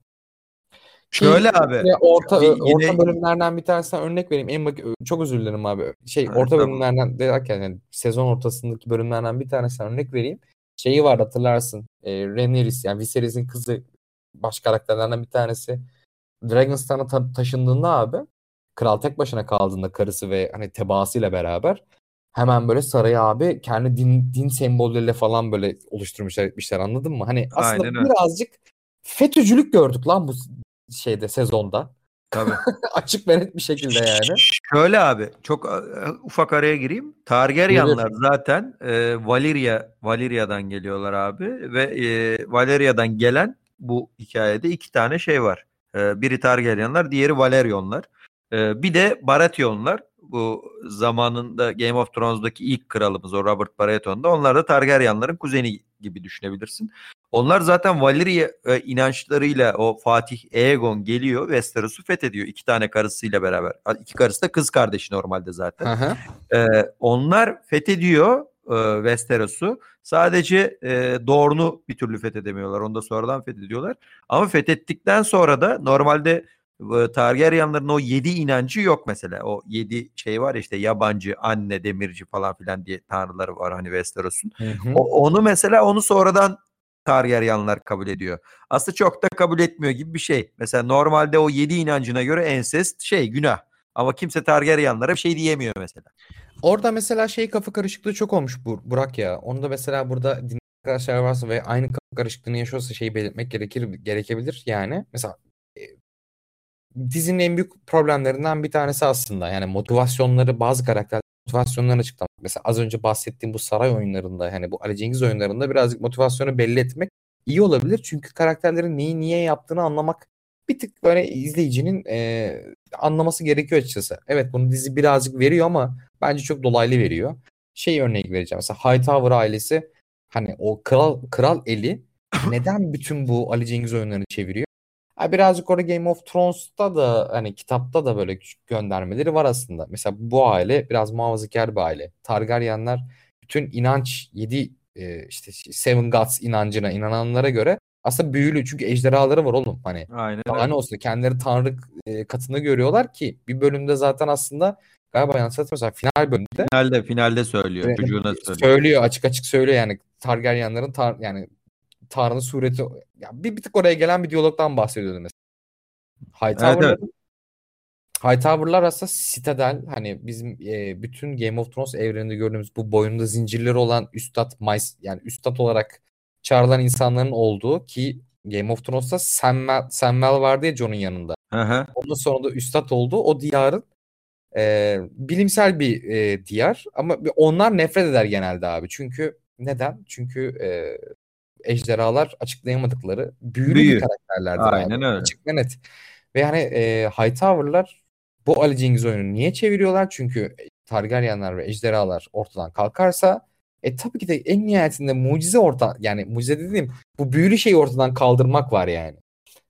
Şöyle Ki abi. orta bir- orta yine- bölümlerden bir tanesinden örnek vereyim. En bak çok özür dilerim abi. Şey Ha, orta tamam. bölümlerden derken yani sezon ortasındaki bölümlerden bir tanesinden örnek vereyim. Şeyi var hatırlarsın. E, Rhaenyra yani Viserys'in kızı baş karakterlerden bir tanesi. Dragonstone ta- taşındığında abi kral tek başına kaldığında karısı ve hani tebaasıyla beraber hemen böyle sarayı abi kendi din, din sembolleriyle falan böyle oluşturmuşlar etmişler anladın mı? Hani aslında Aynen öyle. birazcık FETÖ'cülük gördük lan bu şeyde sezonda. Tabii. Açık ve net bir şekilde yani. Şöyle abi çok ufak araya gireyim. Targaryenlar zaten e, Valyria Valyria'dan geliyorlar abi ve e, Valyria'dan gelen bu hikayede iki tane şey var. E, biri Targaryenlar, diğeri Valerionlar. E, bir de Baratheonlar. Bu zamanında Game of Thrones'daki ilk kralımız o Robert Baratheon'da. Onlar da Targaryenların kuzeni gibi düşünebilirsin. Onlar zaten Valyria e, inançlarıyla o Fatih Aegon geliyor Westeros'u fethediyor iki tane karısıyla beraber. İki karısı da kız kardeşi normalde zaten. Hı. Ee, onlar fethediyor e, Westeros'u. Sadece e, Dorne'u bir türlü fethedemiyorlar. Onu da sonradan fethediyorlar. Ama fethettikten sonra da normalde e, Targaryenların o yedi inancı yok mesela. O yedi şey var işte yabancı, anne, demirci falan filan diye tanrıları var hani Westeros'un. Onu mesela onu sonradan Targaryenlar kabul ediyor. Aslında çok da kabul etmiyor gibi bir şey. Mesela normalde o yedi inancına göre ensest şey günah. Ama kimse Targaryenlara bir şey diyemiyor mesela. Orada mesela şey kafa karışıklığı çok olmuş Bur- Burak ya. Onu da mesela burada arkadaşlar varsa ve aynı kafa karışıklığını yaşıyorsa şeyi belirtmek gerekir gerekebilir yani. Mesela dizinin en büyük problemlerinden bir tanesi aslında. Yani motivasyonları bazı karakter motivasyonlarını açıklamak. Mesela az önce bahsettiğim bu saray oyunlarında yani bu Ali Cengiz oyunlarında birazcık motivasyonu belli etmek iyi olabilir. Çünkü karakterlerin neyi niye yaptığını anlamak bir tık böyle izleyicinin e, anlaması gerekiyor açıkçası. Evet bunu dizi birazcık veriyor ama bence çok dolaylı veriyor. Şey örnek vereceğim. Mesela Hightower ailesi hani o kral kral eli neden bütün bu Ali Cengiz oyunlarını çeviriyor? Birazcık orada Game of Thrones'ta da hani kitapta da böyle küçük göndermeleri var aslında. Mesela bu aile biraz muhafazakar bir aile. Targaryenler bütün inanç yedi e, işte Seven Gods inancına inananlara göre aslında büyülü çünkü ejderhaları var oğlum hani. Aynen Daha ne olsun kendileri tanrı e, katını görüyorlar ki bir bölümde zaten aslında galiba yanlış hatırlamıyorsam final bölümünde Finalde finalde söylüyor. e, Çocuğuna söylüyor. söylüyor açık açık söylüyor yani Targaryenların tar yani Tanrı'nın sureti ya bir, bir tık oraya gelen bir diyalogdan bahsediyordu mesela. Hightower'lar aslında Citadel hani bizim e, bütün Game of Thrones evreninde gördüğümüz bu boynunda zincirleri olan üstad Maes yani üstad olarak çağrılan insanların olduğu ki Game of Thrones'ta Samwell, Samwell vardı ya Jon'un yanında. Hı. Ondan sonra da üstad oldu. O diyarın E, bilimsel bir e, diyar ama onlar nefret eder genelde abi. Çünkü neden? Çünkü e, ejderhalar açıklayamadıkları büyülü Büyü. bir karakterlerdir Aynen abi. öyle. Açık ve net. Ve yani e, Hightower'lar bu Ali Cengiz oyunu niye çeviriyorlar? Çünkü Targaryenler ve ejderhalar ortadan kalkarsa e tabii ki de en nihayetinde mucize orta yani mucize dediğim bu büyülü şeyi ortadan kaldırmak var yani.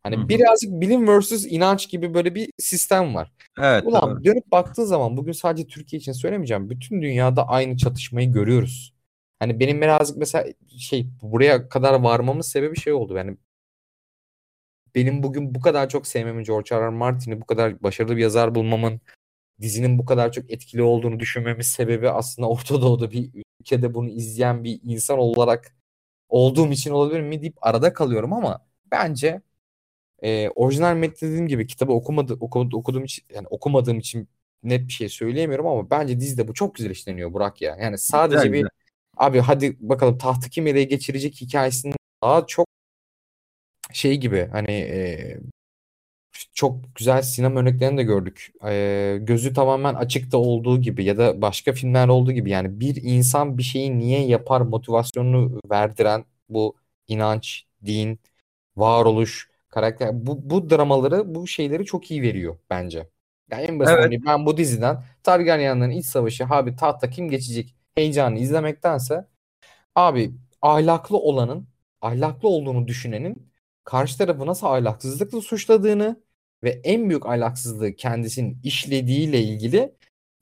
Hani Hı hı. birazcık bilim vs inanç gibi böyle bir sistem var. Evet Ulan doğru. dönüp baktığın zaman bugün sadece Türkiye için söylemeyeceğim. Bütün dünyada aynı çatışmayı görüyoruz. Hani benim birazcık mesela şey buraya kadar varmamın sebebi şey oldu. Yani benim bugün bu kadar çok sevmemin George R. R. Martin'i bu kadar başarılı bir yazar bulmamın dizinin bu kadar çok etkili olduğunu düşünmemin sebebi aslında Orta Doğu'da bir ülkede bunu izleyen bir insan olarak olduğum için olabilir mi deyip arada kalıyorum ama bence e, orijinal metni dediğim gibi kitabı okumadı, okudu, okuduğum için yani okumadığım için net bir şey söyleyemiyorum ama bence dizide bu çok güzel işleniyor Burak ya. Yani sadece Güzel, bir güzel. Abi hadi bakalım tahtı kim ele geçirecek hikayesinin daha çok şey gibi hani e, çok güzel sinema örneklerini de gördük. E, gözü tamamen açıkta olduğu gibi ya da başka filmler olduğu gibi yani bir insan bir şeyi niye yapar motivasyonunu verdiren bu inanç, din, varoluş, karakter bu, bu dramaları bu şeyleri çok iyi veriyor bence. Yani en basit Evet. örneği ben bu diziden Targaryenlerin iç savaşı abi tahta kim geçecek heyecanı izlemektense abi ahlaklı olanın ahlaklı olduğunu düşünenin karşı tarafı nasıl ahlaksızlıkla suçladığını ve en büyük ahlaksızlığı kendisinin işlediğiyle ilgili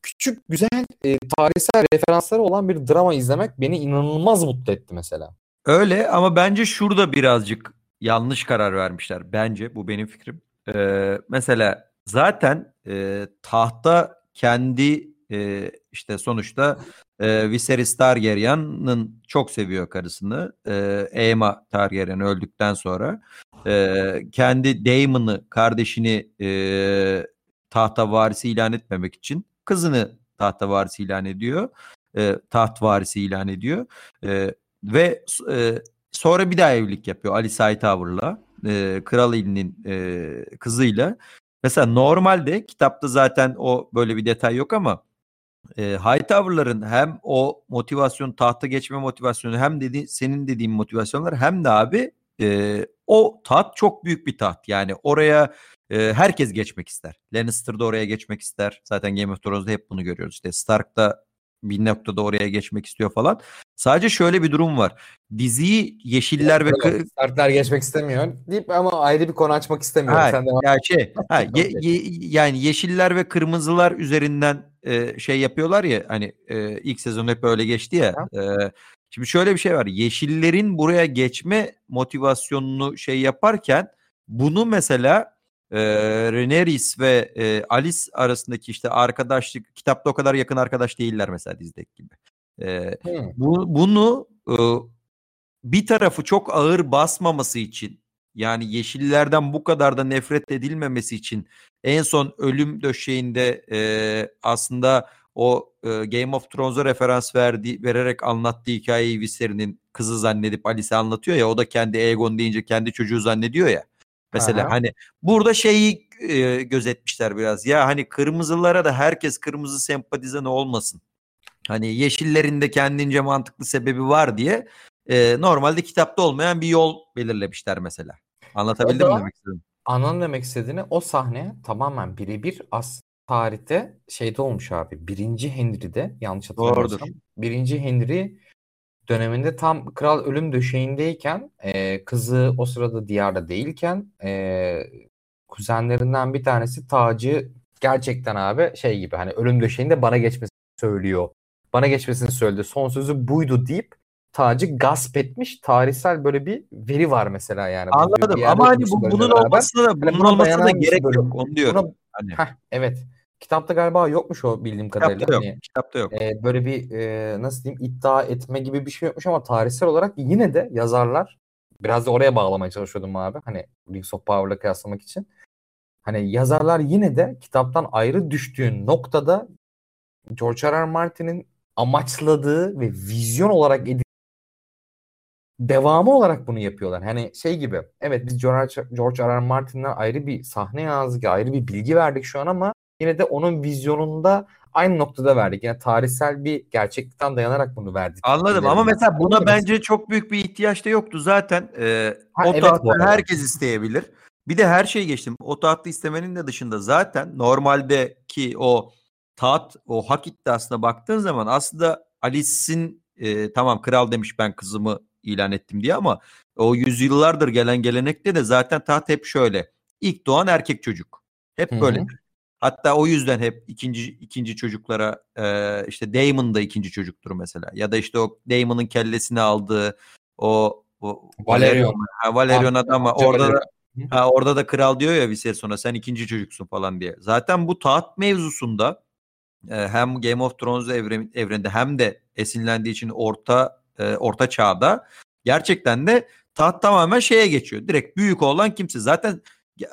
küçük güzel e, tarihsel referansları olan bir drama izlemek beni inanılmaz mutlu etti mesela. Öyle ama bence şurada birazcık yanlış karar vermişler. Bence bu benim fikrim. Ee, mesela zaten e, tahta kendi e, işte sonuçta e, Viserys Targaryen'ın çok seviyor karısını. E, Aemma Targaryen öldükten sonra e, kendi Daemon'ı kardeşini e, tahta varisi ilan etmemek için kızını tahta varisi ilan ediyor. E, taht varisi ilan ediyor. E, ve e, sonra bir daha evlilik yapıyor Ali Hightower'la. E, Kral elinin e, kızıyla. Mesela normalde kitapta zaten o böyle bir detay yok ama e, Hightower'ların hem o motivasyon tahta geçme motivasyonu hem dedi senin dediğin motivasyonlar hem de abi e, o taht çok büyük bir taht. Yani oraya e, herkes geçmek ister. Lannister da oraya geçmek ister. Zaten Game of Thrones'da hep bunu görüyoruz. İşte Stark da bir noktada oraya geçmek istiyor falan. Sadece şöyle bir durum var. Diziyi yeşiller ve kı- Starklar geçmek istemiyor deyip ama ayrı bir konu açmak istemiyorum. Ha, Sen devam ya şey ha, ye- ye- yani yeşiller ve kırmızılar üzerinden e, şey yapıyorlar ya hani e, ilk sezon hep öyle geçti ya. e, şimdi şöyle bir şey var. Yeşillerin buraya geçme motivasyonunu şey yaparken bunu mesela e, Rhaenyra ve e, Alice arasındaki işte arkadaşlık kitapta o kadar yakın arkadaş değiller mesela dizideki gibi. E, bu, bunu e, bir tarafı çok ağır basmaması için yani yeşillerden bu kadar da nefret edilmemesi için en son ölüm döşeğinde e, aslında o e, Game of Thrones'a referans verdi, vererek anlattığı hikayeyi Viserys'in kızı zannedip Alice'e anlatıyor ya o da kendi Aegon deyince kendi çocuğu zannediyor ya. Mesela Aha. hani burada şeyi e, gözetmişler biraz ya hani kırmızılara da herkes kırmızı sempatizanı olmasın. Hani yeşillerin de kendince mantıklı sebebi var diye e, normalde kitapta olmayan bir yol belirlemişler mesela. Anlatabildim mi demek istedim? Anlam demek istediğini o sahne tamamen birebir as tarihte şeyde olmuş abi. Birinci Henry'de yanlış hatırlamıyorsam. Doğrudur. Birinci Henry döneminde tam kral ölüm döşeğindeyken e, kızı o sırada diyarda değilken e, kuzenlerinden bir tanesi tacı gerçekten abi şey gibi hani ölüm döşeğinde bana geçmesini söylüyor. Bana geçmesini söyledi. Son sözü buydu deyip tacı gasp etmiş. Tarihsel böyle bir veri var mesela yani. Anladım ama hani bu, bunun beraber. olmasına da bunun buna olmasına da gerek yok onu diyorum. Buna- Hani Heh, evet. Kitapta galiba yokmuş o bildiğim kadarıyla. kitapta yok. Hani, Kitapta yok. e, böyle bir e, nasıl diyeyim iddia etme gibi bir şey yokmuş ama tarihsel olarak yine de yazarlar biraz da oraya bağlamaya çalışıyordum abi. Hani Rings of Power'la kıyaslamak için. Hani yazarlar yine de kitaptan ayrı düştüğü noktada George R. R. Martin'in amaçladığı ve vizyon olarak edin devamı olarak bunu yapıyorlar. Hani şey gibi evet biz George, George R. R. Martin'den ayrı bir sahne yazdık, ayrı bir bilgi verdik şu an ama yine de onun vizyonunda aynı noktada verdik. Yani tarihsel bir gerçeklikten dayanarak bunu verdik. Anladım ama mesela buna bence çok büyük bir ihtiyaç da yoktu zaten. E, ha, o evet, tahtı herkes isteyebilir. Bir de her şey geçtim. O tahtı istemenin de dışında zaten normaldeki o taht, o hak iddiasına baktığın zaman aslında Alice'in e, tamam kral demiş ben kızımı ilan ettim diye ama o yüzyıllardır gelen gelenekte de zaten taht hep şöyle. İlk doğan erkek çocuk. Hep böyle. Hatta o yüzden hep ikinci ikinci çocuklara e, işte Damon da ikinci çocuktur mesela. Ya da işte o Damon'ın kellesini aldığı o, o Valerion. Ha, Valerion adam orada da ha, orada da kral diyor ya Viserios'a sen ikinci çocuksun falan diye. Zaten bu taht mevzusunda e, hem Game of Thrones evren, evreninde hem de esinlendiği için orta e, orta çağda gerçekten de taht tamamen şeye geçiyor. Direkt büyük olan kimse. Zaten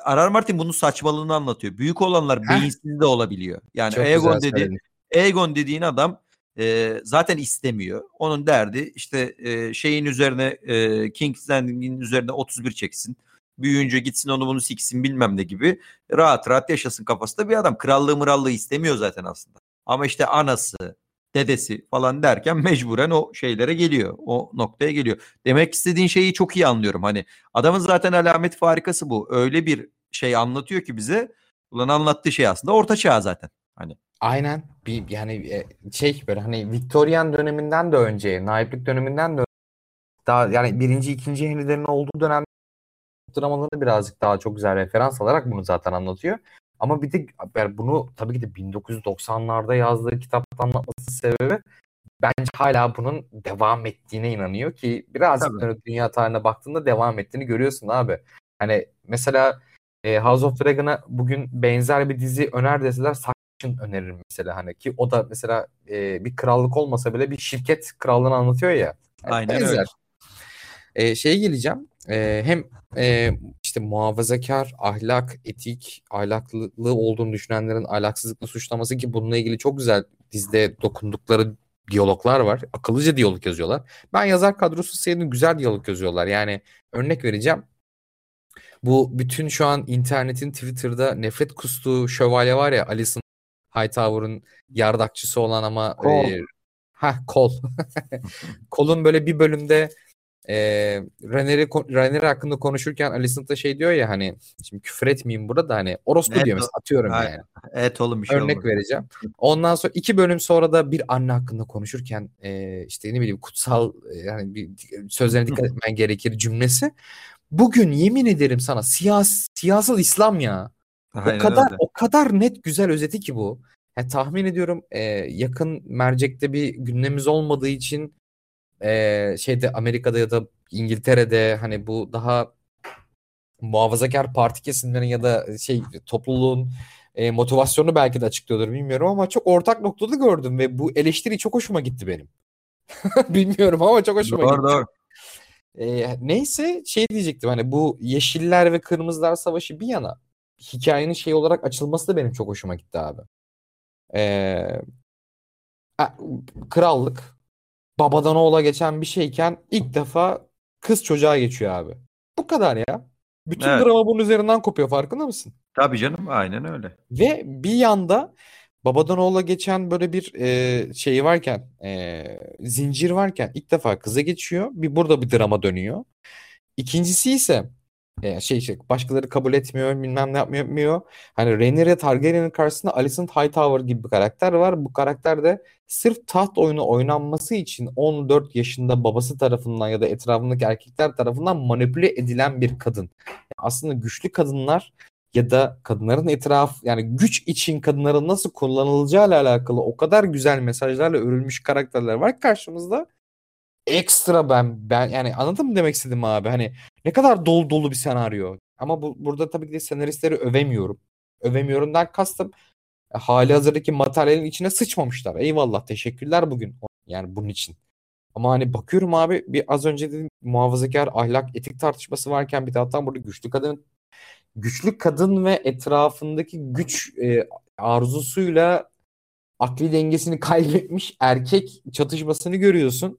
Arar Martin bunun saçmalığını anlatıyor. Büyük olanlar beyinsiz de olabiliyor. Yani Çok Aegon dedi Aegon dediğin adam e, zaten istemiyor. Onun derdi işte e, şeyin üzerine e, King's Landing'in üzerine 31 çeksin. Büyüyünce gitsin onu bunu siksin bilmem ne gibi. Rahat rahat yaşasın kafasında bir adam. Krallığı mırallığı istemiyor zaten aslında. Ama işte anası, dedesi falan derken mecburen o şeylere geliyor. O noktaya geliyor. Demek istediğin şeyi çok iyi anlıyorum. Hani adamın zaten alamet farikası bu. Öyle bir şey anlatıyor ki bize. Ulan anlattığı şey aslında orta çağ zaten. Hani Aynen. Bir yani e, şey böyle hani Victorian döneminden de önce, naiplik döneminden de daha yani birinci, ikinci Henry'lerin olduğu dönem dramalarını birazcık daha çok güzel referans alarak bunu zaten anlatıyor. Ama bir de yani bunu tabii ki de 1990'larda yazdığı kitapta anlatması sebebi bence hala bunun devam ettiğine inanıyor ki birazcık tabii. dünya tarihine baktığında devam ettiğini görüyorsun abi. Hani mesela e, House of Dragon'a bugün benzer bir dizi öner deseler Succession öneririm mesela hani ki o da mesela e, bir krallık olmasa bile bir şirket krallığını anlatıyor ya. Yani Aynen benzer. öyle. E, şeye geleceğim. E, hem e, işte muhafazakar, ahlak, etik, ahlaklı olduğunu düşünenlerin ahlaksızlıkla suçlaması ki bununla ilgili çok güzel dizide dokundukları diyaloglar var. Akıllıca diyalog yazıyorlar. Ben yazar kadrosu senin güzel diyalog yazıyorlar. Yani örnek vereceğim. Bu bütün şu an internetin Twitter'da nefret kustuğu şövalye var ya Alison Hightower'ın yardakçısı olan ama Kol. E, ha kol. Kolun böyle bir bölümde e, Renner'i Renner hakkında konuşurken Alicent da şey diyor ya hani şimdi küfür etmeyeyim burada da hani orospu evet, diyor mesela atıyorum ha, yani. Evet oğlum bir şey Örnek olmadı. vereceğim. Ondan sonra iki bölüm sonra da bir anne hakkında konuşurken e, işte ne bileyim kutsal yani bir sözlerine dikkat etmen gerekir cümlesi. Bugün yemin ederim sana siyas siyasal İslam ya. Aynen o kadar öyle. o kadar net güzel özeti ki bu. Yani tahmin ediyorum e, yakın mercekte bir gündemimiz olmadığı için e, şeyde Amerika'da ya da İngiltere'de hani bu daha muhafazakar parti kesimlerin ya da şey topluluğun e, motivasyonu belki de açıklıyordur bilmiyorum ama çok ortak noktada gördüm ve bu eleştiri çok hoşuma gitti benim. bilmiyorum ama çok hoşuma doğru, gitti. Doğru. E, neyse şey diyecektim hani bu yeşiller ve kırmızılar savaşı bir yana hikayenin şey olarak açılması da benim çok hoşuma gitti abi. E, krallık babadan oğula geçen bir şeyken ilk defa kız çocuğa geçiyor abi. Bu kadar ya. Bütün evet. drama bunun üzerinden kopuyor farkında mısın? Tabii canım aynen öyle. Ve bir yanda babadan oğula geçen böyle bir e, şey varken e, zincir varken ilk defa kıza geçiyor. Bir burada bir drama dönüyor. İkincisi ise e, şey şey başkaları kabul etmiyor bilmem ne yapmıyor. Hani Rhaenyra Targaryen'in karşısında Alicent Hightower gibi bir karakter var. Bu karakter de sırf taht oyunu oynanması için 14 yaşında babası tarafından ya da etrafındaki erkekler tarafından manipüle edilen bir kadın. Yani aslında güçlü kadınlar ya da kadınların etraf yani güç için kadınların nasıl kullanılacağı ile alakalı o kadar güzel mesajlarla örülmüş karakterler var karşımızda ekstra ben ben yani anladın mı demek istedim abi? Hani ne kadar dolu dolu bir senaryo. Ama bu burada tabii ki de senaristleri övemiyorum. Övemiyorumdan kastım e, hali hazırdaki materyalin içine sıçmamışlar. Eyvallah teşekkürler bugün. Yani bunun için. Ama hani bakıyorum abi bir az önce dedim muhafazakar ahlak etik tartışması varken bir taraftan burada güçlü kadın güçlü kadın ve etrafındaki güç e, arzusuyla akli dengesini kaybetmiş erkek çatışmasını görüyorsun.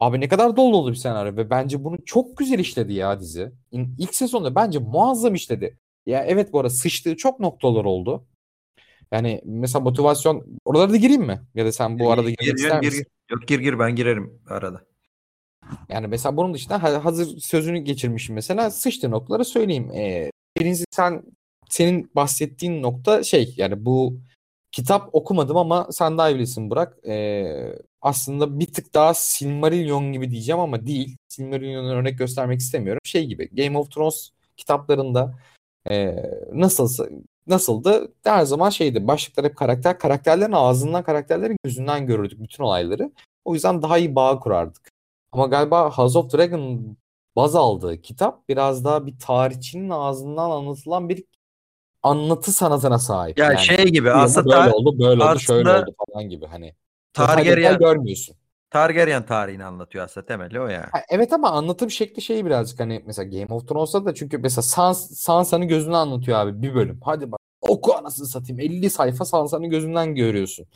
Abi ne kadar dolu dolu bir senaryo ve bence bunu çok güzel işledi ya dizi. İlk sezonda bence muazzam işledi. Ya evet bu arada sıçtığı çok noktalar oldu. Yani mesela motivasyon oralara da gireyim mi? Ya da sen bu arada girmek ister gir, misin? Yok gir gir ben girerim arada. Yani mesela bunun dışında ha- hazır sözünü geçirmişim mesela sıçtı noktaları söyleyeyim. Ee, birincisi sen senin bahsettiğin nokta şey yani bu kitap okumadım ama sen daha iyi bilirsin Burak. Ee, aslında bir tık daha Silmarillion gibi diyeceğim ama değil. Silmarillion'u örnek göstermek istemiyorum. Şey gibi Game of Thrones kitaplarında e, nasılsa nasıldı? Her zaman şeydi. Başlıklar hep karakter. Karakterlerin ağzından, karakterlerin gözünden görürdük bütün olayları. O yüzden daha iyi bağ kurardık. Ama galiba House of Dragon baz aldığı kitap biraz daha bir tarihçinin ağzından anlatılan bir anlatı sanatına sahip. Ya Yani şey gibi aslında böyle oldu, böyle oldu, şöyle aslında oldu falan gibi hani. Targaryen, görmüyorsun. Targaryen tarihini anlatıyor aslında temeli o yani. Ha, evet ama anlatım şekli şey birazcık hani mesela Game of Thrones'ta da çünkü mesela Sans, Sansa'nın gözünden anlatıyor abi bir bölüm. Hadi bak oku anasını satayım 50 sayfa Sansa'nın gözünden görüyorsun.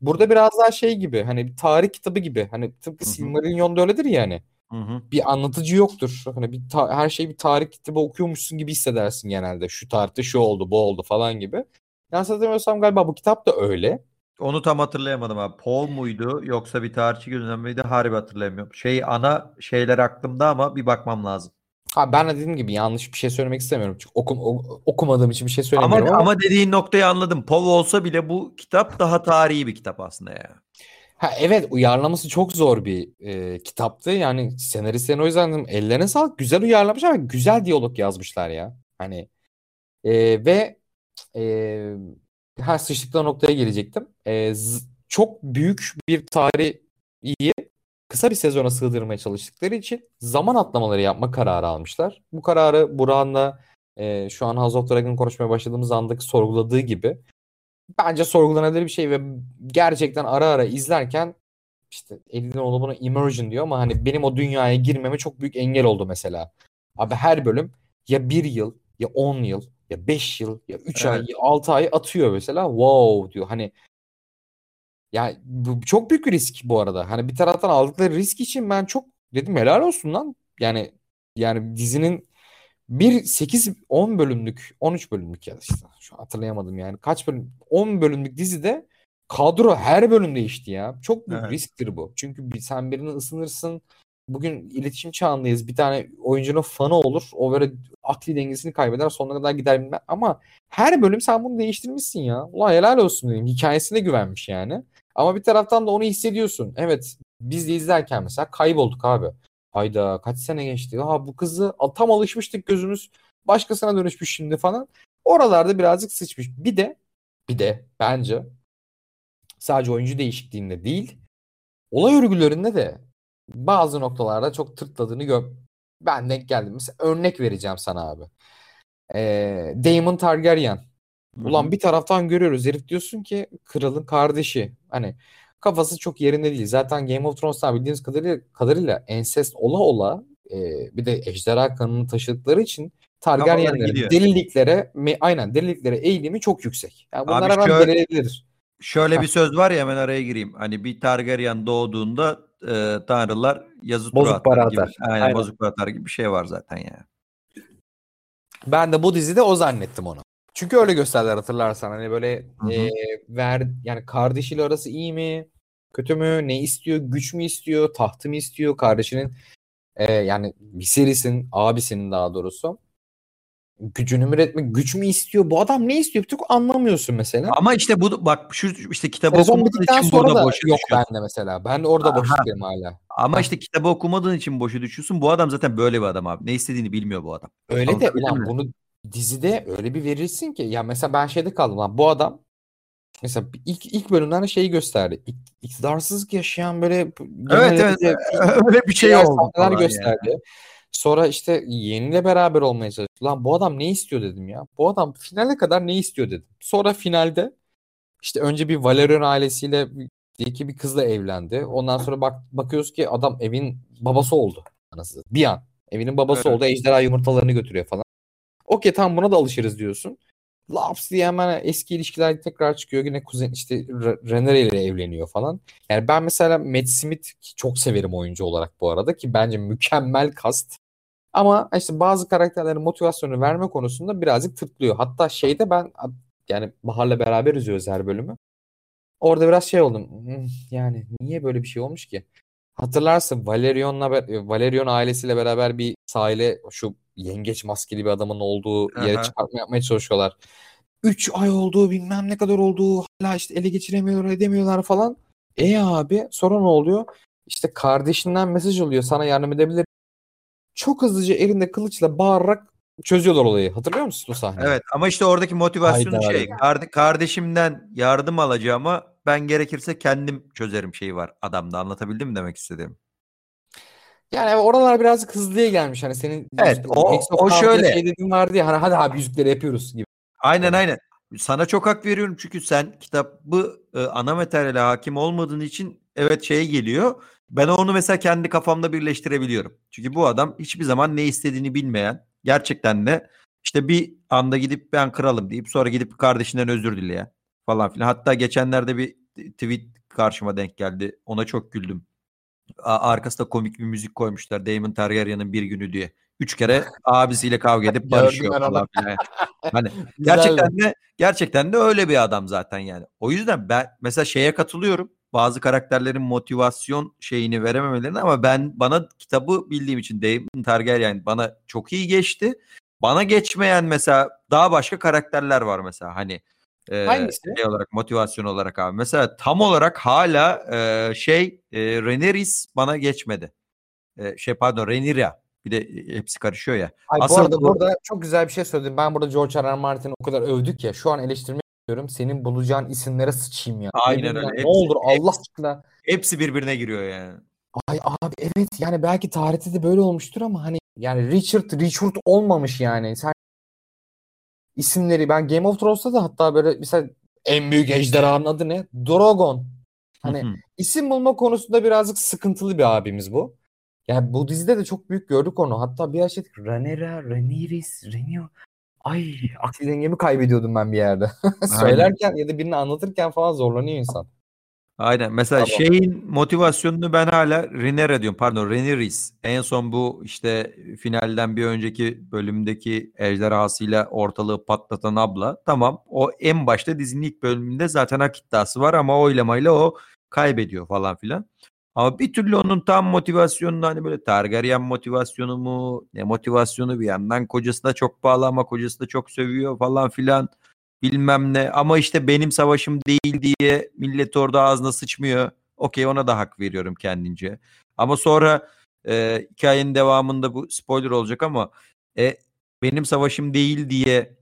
Burada biraz daha şey gibi hani bir tarih kitabı gibi hani tıpkı. Silmarillion'da öyledir ya hani Hı hı. bir anlatıcı yoktur. Hani bir ta- her şey bir tarih kitabı okuyormuşsun gibi hissedersin genelde. Şu tarihte şu oldu, bu oldu falan gibi. Yanlış hatırlamıyorsam galiba bu kitap da öyle. Onu tam hatırlayamadım abi. Paul muydu yoksa bir tarihçi gözünden miydi? Harbi hatırlayamıyorum. Şey ana şeyler aklımda ama bir bakmam lazım. Ha ben de dediğim gibi yanlış bir şey söylemek istemiyorum. Çünkü okum, o- okumadığım için bir şey Ama söylemiyorum ama, ama dediğin noktayı anladım. Paul olsa bile bu kitap daha tarihi bir kitap aslında ya. ha evet uyarlaması çok zor bir e, kitaptı. Yani senaristlerin o yüzden dedim, ellerine sağlık. Güzel uyarlamışlar ve güzel diyalog yazmışlar ya. Hani e, ve e, her sıçtıkları noktaya gelecektim. E, çok büyük bir tarihi kısa bir sezona sığdırmaya çalıştıkları için zaman atlamaları yapma kararı almışlar. Bu kararı Burak'ın e, şu an House of Dragon konuşmaya başladığımız andaki sorguladığı gibi bence sorgulanabilir bir şey ve gerçekten ara ara izlerken işte Elinoğlu buna immersion diyor ama hani benim o dünyaya girmeme çok büyük engel oldu mesela. Abi her bölüm ya bir yıl ya 10 yıl ya 5 yıl ya 3 ay Evet. ya 6 ay atıyor mesela. Wow diyor. Hani ya bu çok büyük bir risk bu arada. Hani bir taraftan aldıkları risk için ben çok dedim helal olsun lan. Yani yani dizinin bir 8 10 bölümlük 13 bölümlük ya işte şu hatırlayamadım yani kaç bölüm 10 bölümlük dizide kadro her bölüm değişti ya. Çok büyük Evet. risktir bu. Çünkü bir, sen birini ısınırsın. Bugün iletişim çağındayız. Bir tane oyuncunun fanı olur. O böyle akli dengesini kaybeder. Sonuna kadar gider bilmem. Ama her bölüm sen bunu değiştirmişsin ya. Ulan helal olsun diyeyim. Hikayesine güvenmiş yani. Ama bir taraftan da onu hissediyorsun. Evet biz de izlerken mesela kaybolduk abi. Hayda kaç sene geçti. Ha bu kızı tam alışmıştık gözümüz başkasına dönüşmüş şimdi falan. Oralarda birazcık sıçmış. Bir de bir de bence sadece oyuncu değişikliğinde değil olay örgülerinde de bazı noktalarda çok tırtladığını gör. Ben denk geldim. Mesela örnek vereceğim sana abi. Ee, Daemon Targaryen. Ulan bir taraftan görüyoruz. Herif diyorsun ki kralın kardeşi. Hani kafası çok yerinde değil. Zaten Game of Thrones'tan bildiğiniz kadarıyla, kadarıyla ensest ola ola e, bir de ejderha kanını taşıdıkları için Targaryenlerin deliliklere me- aynen deliliklere eğilimi çok yüksek. Yani bunlar Abi hemen şöyle-. Şöyle bir söz var ya hemen araya gireyim. Hani bir Targaryen doğduğunda e, tanrılar yazı tura Bozuk para atar gibi. Aynen, Aynen. bozuk para atar gibi bir şey var zaten ya. Ben de bu dizide o zannettim onu. Çünkü öyle gösterdiler hatırlarsan. Hani böyle Hı hı. e, ver yani kardeşiyle arası iyi mi? Kötü mü? Ne istiyor? Güç mü istiyor? Tahtı mı istiyor? Kardeşinin e, yani Viserys'in abisinin daha doğrusu gücünü mü üretmek, güç mü istiyor? Bu adam ne istiyor? Bir anlamıyorsun mesela. Ama işte bu bak şu işte kitabı Sezon okumadığın için sonra burada da boşa yok düşüyorsun. bende mesela. Ben de orada Aha. boşluktayım hala. Ama Heh. işte kitabı okumadığın için boşa düşüyorsun. Bu adam zaten böyle bir adam abi. Ne istediğini bilmiyor bu adam. Öyle de Anlatabildim ulan bunu dizide öyle bir verirsin ki ya mesela ben şeyde kaldım lan bu adam mesela ilk ilk bölümlerde şeyi gösterdi. İk, iktidarsızlık yaşayan böyle Evet evet de öyle bir şey oldu falan yani. Sonra işte yeğeniyle beraber olmaya çalıştı. Lan bu adam ne istiyor dedim ya. Bu adam finale kadar ne istiyor dedim. Sonra finalde işte önce bir Valerian ailesiyle iki bir kızla evlendi. Ondan sonra bak bakıyoruz ki adam evin babası oldu. Anası. Bir an. Evinin babası Evet. oldu. Ejderha yumurtalarını götürüyor falan. Okey tamam buna da alışırız diyorsun. Laps diye hemen eski ilişkiler tekrar çıkıyor. Yine kuzen işte R- Renere ile evleniyor falan. Yani ben mesela Matt Smith çok severim oyuncu olarak bu arada ki bence mükemmel kast. Ama işte bazı karakterlerin motivasyonu verme konusunda birazcık tırtlıyor. Hatta şeyde ben Yani Bahar'la beraber izliyoruz her bölümü. Orada biraz şey oldum. "Hmm, Yani niye böyle bir şey olmuş ki? Hatırlarsın Valerion'la be- Valerion ailesiyle beraber bir sahile şu yengeç maskeli bir adamın olduğu yere Aha. çıkartma yapmaya çalışıyorlar. 3 ay oldu bilmem ne kadar oldu hala işte ele geçiremiyorlar edemiyorlar falan. E abi sonra ne oluyor? İşte kardeşinden mesaj alıyor sana yardım edebilir. Çok hızlıca elinde kılıçla bağırarak çözüyorlar olayı. Hatırlıyor musun o sahneyi? Evet ama işte oradaki motivasyonu Hayda. şey kard- kardeşimden yardım alacağıma ben gerekirse kendim çözerim şeyi var adamda anlatabildim mi demek istediğim? Yani oralar birazcık hızlıya gelmiş. Hani senin Evet, o- o şöyle. şey dediğin vardı ya hani hadi abi yüzükleri yapıyoruz gibi. Aynen Evet. aynen. Sana çok hak veriyorum çünkü sen kitabı e, ana materyale hakim olmadığın için evet şeye geliyor. Ben onu mesela kendi kafamda birleştirebiliyorum. Çünkü bu adam hiçbir zaman ne istediğini bilmeyen gerçekten de işte bir anda gidip ben kralım deyip sonra gidip kardeşinden özür dileyen falan filan. Hatta geçenlerde bir tweet karşıma denk geldi. Ona çok güldüm. Arkasında komik bir müzik koymuşlar. Damon Targaryen'in bir günü diye. Üç kere abisiyle kavga edip barışıyor falan filan. Hani. Gerçekten de gerçekten de öyle bir adam zaten yani. O yüzden ben mesela şeye katılıyorum. Bazı karakterlerin motivasyon şeyini verememelerine ama ben bana kitabı bildiğim için Daemon Targaryen bana çok iyi geçti. Bana geçmeyen mesela daha başka karakterler var mesela hani e, Hangisi? şey olarak motivasyon olarak abi. Mesela tam olarak hala e, şey e, Rhaenyra bana geçmedi. E, şey pardon Rhaenyra. Bir de e, hepsi karışıyor ya. Ay Asıl bu arada bu- burada çok güzel bir şey söyledim. Ben burada George R. R. Martin'i o kadar övdük ya. Şu an eleştirmek istiyorum. Senin bulacağın isimlere sıçayım ya. Aynen öyle. Ne Hepsi- olur Allah aşkına. Hepsi birbirine giriyor yani. Ay abi evet yani belki tarihte de böyle olmuştur ama hani yani Richard Richard olmamış yani. Sen isimleri ben Game of Thrones'ta da hatta böyle mesela en büyük ejderhanın adı ne? Drogon. Hani Hı hı. isim bulma konusunda birazcık sıkıntılı bir abimiz bu. Yani bu dizide de çok büyük gördük onu. Hatta bir şey Rhaenyra, Rhaenyris, Rhaenyra. Ay akli dengemi kaybediyordum ben bir yerde. Söylerken ya da birini anlatırken falan zorlanıyor insan. Aynen. Mesela Tamam. şeyin motivasyonunu ben hala Rhaenyra diyorum. Pardon Rhaenyris. En son bu işte finalden bir önceki bölümdeki ejderhasıyla ortalığı patlatan abla. Tamam. O en başta dizinin ilk bölümünde zaten hak iddiası var ama oylamayla o kaybediyor falan filan. Ama bir türlü onun tam motivasyonunu hani böyle Targaryen motivasyonu mu ne motivasyonu bir yandan kocası da çok bağlı ama kocası da çok sövüyor falan filan bilmem ne ama işte benim savaşım değil diye millet orada ağzına sıçmıyor. Okey ona da hak veriyorum kendince. Ama sonra e, hikayenin devamında bu spoiler olacak ama e, benim savaşım değil diye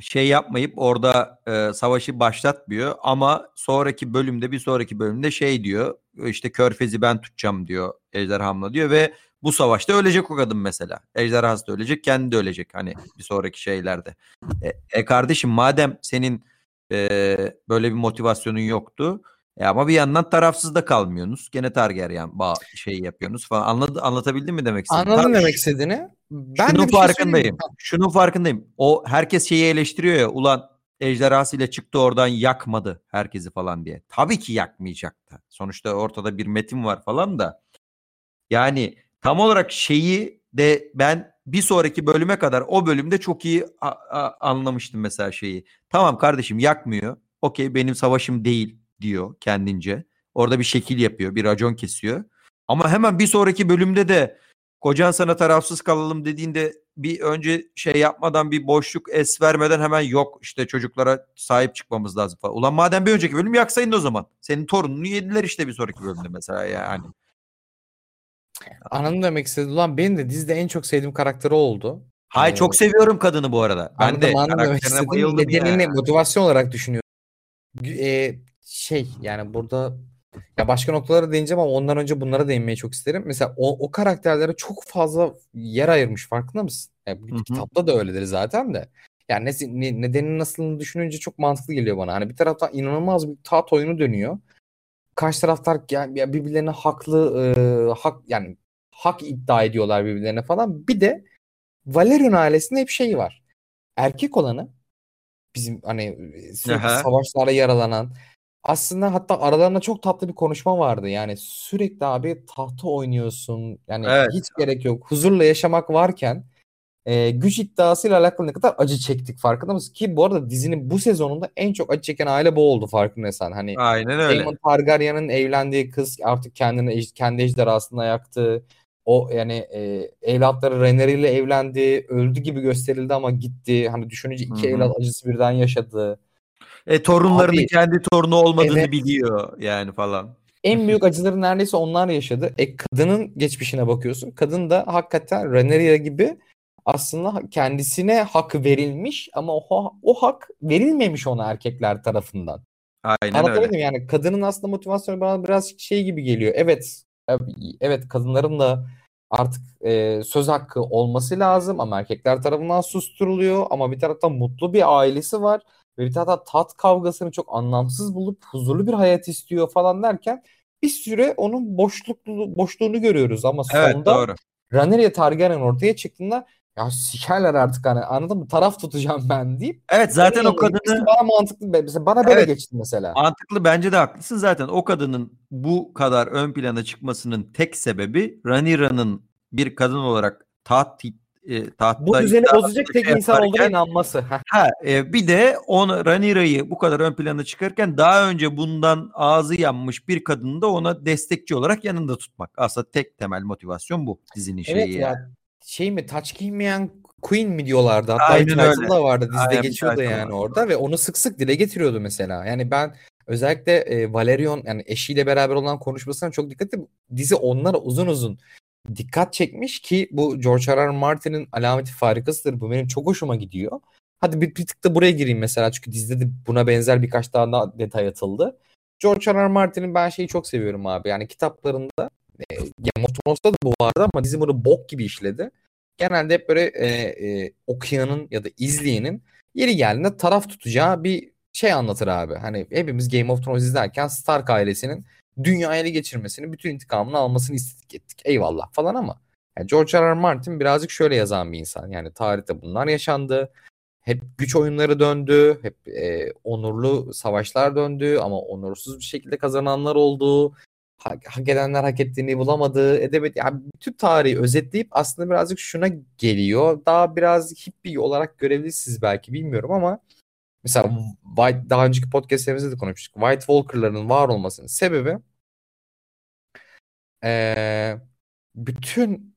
şey yapmayıp orada e, savaşı başlatmıyor ama sonraki bölümde bir sonraki bölümde şey diyor işte körfezi ben tutacağım diyor ejderhamla diyor ve bu savaşta ölecek o kadın mesela. Ejderhası da ölecek kendi de ölecek hani bir sonraki şeylerde. E, e kardeşim madem senin e, böyle bir motivasyonun yoktu e ama bir yandan tarafsız da kalmıyorsunuz. Gene Targaryen bağ şey yapıyorsunuz falan. Anladı, anlatabildim mi demek istedim? Anladım Tam demek istediğini. Ben şunun şey söyleyeyim farkındayım. mi? Şunun farkındayım. O herkes şeyi eleştiriyor ya ulan ejderhasıyla çıktı oradan yakmadı herkesi falan diye. Tabii ki yakmayacaktı. Sonuçta ortada bir metin var falan da. Yani tam olarak şeyi de ben bir sonraki bölüme kadar o bölümde çok iyi anlamıştım mesela şeyi. Tamam kardeşim yakmıyor. Okey benim savaşım değil diyor kendince. Orada bir şekil yapıyor, bir racon kesiyor. Ama hemen bir sonraki bölümde de kocan sana tarafsız kalalım dediğinde bir önce şey yapmadan bir boşluk es vermeden hemen yok işte çocuklara sahip çıkmamız lazım falan. Ulan madem bir önceki bölüm yaksaydın o zaman. Senin torununu yediler işte bir sonraki bölümde mesela yani. Anladım demek istediğini. Ulan benim de dizide en çok sevdiğim karakteri oldu. Hay Ee, çok seviyorum kadını bu arada. Ben Anladım de anladım karakterine bayıldım Nedenini ya. motivasyon olarak düşünüyorum. Gü- e, şey yani burada ya başka noktalara değineceğim ama ondan önce bunlara değinmeyi çok isterim. Mesela o, o karakterlere çok fazla yer ayırmış farkında mısın? Ya, bu Hı hı. kitapta da öyledir zaten de. Yani ne, ne- nedenini nasıl düşününce çok mantıklı geliyor bana. Hani bir taraftan inanılmaz bir taht oyunu dönüyor. Karşı taraftar yani ya birbirlerine haklı e, hak yani hak iddia ediyorlar birbirlerine falan. Bir de Valerian ailesinde hep şey var. Erkek olanı bizim hani sürekli Aha. savaşlarda yaralanan aslında hatta aralarında çok tatlı bir konuşma vardı. Yani sürekli abi tahta oynuyorsun. Yani Evet. hiç gerek yok. Huzurla yaşamak varken e, güç iddiasıyla alakalı ne kadar acı çektik farkında mısın? Ki bu arada dizinin bu sezonunda en çok acı çeken aile bu oldu farkındaysan. Hani Aynen öyle. Daemon Targaryen'ın evlendiği kız artık kendini kendi ejderhasında yaktı. O yani e, evlatları Rhaenyra ile evlendi. Öldü gibi gösterildi ama gitti. Hani düşününce iki Hı hı. evlat acısı birden yaşadı. E, torunlarının Abi, kendi torunu olmadığını evet. biliyor yani falan. En büyük acıları neredeyse onlar yaşadı. E kadının geçmişine bakıyorsun. Kadın da hakikaten Rhaenyra gibi aslında kendisine hak verilmiş ama o, o hak verilmemiş ona erkekler tarafından. Aynen Anlatabildim öyle. yani kadının aslında motivasyonu bana biraz şey gibi geliyor. Evet e, evet kadınların da artık e, söz hakkı olması lazım ama erkekler tarafından susturuluyor ama bir taraftan mutlu bir ailesi var ve bir taraftan tat kavgasını çok anlamsız bulup huzurlu bir hayat istiyor falan derken bir süre onun boşluklu boşluğunu görüyoruz ama Evet sonda doğru. Rhaenyra Targaryen ortaya çıktığında ya sikerler artık hani anladın mı? Taraf tutacağım ben deyip Evet zaten o kadını bana mantıklı mesela bana böyle Evet. geçti mesela. mantıklı bence de haklısın zaten o kadının bu kadar ön plana çıkmasının tek sebebi Ranira'nın bir kadın olarak taht e, tahtta Bu düzeni bozacak tek şey insan olduğuna inanması. Ha, e, bir de onu Ranira'yı bu kadar ön plana çıkarken daha önce bundan ağzı yanmış bir kadını da ona destekçi olarak yanında tutmak. Aslında tek temel motivasyon bu dizinin şeyi. Evet yani. ya şey mi taç giymeyen Queen mi diyorlardı. Hatta Aynen öyle. da vardı dizide Aynen geçiyordu yani vardı. orada ve onu sık sık dile getiriyordu mesela. Yani ben özellikle e, Valerion yani eşiyle beraber olan konuşmasına çok dikkat ettim. Dizi onlara uzun uzun dikkat çekmiş ki bu George R. R. Martin'in alameti farikasıdır. Bu benim çok hoşuma gidiyor. Hadi bir, bir tık da buraya gireyim mesela çünkü dizide de buna benzer birkaç daha, daha detay atıldı. George R. R. Martin'in ben şeyi çok seviyorum abi. Yani kitaplarında e, Game of Thrones'ta da bu vardı ama dizi bunu bok gibi işledi. Genelde hep böyle e, e, okuyanın ya da izleyenin yeri geldiğinde taraf tutacağı bir şey anlatır abi. Hani hepimiz Game of Thrones izlerken Stark ailesinin dünyayı ele geçirmesini, bütün intikamını almasını istedik ettik. Eyvallah falan ama yani George R. R. Martin birazcık şöyle yazan bir insan. Yani tarihte bunlar yaşandı. Hep güç oyunları döndü. Hep e, onurlu savaşlar döndü ama onursuz bir şekilde kazananlar oldu. Hak, hak edenler hak ettiğini bulamadı, edemedi. Yani bütün tarihi özetleyip aslında birazcık şuna geliyor. Daha biraz hippie olarak görevlisiniz belki bilmiyorum ama mesela White, daha önceki podcastlerimizde de konuşmuştuk. White Walker'ların var olmasının sebebi eee, bütün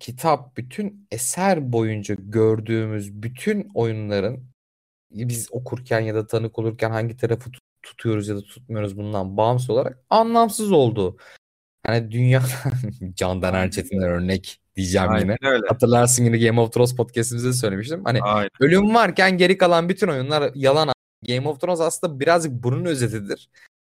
kitap, bütün eser boyunca gördüğümüz bütün oyunların biz okurken ya da tanık olurken hangi tarafı tut- tutuyoruz ya da tutmuyoruz bundan bağımsız olarak anlamsız oldu. Hani dünya Candan Erçetin'den örnek diyeceğim yine. Aynen öyle. Hatırlarsın yine Game of Thrones podcastimizde de söylemiştim. Hani Aynen. ölüm varken geri kalan bütün oyunlar yalan. Game of Thrones aslında birazcık bunun özetidir.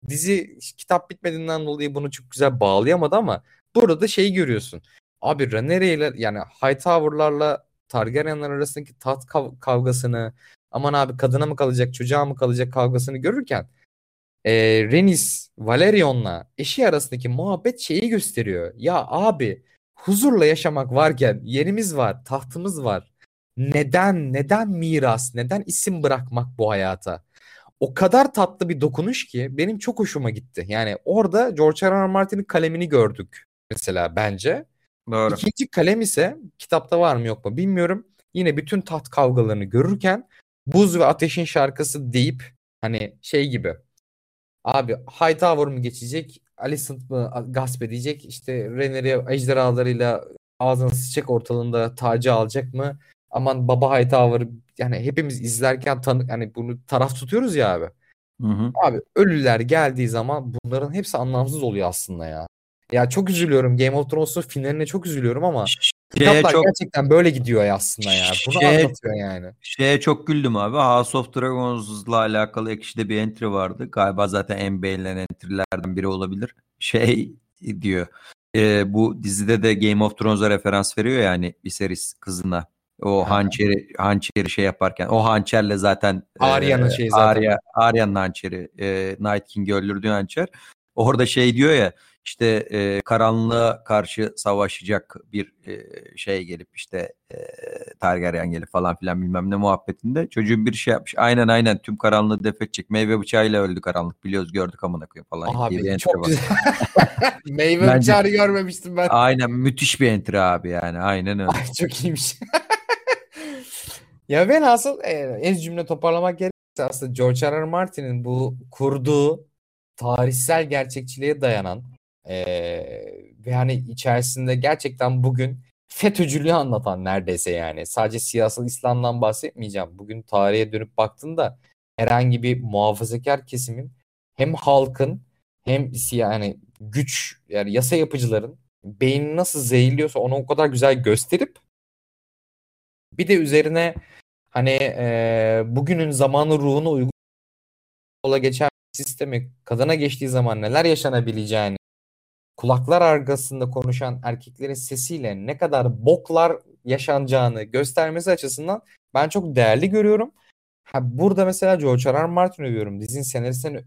Dizi kitap bitmediğinden dolayı bunu çok güzel bağlayamadı ama burada da şeyi görüyorsun. Abi Rhaenyra ile yani Hightower'larla Targaryenler arasındaki taht kav- kavgasını aman abi kadına mı kalacak çocuğa mı kalacak kavgasını görürken e, Rhaenys Valerion'la eşi arasındaki muhabbet şeyi gösteriyor. Ya abi huzurla yaşamak varken yerimiz var, tahtımız var. Neden, neden miras, neden isim bırakmak bu hayata? O kadar tatlı bir dokunuş ki benim çok hoşuma gitti. Yani orada George R. R. Martin'in kalemini gördük mesela bence. Doğru. İkinci kalem ise kitapta var mı yok mu bilmiyorum. Yine bütün taht kavgalarını görürken Buz ve Ateşin şarkısı deyip hani şey gibi abi Hightower mı geçecek Alicent mı gasp edecek işte Rhaenyra ejderhalarıyla ağzına sıçacak ortalığında tacı alacak mı aman baba Hightower yani hepimiz izlerken tanı yani bunu taraf tutuyoruz ya abi. Hı hı. Abi ölüler geldiği zaman bunların hepsi anlamsız oluyor aslında ya. Ya çok üzülüyorum Game of Thrones'un finaline çok üzülüyorum ama kitaplar çok gerçekten böyle gidiyor ya aslında ya. Bunu Şey- anlatıyor yani. şeye çok güldüm abi. House of Dragons'la alakalı ekşide bir entry vardı. Galiba zaten en beğenilen entry'lerden biri olabilir. Şey diyor. e, bu dizide de Game of Thrones'a referans veriyor yani Viserys kızına. O Ha. hançeri hançeri şey yaparken o hançerle zaten e, Arya'nın şeyi zaten. Arya Arya'nın hançeri e, Night King'i öldürdüğü hançer. Orada şey diyor ya işte e, karanlığa karşı savaşacak bir e, şey gelip işte e, Targaryen gelip falan filan bilmem ne muhabbetinde çocuğun bir şey yapmış. Aynen aynen tüm karanlığı def edecek. Meyve bıçağıyla öldü karanlık biliyoruz gördük amına koyayım falan. Abi çok güzel. Meyve Bence- bıçağı görmemiştim ben. Aynen müthiş bir entry abi yani aynen öyle. Ay çok iyiymiş. Ya ben asıl e, ez cümle toparlamak gerekirse aslında George R. R. Martin'in bu kurduğu tarihsel gerçekçiliğe dayanan e, ve hani içerisinde gerçekten bugün FETÖ'cülüğü anlatan neredeyse yani. Sadece siyasal İslam'dan bahsetmeyeceğim. Bugün tarihe dönüp baktığında herhangi bir muhafazakar kesimin hem halkın hem yani güç yani yasa yapıcıların beyni nasıl zehirliyorsa onu o kadar güzel gösterip bir de üzerine hani e, bugünün zamanı ruhunu uygun yola geçen sistemi kadına geçtiği zaman neler yaşanabileceğini kulaklar arkasında konuşan erkeklerin sesiyle ne kadar boklar yaşanacağını göstermesi açısından ben çok değerli görüyorum. Ha, burada mesela George R. R. Martin övüyorum. Dizinin senaristlerini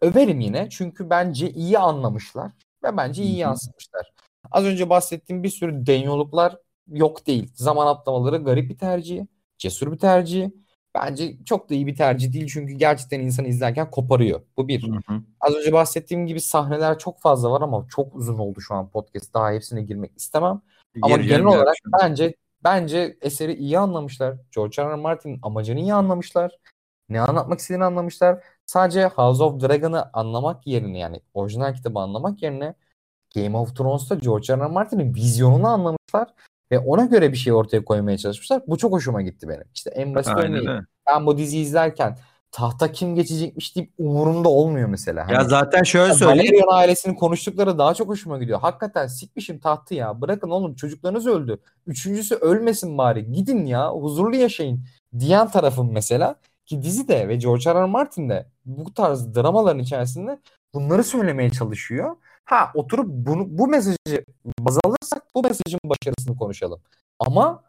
överim yine. Çünkü bence iyi anlamışlar ve bence iyi yansıtmışlar. Az önce bahsettiğim bir sürü denyoluklar yok değil. Zaman atlamaları garip bir tercih. Cesur bir tercih. Bence çok da iyi bir tercih değil çünkü gerçekten insanı izlerken koparıyor. Bu bir. Hı hı. Az önce bahsettiğim gibi sahneler çok fazla var ama çok uzun oldu şu an podcast. Daha hepsine girmek istemem. Ama Yer, genel olarak bence bence eseri iyi anlamışlar. George R. R. Martin'in amacını iyi anlamışlar. Ne anlatmak istediğini anlamışlar. Sadece House of Dragon'ı anlamak yerine yani orijinal kitabı anlamak yerine Game of Thrones'ta George R. R. Martin'in vizyonunu anlamışlar ve ona göre bir şey ortaya koymaya çalışmışlar. Bu çok hoşuma gitti benim. İşte en basit örneği ben bu diziyi izlerken tahta kim geçecekmiş deyip umurumda olmuyor mesela. Hani, ya zaten şöyle söyleyeyim. Valerian ailesinin konuştukları daha çok hoşuma gidiyor. Hakikaten sikmişim tahtı ya. Bırakın oğlum çocuklarınız öldü. Üçüncüsü ölmesin bari. Gidin ya huzurlu yaşayın diyen tarafım mesela. Ki dizi de ve George R. R. Martin de bu tarz dramaların içerisinde bunları söylemeye çalışıyor. Ha oturup bunu bu mesajı baz alırsak bu mesajın başarısını konuşalım. Ama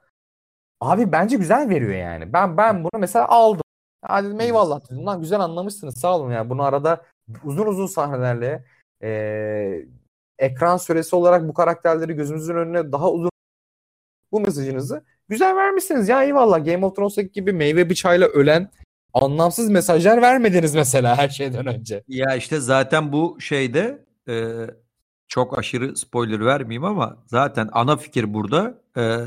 abi bence güzel veriyor yani. Ben ben bunu mesela aldım. Hadi dedim eyvallah dedim. Lan güzel anlamışsınız sağ olun yani. Bunu arada uzun uzun sahnelerle e, ekran süresi olarak bu karakterleri gözümüzün önüne daha uzun bu mesajınızı güzel vermişsiniz ya eyvallah. Game of Thrones'taki gibi meyve bıçağıyla ölen anlamsız mesajlar vermediniz mesela her şeyden önce. Ya işte zaten bu şeyde e, çok aşırı spoiler vermeyeyim ama zaten ana fikir burada e,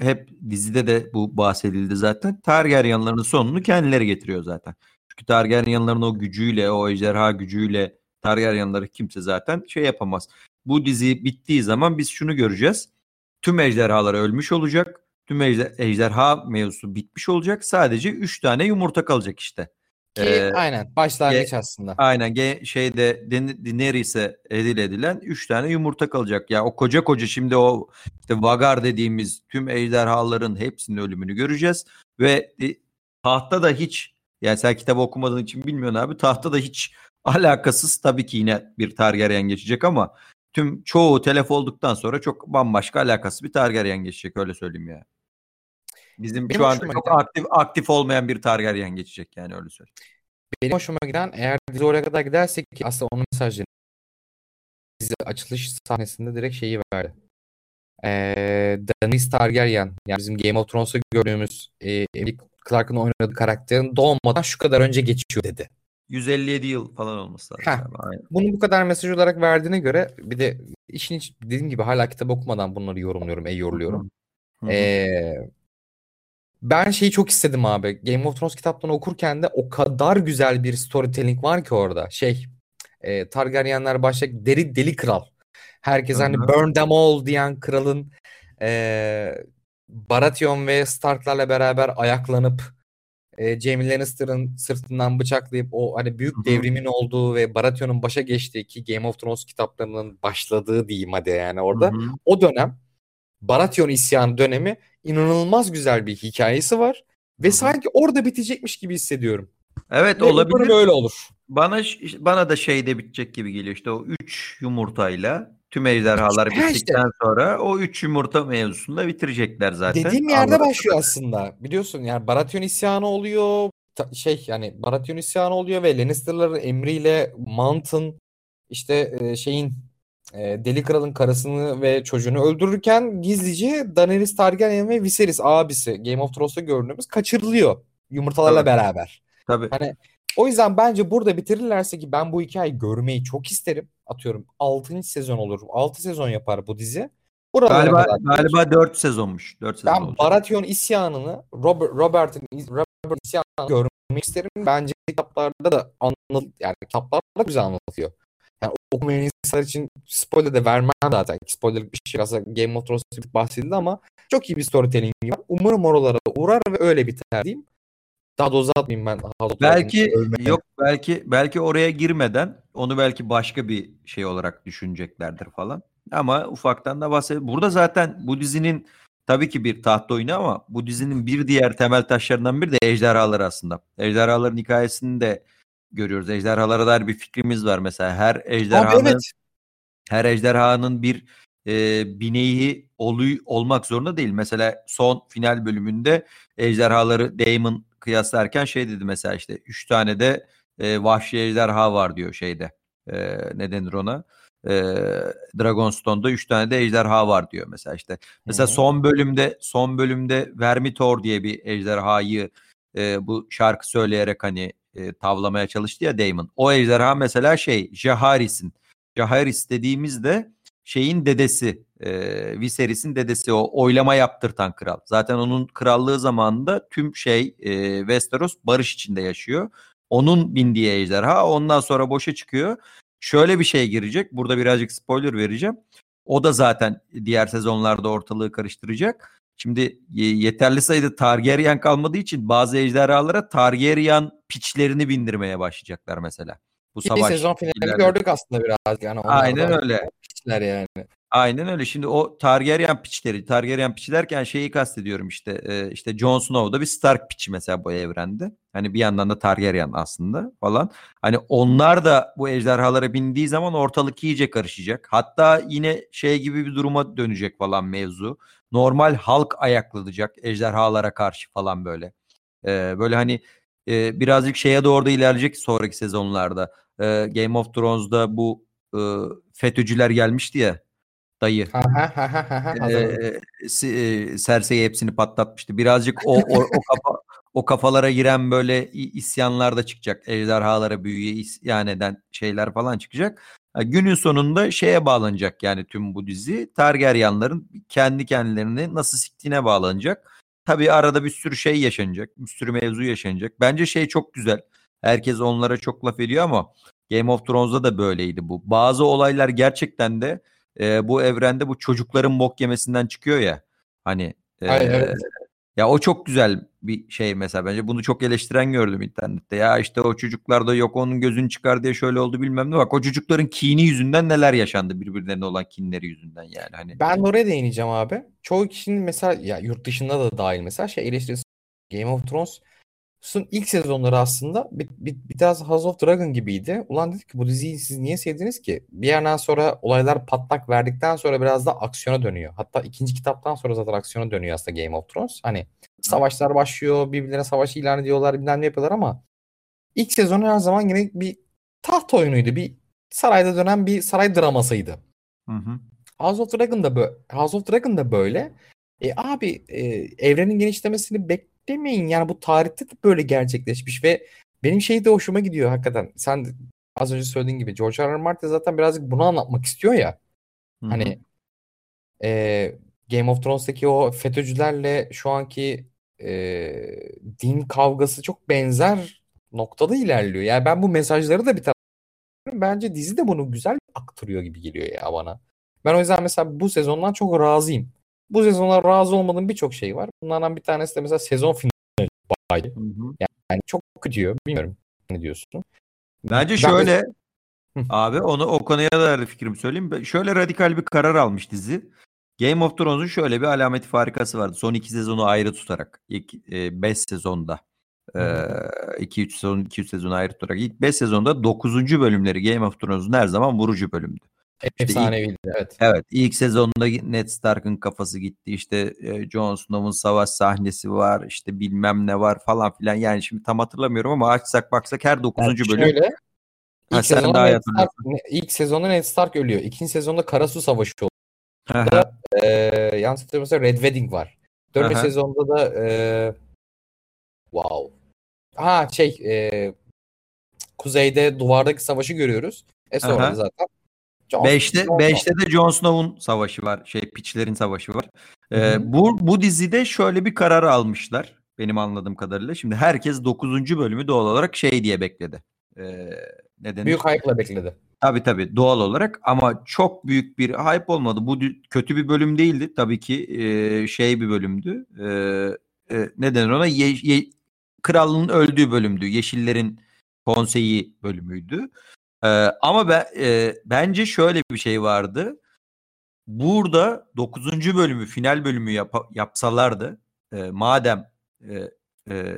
hep dizide de bu bahsedildi zaten. Targaryenların sonunu kendileri getiriyor zaten. Çünkü Targaryenların o gücüyle, o ejderha gücüyle Targaryenları kimse zaten şey yapamaz. Bu dizi bittiği zaman biz şunu göreceğiz. Tüm ejderhalar ölmüş olacak. Tüm ejderha mevzusu bitmiş olacak. Sadece 3 tane yumurta kalacak işte. Ki ee, aynen başlangıç ge, aslında. Aynen ge, şeyde Daenerys'e edil edilen 3 tane yumurta kalacak. Ya o koca koca şimdi o işte Vagar dediğimiz tüm ejderhaların hepsinin ölümünü göreceğiz ve e, tahta da hiç yani sen kitabı okumadığın için bilmiyorsun abi tahta da hiç alakasız tabii ki yine bir Targaryen geçecek ama tüm çoğu telef olduktan sonra çok bambaşka alakasız bir Targaryen geçecek öyle söyleyeyim ya. Bizim Benim şu an çok giden, aktif aktif olmayan bir Targaryen geçecek yani öyle söyleyeyim. Benim hoşuma giden eğer dizi oraya kadar gidersek ki aslında onun mesajını dizi açılış sahnesinde direkt şeyi verdi. Ee, Daenerys Targaryen yani bizim Game of Thrones'ta gördüğümüz e, Emilia Clarke'ın oynadığı karakterin doğmadan şu kadar önce geçiyor dedi. 157 yıl falan olması lazım. Bunu bu kadar mesaj olarak verdiğine göre bir de işin hiç dediğim gibi hala kitap okumadan bunları yorumluyorum, e yoruluyorum. Ee, ben şeyi çok istedim abi. Game of Thrones kitaplarını okurken de o kadar güzel bir storytelling var ki orada. Şey e, Targaryenler başta deri deli kral. Herkes hani burn them all diyen kralın e, Baratheon ve Stark'larla beraber ayaklanıp e, Jaime Lannister'ın sırtından bıçaklayıp o hani büyük Hı-hı. devrimin olduğu ve Baratheon'un başa geçtiği ki Game of Thrones kitaplarının başladığı diyeyim hadi yani orada. Hı-hı. O dönem Baratheon isyanı dönemi inanılmaz güzel bir hikayesi var ve Hı-hı. sanki orada bitecekmiş gibi hissediyorum. Evet ve olabilir. Böyle olur. Bana bana da şeyde bitecek gibi geliyor işte o 3 yumurtayla tüm ejderhalar işte, bittikten işte. sonra o 3 yumurta mevzusunda bitirecekler zaten. Dediğim yerde Anladım. başlıyor aslında. Biliyorsun yani Baratheon isyanı oluyor. şey yani Baratheon isyanı oluyor ve Lannister'ların emriyle Mountain işte şeyin e, Deli Kral'ın karısını ve çocuğunu öldürürken gizlice Daenerys Targaryen ve Viserys abisi Game of Thrones'ta gördüğümüz kaçırılıyor yumurtalarla Tabii. beraber. Tabii. Hani o yüzden bence burada bitirirlerse ki ben bu hikayeyi görmeyi çok isterim. Atıyorum 6. sezon olur. 6 sezon yapar bu dizi. Buralara Galiba kadar. galiba 4 sezonmuş. 4 sezon Ben olacak. Baratheon isyanını, Robert, Robert'ın Robert isyanını görmek isterim. Bence kitaplarda da anlat, yani kitaplarda da güzel anlatıyor. Okumayan insanlar için spoiler de vermem zaten. Spoiler bir şey aslında Game of Thrones bahsedildi ama çok iyi bir storytelling var. Umarım oralara uğrar ve öyle biter diyeyim. Daha da uzatmayayım ben. Belki övmeye. yok belki belki oraya girmeden onu belki başka bir şey olarak düşüneceklerdir falan. Ama ufaktan da bahset. Burada zaten bu dizinin tabii ki bir taht oyunu ama bu dizinin bir diğer temel taşlarından biri de ejderhalar aslında. Ejderhaların hikayesini de görüyoruz. Ejderhalara dair bir fikrimiz var mesela. Her Abi ejderhanın evet. her ejderhanın bir e, bineği oluy olmak zorunda değil. Mesela son final bölümünde ejderhaları Daemon kıyaslarken şey dedi mesela işte 3 tane de e, vahşi ejderha var diyor şeyde. E, ne denir ona? E, Dragonstone'da 3 tane de ejderha var diyor mesela işte. Mesela Hı hı. son bölümde son bölümde Vermitor diye bir ejderhayı e, bu şarkı söyleyerek hani e, tavlamaya çalıştı ya Daemon. O ejderha mesela şey Jaharis'in Jaharis dediğimizde şeyin dedesi, e, Viserys'in dedesi o oylama yaptırtan kral. Zaten onun krallığı zamanında tüm şey e, Westeros barış içinde yaşıyor. Onun bindiği ejderha ondan sonra boşa çıkıyor. Şöyle bir şey girecek. Burada birazcık spoiler vereceğim. O da zaten diğer sezonlarda ortalığı karıştıracak. Şimdi yeterli sayıda Targaryen kalmadığı için bazı ejderhalara Targaryen piçlerini bindirmeye başlayacaklar mesela. Bu Ki savaş sezon finalini gördük aslında biraz. Yani Aynen öyle. piçler yani. Aynen öyle. Şimdi o Targaryen piçleri, Targaryen piçi derken şeyi kastediyorum işte. e, işte Jon Snow da bir Stark piçi mesela bu evrende. Hani bir yandan da Targaryen aslında falan. Hani onlar da bu ejderhalara bindiği zaman ortalık iyice karışacak. Hatta yine şey gibi bir duruma dönecek falan mevzu. Normal halk ayaklanacak ejderhalara karşı falan böyle. E, böyle hani e, birazcık şeye doğru da ilerleyecek sonraki sezonlarda. E, Game of Thrones'da bu e, FETÖ'cüler gelmişti ya dayı. Ee, e, Cersei hepsini patlatmıştı. Birazcık o o, o kafa o kafalara giren böyle isyanlar da çıkacak. Ejderhalara büyüye isyan eden şeyler falan çıkacak. Günün sonunda şeye bağlanacak yani tüm bu dizi Targaryenların kendi kendilerini nasıl siktiğine bağlanacak. Tabii arada bir sürü şey yaşanacak. Bir sürü mevzu yaşanacak. Bence şey çok güzel. Herkes onlara çok laf ediyor ama Game of Thrones'da da böyleydi bu. Bazı olaylar gerçekten de e, bu evrende bu çocukların bok yemesinden çıkıyor ya. Hani e, Ay, evet. ya o çok güzel bir şey mesela bence bunu çok eleştiren gördüm internette. Ya işte o çocuklarda yok onun gözünü çıkar diye şöyle oldu bilmem ne. Bak o çocukların kini yüzünden neler yaşandı birbirlerine olan kinleri yüzünden yani hani. Ben oraya değineceğim abi. Çoğu kişinin mesela ya yurt dışında da dahil mesela şey eleştirisi Game of Thrones'un ilk sezonları aslında bir, bir, biraz House of Dragon gibiydi. Ulan dedik ki bu diziyi siz niye sevdiniz ki? Bir yerden sonra olaylar patlak verdikten sonra biraz da aksiyona dönüyor. Hatta ikinci kitaptan sonra zaten aksiyona dönüyor aslında Game of Thrones. Hani savaşlar başlıyor, birbirlerine savaş ilan ediyorlar, bilmem ne yapıyorlar ama ilk sezonu her zaman yine bir taht oyunuydu. Bir sarayda dönen bir saray dramasıydı. Hı hı. House of Dragon da böyle. House of Dragon da böyle. E abi e, evrenin genişlemesini beklemeyin. Yani bu tarihte de böyle gerçekleşmiş ve benim şey de hoşuma gidiyor hakikaten. Sen az önce söylediğin gibi George R. R. Martin zaten birazcık bunu anlatmak istiyor ya. Hı hı. Hani e, Game of Thrones'taki o FETÖ'cülerle şu anki e, din kavgası çok benzer noktada ilerliyor. Yani ben bu mesajları da bir taraftan bence dizi de bunu güzel aktarıyor gibi geliyor ya bana. Ben o yüzden mesela bu sezondan çok razıyım. Bu sezonlar razı olmadığım birçok şey var. Bunlardan bir tanesi de mesela sezon finali. Hı hı. Yani çok gidiyor. Bilmiyorum ne diyorsun. Bence Ben şöyle Hı. abi onu o konuya da fikrimi söyleyeyim. Ben- Şöyle radikal bir karar almış dizi. Game of Thrones'un şöyle bir alameti farikası vardı. Son iki sezonu ayrı tutarak. ilk 5 sezonda. Hı. 2-3 sezon 2-3 sezonu ayrı tutarak. ilk 5 sezonda 9. bölümleri Game of Thrones'un her zaman vurucu bölümdü. İşte Efsaneviydi evet. evet ilk sezonda Ned Stark'ın kafası gitti. İşte e, Jon Snow'un savaş sahnesi var. işte bilmem ne var falan filan. Yani şimdi tam hatırlamıyorum ama açsak baksak her 9. Yani bölüm. şöyle Ha, ilk sen sezonda daha Ned Stark, ilk sezonda Ned Stark ölüyor. İkinci sezonda Karasu Savaşı Hı hı. Ee, yanlış hatırlamıyorsam Red Wedding var. Dördüncü sezonda da e, wow. Ha şey e, kuzeyde duvardaki savaşı görüyoruz. E sonra Aha. da zaten Jon- 5'te Jon- 5'te de Jon Snow'un savaşı var. Şey piçlerin savaşı var. Ee, Hı bu bu dizide şöyle bir karar almışlar benim anladığım kadarıyla. Şimdi herkes 9. bölümü doğal olarak şey diye bekledi. Ee, ne denir? Büyük hype'la bekledi. Tabii tabii doğal olarak ama çok büyük bir hype olmadı. Bu kötü bir bölüm değildi. Tabii ki e, şey bir bölümdü. E, e, ne denir ona? Ye- ye- kralın öldüğü bölümdü. Yeşillerin konseyi bölümüydü. E, ama ben, e, bence şöyle bir şey vardı. Burada 9. bölümü final bölümü yapa- yapsalardı e, madem e, e,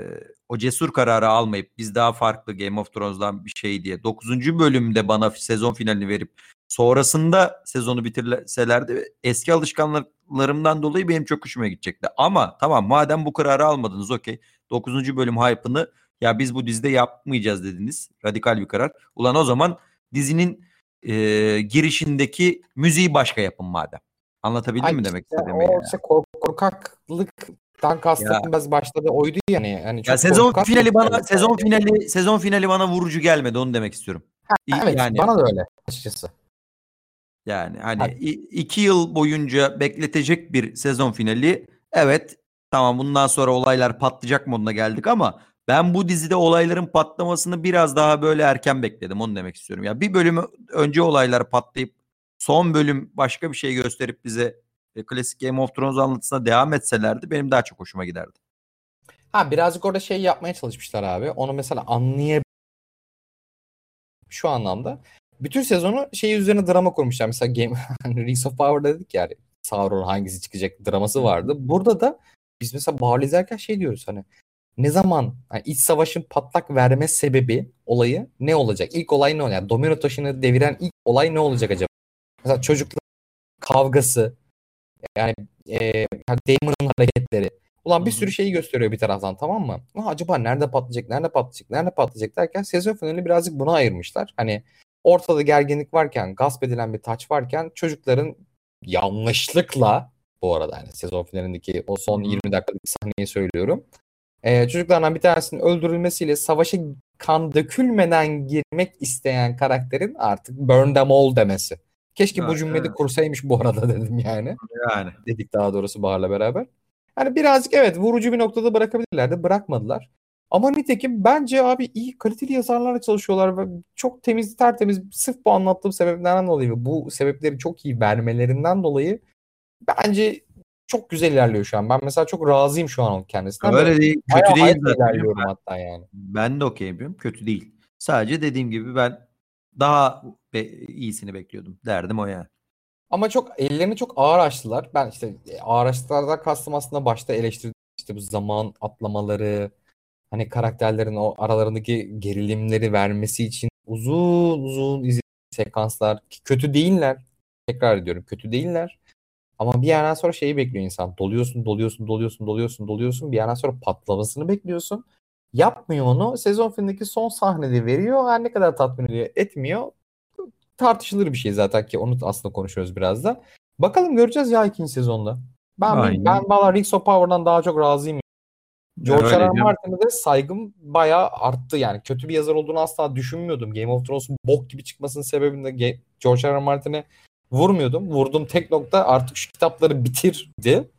o cesur kararı almayıp biz daha farklı Game of Thrones'dan bir şey diye 9. bölümde bana sezon finalini verip sonrasında sezonu bitirselerdi eski alışkanlıklarımdan dolayı benim çok hoşuma gidecekti. Ama tamam madem bu kararı almadınız okey 9. bölüm hype'ını ya biz bu dizide yapmayacağız dediniz. Radikal bir karar. Ulan o zaman dizinin e, girişindeki müziği başka yapın madem. Anlatabildim Ay mi işte demek istediğimi? O ya? işte kork- kastım Ya. biraz başta da oydu yani. Hani Ya sezon finali bana karakter. sezon finali sezon finali bana vurucu gelmedi onu demek istiyorum. İ- Evet yani bana da öyle açıkçası. yani hani i- iki yıl boyunca bekletecek bir sezon finali. Evet tamam bundan sonra olaylar patlayacak moduna geldik ama ben bu dizide olayların patlamasını biraz daha böyle erken bekledim onu demek istiyorum. Ya bir bölüm önce olaylar patlayıp son bölüm başka bir şey gösterip bize e, klasik Game of Thrones anlatısına devam etselerdi benim daha çok hoşuma giderdi. Ha birazcık orada şey yapmaya çalışmışlar abi. Onu mesela anlayabilir şu anlamda. Bütün sezonu şey üzerine drama kurmuşlar. Mesela Game Rings of Power dedik ya hani Sauron hangisi çıkacak draması vardı. Burada da biz mesela Bağlı izlerken şey diyoruz hani ne zaman yani iç savaşın patlak verme sebebi olayı ne olacak? İlk olay ne olacak? Yani domino taşını deviren ilk olay ne olacak acaba? Mesela çocuklar kavgası yani e, yani Daemon'ın hareketleri. Ulan bir sürü şeyi gösteriyor bir taraftan tamam mı? Aa, acaba nerede patlayacak, nerede patlayacak, nerede patlayacak derken sezon finalini birazcık buna ayırmışlar. Hani ortada gerginlik varken, gasp edilen bir taç varken çocukların yanlışlıkla bu arada yani sezon finalindeki o son Hı hı. 20 dakikalık sahneyi söylüyorum. Ee, çocuklardan bir tanesinin öldürülmesiyle savaşa kan dökülmeden girmek isteyen karakterin artık burn them all demesi. Keşke bu Evet, cümleyi de evet. kursaymış bu arada dedim yani Yani dedik daha doğrusu Bahar'la beraber. Hani birazcık evet vurucu bir noktada bırakabilirlerdi. Bırakmadılar. Ama nitekim bence abi iyi kaliteli yazarlarla çalışıyorlar ve çok temiz tertemiz sırf bu anlattığım sebeplerden dolayı ve bu sebepleri çok iyi vermelerinden dolayı bence çok güzel ilerliyor şu an. Ben mesela çok razıyım şu an kendisinden. öyle değil kötü değil zaten. ilerliyorum hatta yani. Ben de okey yapıyorum. Kötü değil. Sadece dediğim gibi ben daha be- iyisini bekliyordum. Derdim o yani. Ama çok ellerini çok ağır açtılar. Ben işte e, ağır açtılardan kastım aslında başta eleştirdim işte bu zaman atlamaları hani karakterlerin o aralarındaki gerilimleri vermesi için uzun uzun izlediğim sekanslar kötü değiller. Tekrar ediyorum kötü değiller. Ama bir yerden sonra şeyi bekliyor insan. Doluyorsun, doluyorsun, doluyorsun, doluyorsun, doluyorsun. Bir yerden sonra patlamasını bekliyorsun. Yapmıyor onu. Sezon finalindeki son sahnede veriyor. Her ne kadar tatmin etmiyor. Tartışılır bir şey zaten ki onu aslında konuşuyoruz biraz da. Bakalım göreceğiz ya ikinci sezonda. Ben Aynen. ben valla Rings of Power'dan daha çok razıyım. George R. R. Martin'e de saygım bayağı arttı yani. Kötü bir yazar olduğunu asla düşünmüyordum. Game of Thrones'un bok gibi çıkmasının sebebinde Ge- George R. R. Martin'e vurmuyordum. Vurduğum tek nokta artık şu kitapları bitirdi.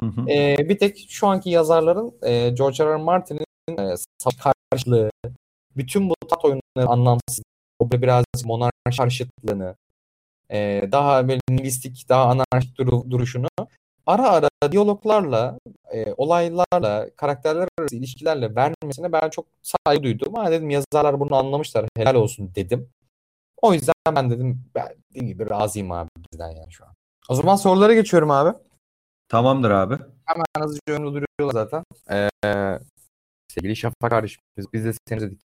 Hı hı. Ee, bir tek şu anki yazarların e, George R. R. Martin'in e, karşılığı, bütün bu tat oyunları anlamsız, böyle birazcık monarşi karşıtlığını, e, daha böyle nihilistik, daha anarşik duru- duruşunu ara ara diyaloglarla, e, olaylarla, karakterler arası ilişkilerle vermesine ben çok saygı duydum. Ha dedim yazarlar bunu anlamışlar, helal olsun dedim. O yüzden ben dedim, ben dediğim gibi razıyım abi bizden yani şu an. O zaman sorulara geçiyorum abi. Tamamdır abi. Hemen hızlıca önümde duruyorlar zaten. Ee, sevgili Şafak kardeşimiz biz de seni dedik.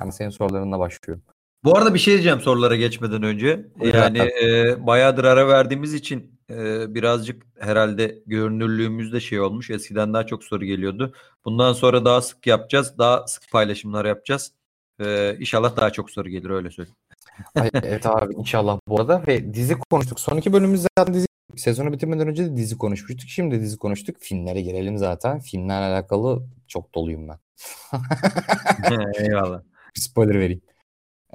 Yani senin sorularınla başlıyorum. Bu arada bir şey diyeceğim sorulara geçmeden önce. Yani e, bayağıdır ara verdiğimiz için e, birazcık herhalde görünürlüğümüz de şey olmuş. Eskiden daha çok soru geliyordu. Bundan sonra daha sık yapacağız. Daha sık paylaşımlar yapacağız. E, inşallah daha çok soru gelir öyle söyleyeyim. Ay, evet abi inşallah bu arada. Ve dizi konuştuk. Son iki bölümümüz zaten dizi. Sezonu bitirmeden önce de dizi konuşmuştuk. Şimdi dizi konuştuk. Filmlere girelim zaten. Filmlerle alakalı çok doluyum ben. Eyvallah. Bir spoiler vereyim.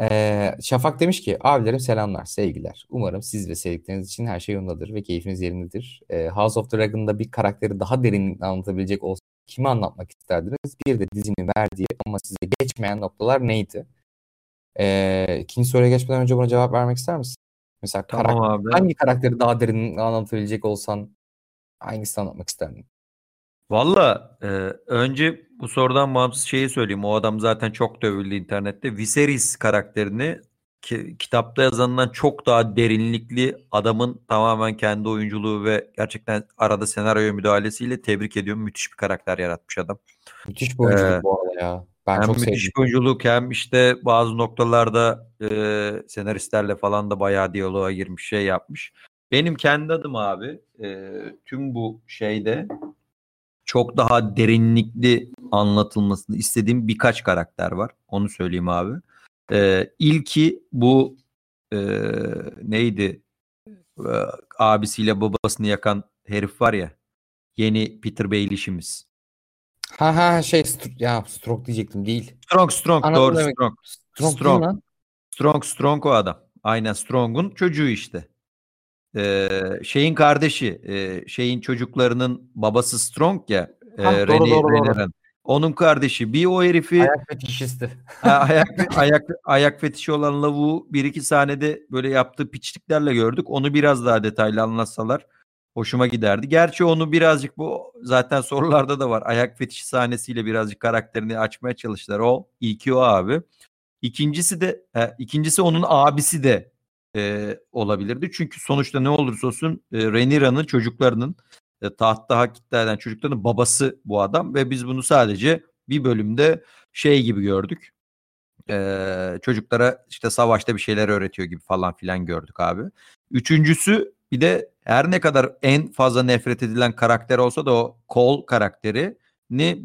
Ee, Şafak demiş ki abilerim selamlar sevgiler. Umarım siz ve sevdikleriniz için her şey yolundadır ve keyfiniz yerindedir. Ee, House of Dragon'da bir karakteri daha derinlikle anlatabilecek olsa kimi anlatmak isterdiniz? Bir de dizinin verdiği ama size geçmeyen noktalar neydi? Ee, ikinci soruya geçmeden önce buna cevap vermek ister misin? Mesela Tamam karakter, abi. hangi karakteri daha derinlikle anlatabilecek olsan hangisini anlatmak isterdin? Valla e, önce bu sorudan bağımsız şeyi söyleyeyim. O adam zaten çok dövüldü internette. Viserys karakterini ki, kitapta yazanından çok daha derinlikli adamın tamamen kendi oyunculuğu ve gerçekten arada senaryoya müdahalesiyle tebrik ediyorum. Müthiş bir karakter yaratmış adam. Müthiş bir oyunculuk Ee, bu arada ya. Ben hem çok müthiş sevdim. bir oyunculuk hem işte bazı noktalarda e, senaristlerle falan da bayağı diyaloğa girmiş şey yapmış. Benim kendi adım abi e, tüm bu şeyde çok daha derinlikli anlatılmasını istediğim birkaç karakter var. Onu söyleyeyim abi. E, ilki bu e, neydi? E, abisiyle babasını yakan herif var ya. Yeni Peter Baelish'imiz. Ha ha şey ya stroke diyecektim değil. Strong Strong Anladım doğru demek. Strong. Strong, Strong. Strong Strong o adam. Aynen Strong'un çocuğu işte. Ee, şeyin kardeşi, e, şeyin çocuklarının babası Strong ya. E, Ha, doğru, Reni- doğru, doğru. Reniren. Onun kardeşi. Bir o herifi Ayak fetişisti. ayak ayak ayak fetişi olan lavuğu bir iki sahnede böyle yaptığı piçliklerle gördük. Onu biraz daha detaylı anlatsalar hoşuma giderdi. Gerçi onu birazcık bu zaten sorularda da var. Ayak fetişi sahnesiyle birazcık karakterini açmaya çalıştılar. O ilki o abi. İkincisi de e, ikincisi onun abisi de e, olabilirdi. Çünkü sonuçta ne olursa olsun e, Rhaenyra'nın çocuklarının e, tahtta hak iddia eden çocukların babası bu adam ve biz bunu sadece bir bölümde şey gibi gördük. E, çocuklara işte savaşta bir şeyler öğretiyor gibi falan filan gördük abi. Üçüncüsü bir de her ne kadar en fazla nefret edilen karakter olsa da o Cole karakterini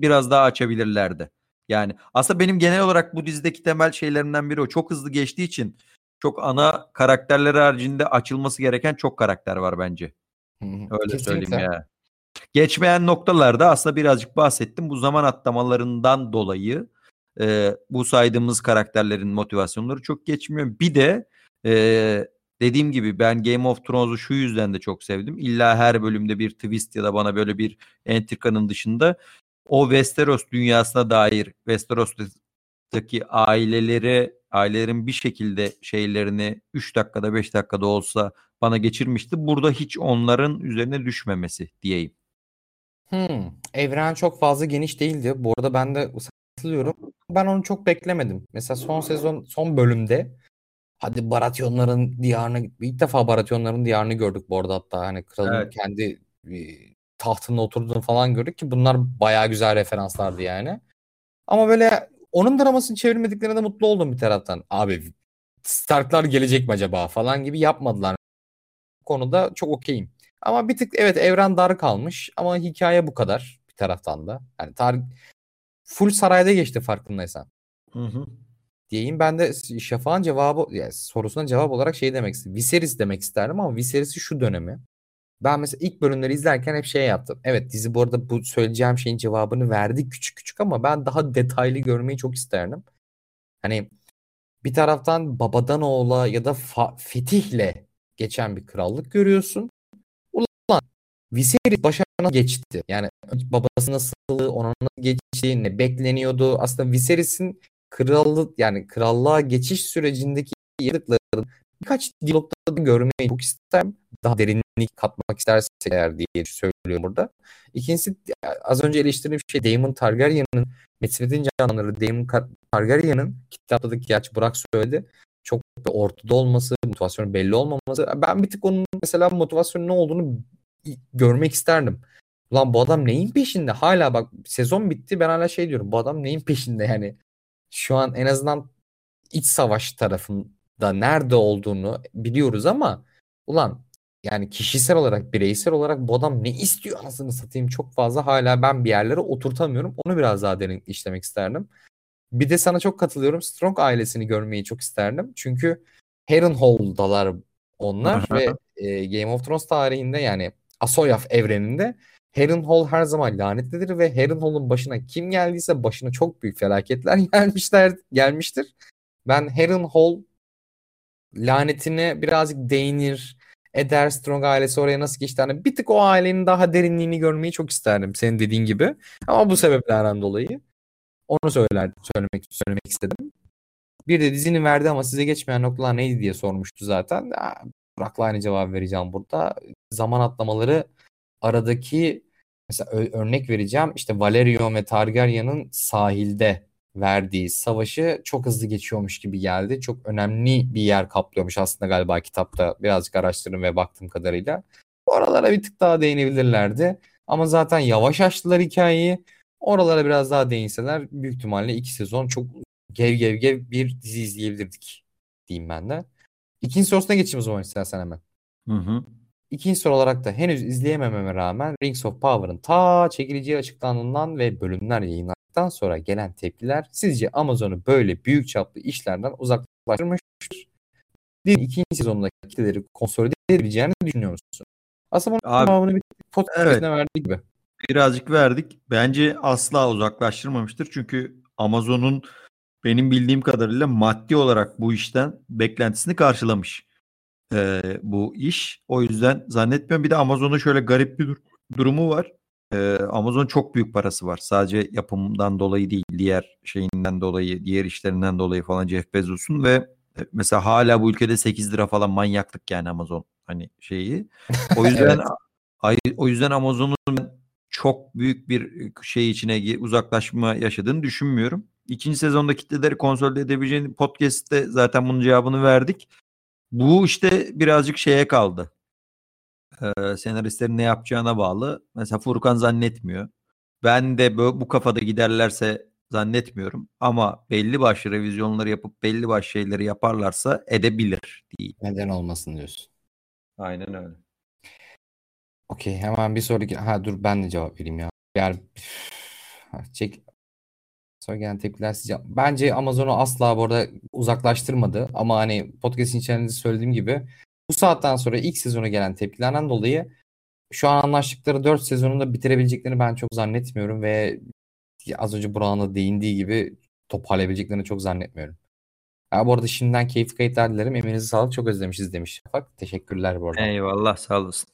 biraz daha açabilirlerdi. Yani aslında benim genel olarak bu dizideki temel şeylerimden biri o. Çok hızlı geçtiği için çok ana karakterler haricinde açılması gereken çok karakter var bence. Öyle söyleyeyim ya. Geçmeyen noktalarda aslında birazcık bahsettim. Bu zaman atlamalarından dolayı e, bu saydığımız karakterlerin motivasyonları çok geçmiyor. Bir de e, dediğim gibi ben Game of Thrones'u şu yüzden de çok sevdim. İlla her bölümde bir twist ya da bana böyle bir entrikanın dışında o Westeros dünyasına dair Westeros'taki ailelere ailelerin bir şekilde şeylerini 3 dakikada 5 dakikada olsa bana geçirmişti. Burada hiç onların üzerine düşmemesi diyeyim. Hmm. Evren çok fazla geniş değildi. Bu arada ben de katılıyorum. Ben onu çok beklemedim. Mesela son sezon son bölümde hadi Baratyonların diyarına ilk defa Baratyonların diyarını gördük bu arada hatta hani kralın Evet. kendi e, tahtında oturduğunu falan gördük ki bunlar bayağı güzel referanslardı yani. Ama böyle onun dramasını çevirmediklerine de mutlu oldum bir taraftan. Abi Starklar gelecek mi acaba falan gibi yapmadılar. Bu konuda çok okeyim. Ama bir tık evet evren dar kalmış ama hikaye bu kadar bir taraftan da. Yani tarih full sarayda geçti farkındaysan. Hı hı. Diyeyim ben de Şafak'ın cevabı yani sorusuna cevap olarak şey demek istedim. Viserys demek isterdim ama Viserys'i şu dönemi. Ben mesela ilk bölümleri izlerken hep şey yaptım. Evet dizi bu arada bu söyleyeceğim şeyin cevabını verdi küçük küçük ama ben daha detaylı görmeyi çok isterdim. Hani bir taraftan babadan oğula ya da fetihle geçen bir krallık görüyorsun. Ulan Viserys başarına geçti. Yani babası nasıl, ona nasıl geçti, ne bekleniyordu. Aslında Viserys'in krallık yani krallığa geçiş sürecindeki yaptıklarını birkaç diyalogda da görmeyi çok isterim. Daha derinlik katmak istersek eğer diye söylüyorum burada. İkincisi az önce eleştirdiğim şey Daemon Targaryen'ın Metin canlıları Daemon Targaryen'ın kitapta da gerçi Burak söyledi. Çok ortada olması, motivasyonu belli olmaması. Ben bir tık onun mesela motivasyonu ne olduğunu görmek isterdim. Ulan bu adam neyin peşinde? Hala bak sezon bitti ben hala şey diyorum. Bu adam neyin peşinde yani? Şu an en azından iç savaş tarafında nerede olduğunu biliyoruz ama ulan yani kişisel olarak, bireysel olarak bu adam ne istiyor anasını satayım çok fazla hala ben bir yerlere oturtamıyorum. Onu biraz daha derin işlemek isterdim. Bir de sana çok katılıyorum. Strong ailesini görmeyi çok isterdim. Çünkü Harrenhal'dalar onlar ve e, Game of Thrones tarihinde yani Asoyaf evreninde Harrenhal her zaman lanetlidir ve Harrenhal'ın başına kim geldiyse başına çok büyük felaketler gelmişler gelmiştir. Ben Harrenhal lanetine birazcık değinir. Eder Strong ailesi oraya nasıl geçti? Hani bir tık o ailenin daha derinliğini görmeyi çok isterdim senin dediğin gibi. Ama bu sebeplerden dolayı onu söyler, söylemek söylemek istedim. Bir de dizinin verdi ama size geçmeyen noktalar neydi diye sormuştu zaten. Burak'la aynı cevap vereceğim burada. Zaman atlamaları aradaki mesela örnek vereceğim. İşte Valerion ve Targaryen'ın sahilde verdiği savaşı çok hızlı geçiyormuş gibi geldi. Çok önemli bir yer kaplıyormuş aslında galiba kitapta. Birazcık araştırdım ve baktığım kadarıyla. Oralara bir tık daha değinebilirlerdi. Ama zaten yavaş açtılar hikayeyi. Oralara biraz daha değinseler büyük ihtimalle iki sezon çok gev gev gev bir dizi izleyebilirdik diyeyim ben de. İkinci sorusuna geçeyim o zaman istersen hemen. Hı hı. İkinci soru olarak da henüz izleyemememe rağmen Rings of Power'ın ta çekileceği açıklandığından ve bölümler yayınlandıktan sonra gelen tepkiler sizce Amazon'u böyle büyük çaplı işlerden uzaklaştırmıştır? İkinci sezondaki kitleleri konsolide edebileceğini düşünüyor musun? Aslında bunun cevabını bir podcast'ine evet. verdik gibi. Birazcık verdik. Bence asla uzaklaştırmamıştır. Çünkü Amazon'un benim bildiğim kadarıyla maddi olarak bu işten beklentisini karşılamış e, bu iş. O yüzden zannetmiyorum. Bir de Amazon'un şöyle garip bir dur- durumu var. E, Amazon çok büyük parası var. Sadece yapımdan dolayı değil, diğer şeyinden dolayı, diğer işlerinden dolayı falan Jeff Bezos'un ve e, mesela hala bu ülkede 8 lira falan manyaklık yani Amazon hani şeyi. O yüzden evet. o yüzden Amazon'un çok büyük bir şey içine uzaklaşma yaşadığını düşünmüyorum. İkinci sezonda kitleleri konsolide edebileceğini podcast'te zaten bunun cevabını verdik. Bu işte birazcık şeye kaldı. Ee, senaristlerin ne yapacağına bağlı. Mesela Furkan zannetmiyor. Ben de bu, bu kafada giderlerse zannetmiyorum. Ama belli başlı revizyonları yapıp belli başlı şeyleri yaparlarsa edebilir değil. Neden olmasın diyorsun. Aynen öyle. Okey hemen bir sonraki. Ha dur ben de cevap vereyim ya. Yani çek Sonra gelen tepkiler sizce. Bence Amazon'u asla bu arada uzaklaştırmadı. Ama hani podcast'in içerisinde söylediğim gibi bu saatten sonra ilk sezona gelen tepkilerden dolayı şu an anlaştıkları 4 sezonunda bitirebileceklerini ben çok zannetmiyorum ve az önce Burak'ın değindiği gibi toparlayabileceklerini çok zannetmiyorum. Ya bu arada şimdiden keyifli kayıtlar dilerim. Emeğinize sağlık. Çok özlemişiz demiş Şafak. Teşekkürler bu arada. Eyvallah sağ olasın.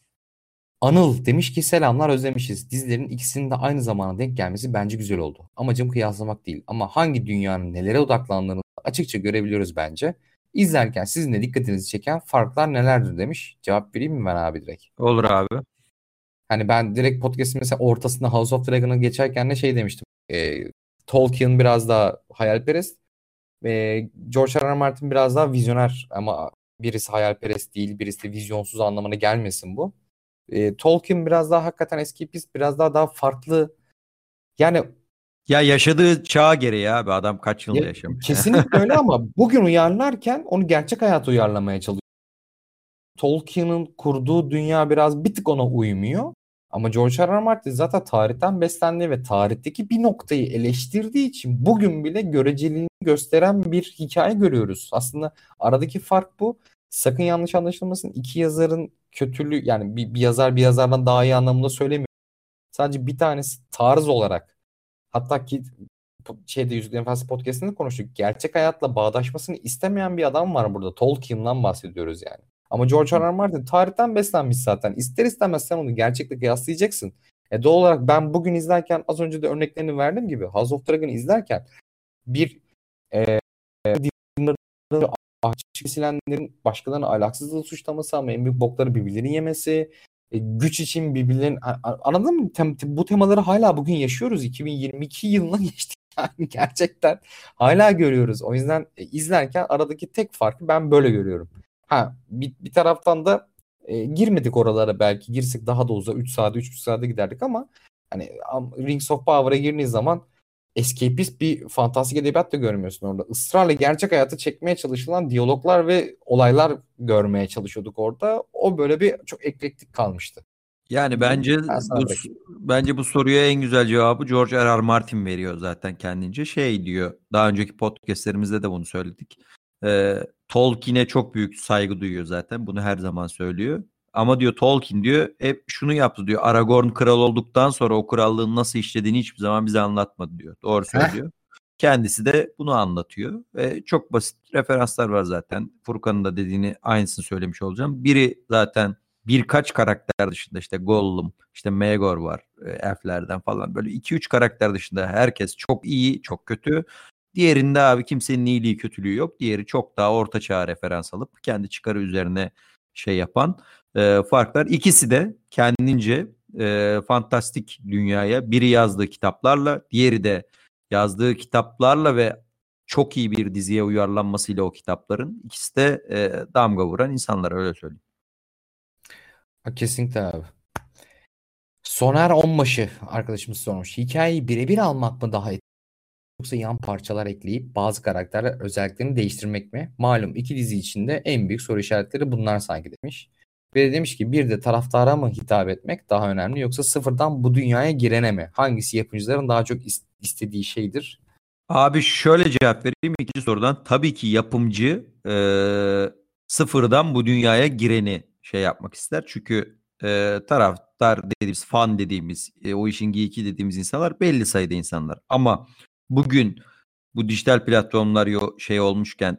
Anıl demiş ki selamlar özlemişiz. Dizilerin ikisinin de aynı zamana denk gelmesi bence güzel oldu. Amacım kıyaslamak değil ama hangi dünyanın nelere odaklandığını açıkça görebiliyoruz bence. İzlerken sizin de dikkatinizi çeken farklar nelerdir demiş. Cevap vereyim mi ben abi direkt? Olur abi. Hani ben direkt podcast'in mesela ortasında House of Dragon'ı geçerken de şey demiştim. E, Tolkien biraz daha hayalperest ve George R. R. Martin biraz daha vizyoner ama birisi hayalperest değil, birisi de vizyonsuz anlamına gelmesin bu. E, Tolkien biraz daha hakikaten escapist, biraz daha daha farklı. Yani ya yaşadığı çağa gereği abi adam kaç yılda ya, yaşamış. Kesinlikle öyle ama bugün uyarlarken onu gerçek hayata uyarlamaya çalışıyor. Tolkien'in kurduğu dünya biraz bir tık ona uymuyor. Ama George R. R. Martin zaten tarihten beslendiği ve tarihteki bir noktayı eleştirdiği için bugün bile göreceliğini gösteren bir hikaye görüyoruz. Aslında aradaki fark bu. Sakın yanlış anlaşılmasın. İki yazarın kötülüğü yani bir, bir yazar bir yazardan daha iyi anlamında söylemiyorum. Sadece bir tanesi tarz olarak hatta ki şeyde Yüzüklerin Efendisi podcast'ında konuştuk. Gerçek hayatla bağdaşmasını istemeyen bir adam var burada. Tolkien'dan bahsediyoruz yani. Ama George R. R. Martin tarihten beslenmiş zaten. İster istemez sen onu gerçekle kıyaslayacaksın. E doğal olarak ben bugün izlerken az önce de örneklerini verdiğim gibi House of Dragon'ı izlerken bir e, açık kesilenlerin başkalarını ahlaksızlığı suçlaması ama en büyük bokları birbirlerini yemesi, e, güç için birbirlerin anladın mı? Tem, bu temaları hala bugün yaşıyoruz. 2022 yılına geçtik yani gerçekten hala görüyoruz. O yüzden e, izlerken aradaki tek farkı ben böyle görüyorum. Ha bir, bir taraftan da e, girmedik oralara belki girsek daha da uzak 3 saat 3,5 saate giderdik ama hani Rings of Power'a girdiğiniz zaman escapist bir fantastik edebiyat da görmüyorsun orada. Israrla gerçek hayatı çekmeye çalışılan diyaloglar ve olaylar görmeye çalışıyorduk orada. O böyle bir çok eklektik kalmıştı. Yani bence bu, bence bu soruya en güzel cevabı George R. R. Martin veriyor zaten kendince. Şey diyor. Daha önceki podcastlerimizde de bunu söyledik. Ee, Tolkien'e çok büyük saygı duyuyor zaten. Bunu her zaman söylüyor. Ama diyor Tolkien diyor hep şunu yaptı diyor. Aragorn kral olduktan sonra o krallığın nasıl işlediğini hiçbir zaman bize anlatmadı diyor. Doğru söylüyor. Kendisi de bunu anlatıyor ve çok basit referanslar var zaten. Furkan'ın da dediğini aynısını söylemiş olacağım. Biri zaten birkaç karakter dışında işte Gollum, işte Megor var e, elflerden falan böyle 2-3 karakter dışında herkes çok iyi, çok kötü. Diğerinde abi kimsenin iyiliği kötülüğü yok. Diğeri çok daha orta çağ referans alıp kendi çıkarı üzerine şey yapan e, farklar. İkisi de kendince e, fantastik dünyaya biri yazdığı kitaplarla diğeri de yazdığı kitaplarla ve çok iyi bir diziye uyarlanmasıyla o kitapların ikisi de e, damga vuran insanlar öyle söyleyeyim. Kesinlikle abi. Soner Onbaşı arkadaşımız sormuş. Hikayeyi birebir almak mı daha etkili yoksa yan parçalar ekleyip bazı karakterler özelliklerini değiştirmek mi? Malum iki dizi içinde en büyük soru işaretleri bunlar sanki demiş. Ve demiş ki bir de taraftara mı hitap etmek daha önemli yoksa sıfırdan bu dünyaya girene mi? Hangisi yapımcıların daha çok istediği şeydir? Abi şöyle cevap vereyim ikinci sorudan. Tabii ki yapımcı e, sıfırdan bu dünyaya gireni şey yapmak ister. Çünkü e, taraftar dediğimiz, fan dediğimiz, e, o işin geeki dediğimiz insanlar belli sayıda insanlar. Ama bugün bu dijital platformlar yo, şey olmuşken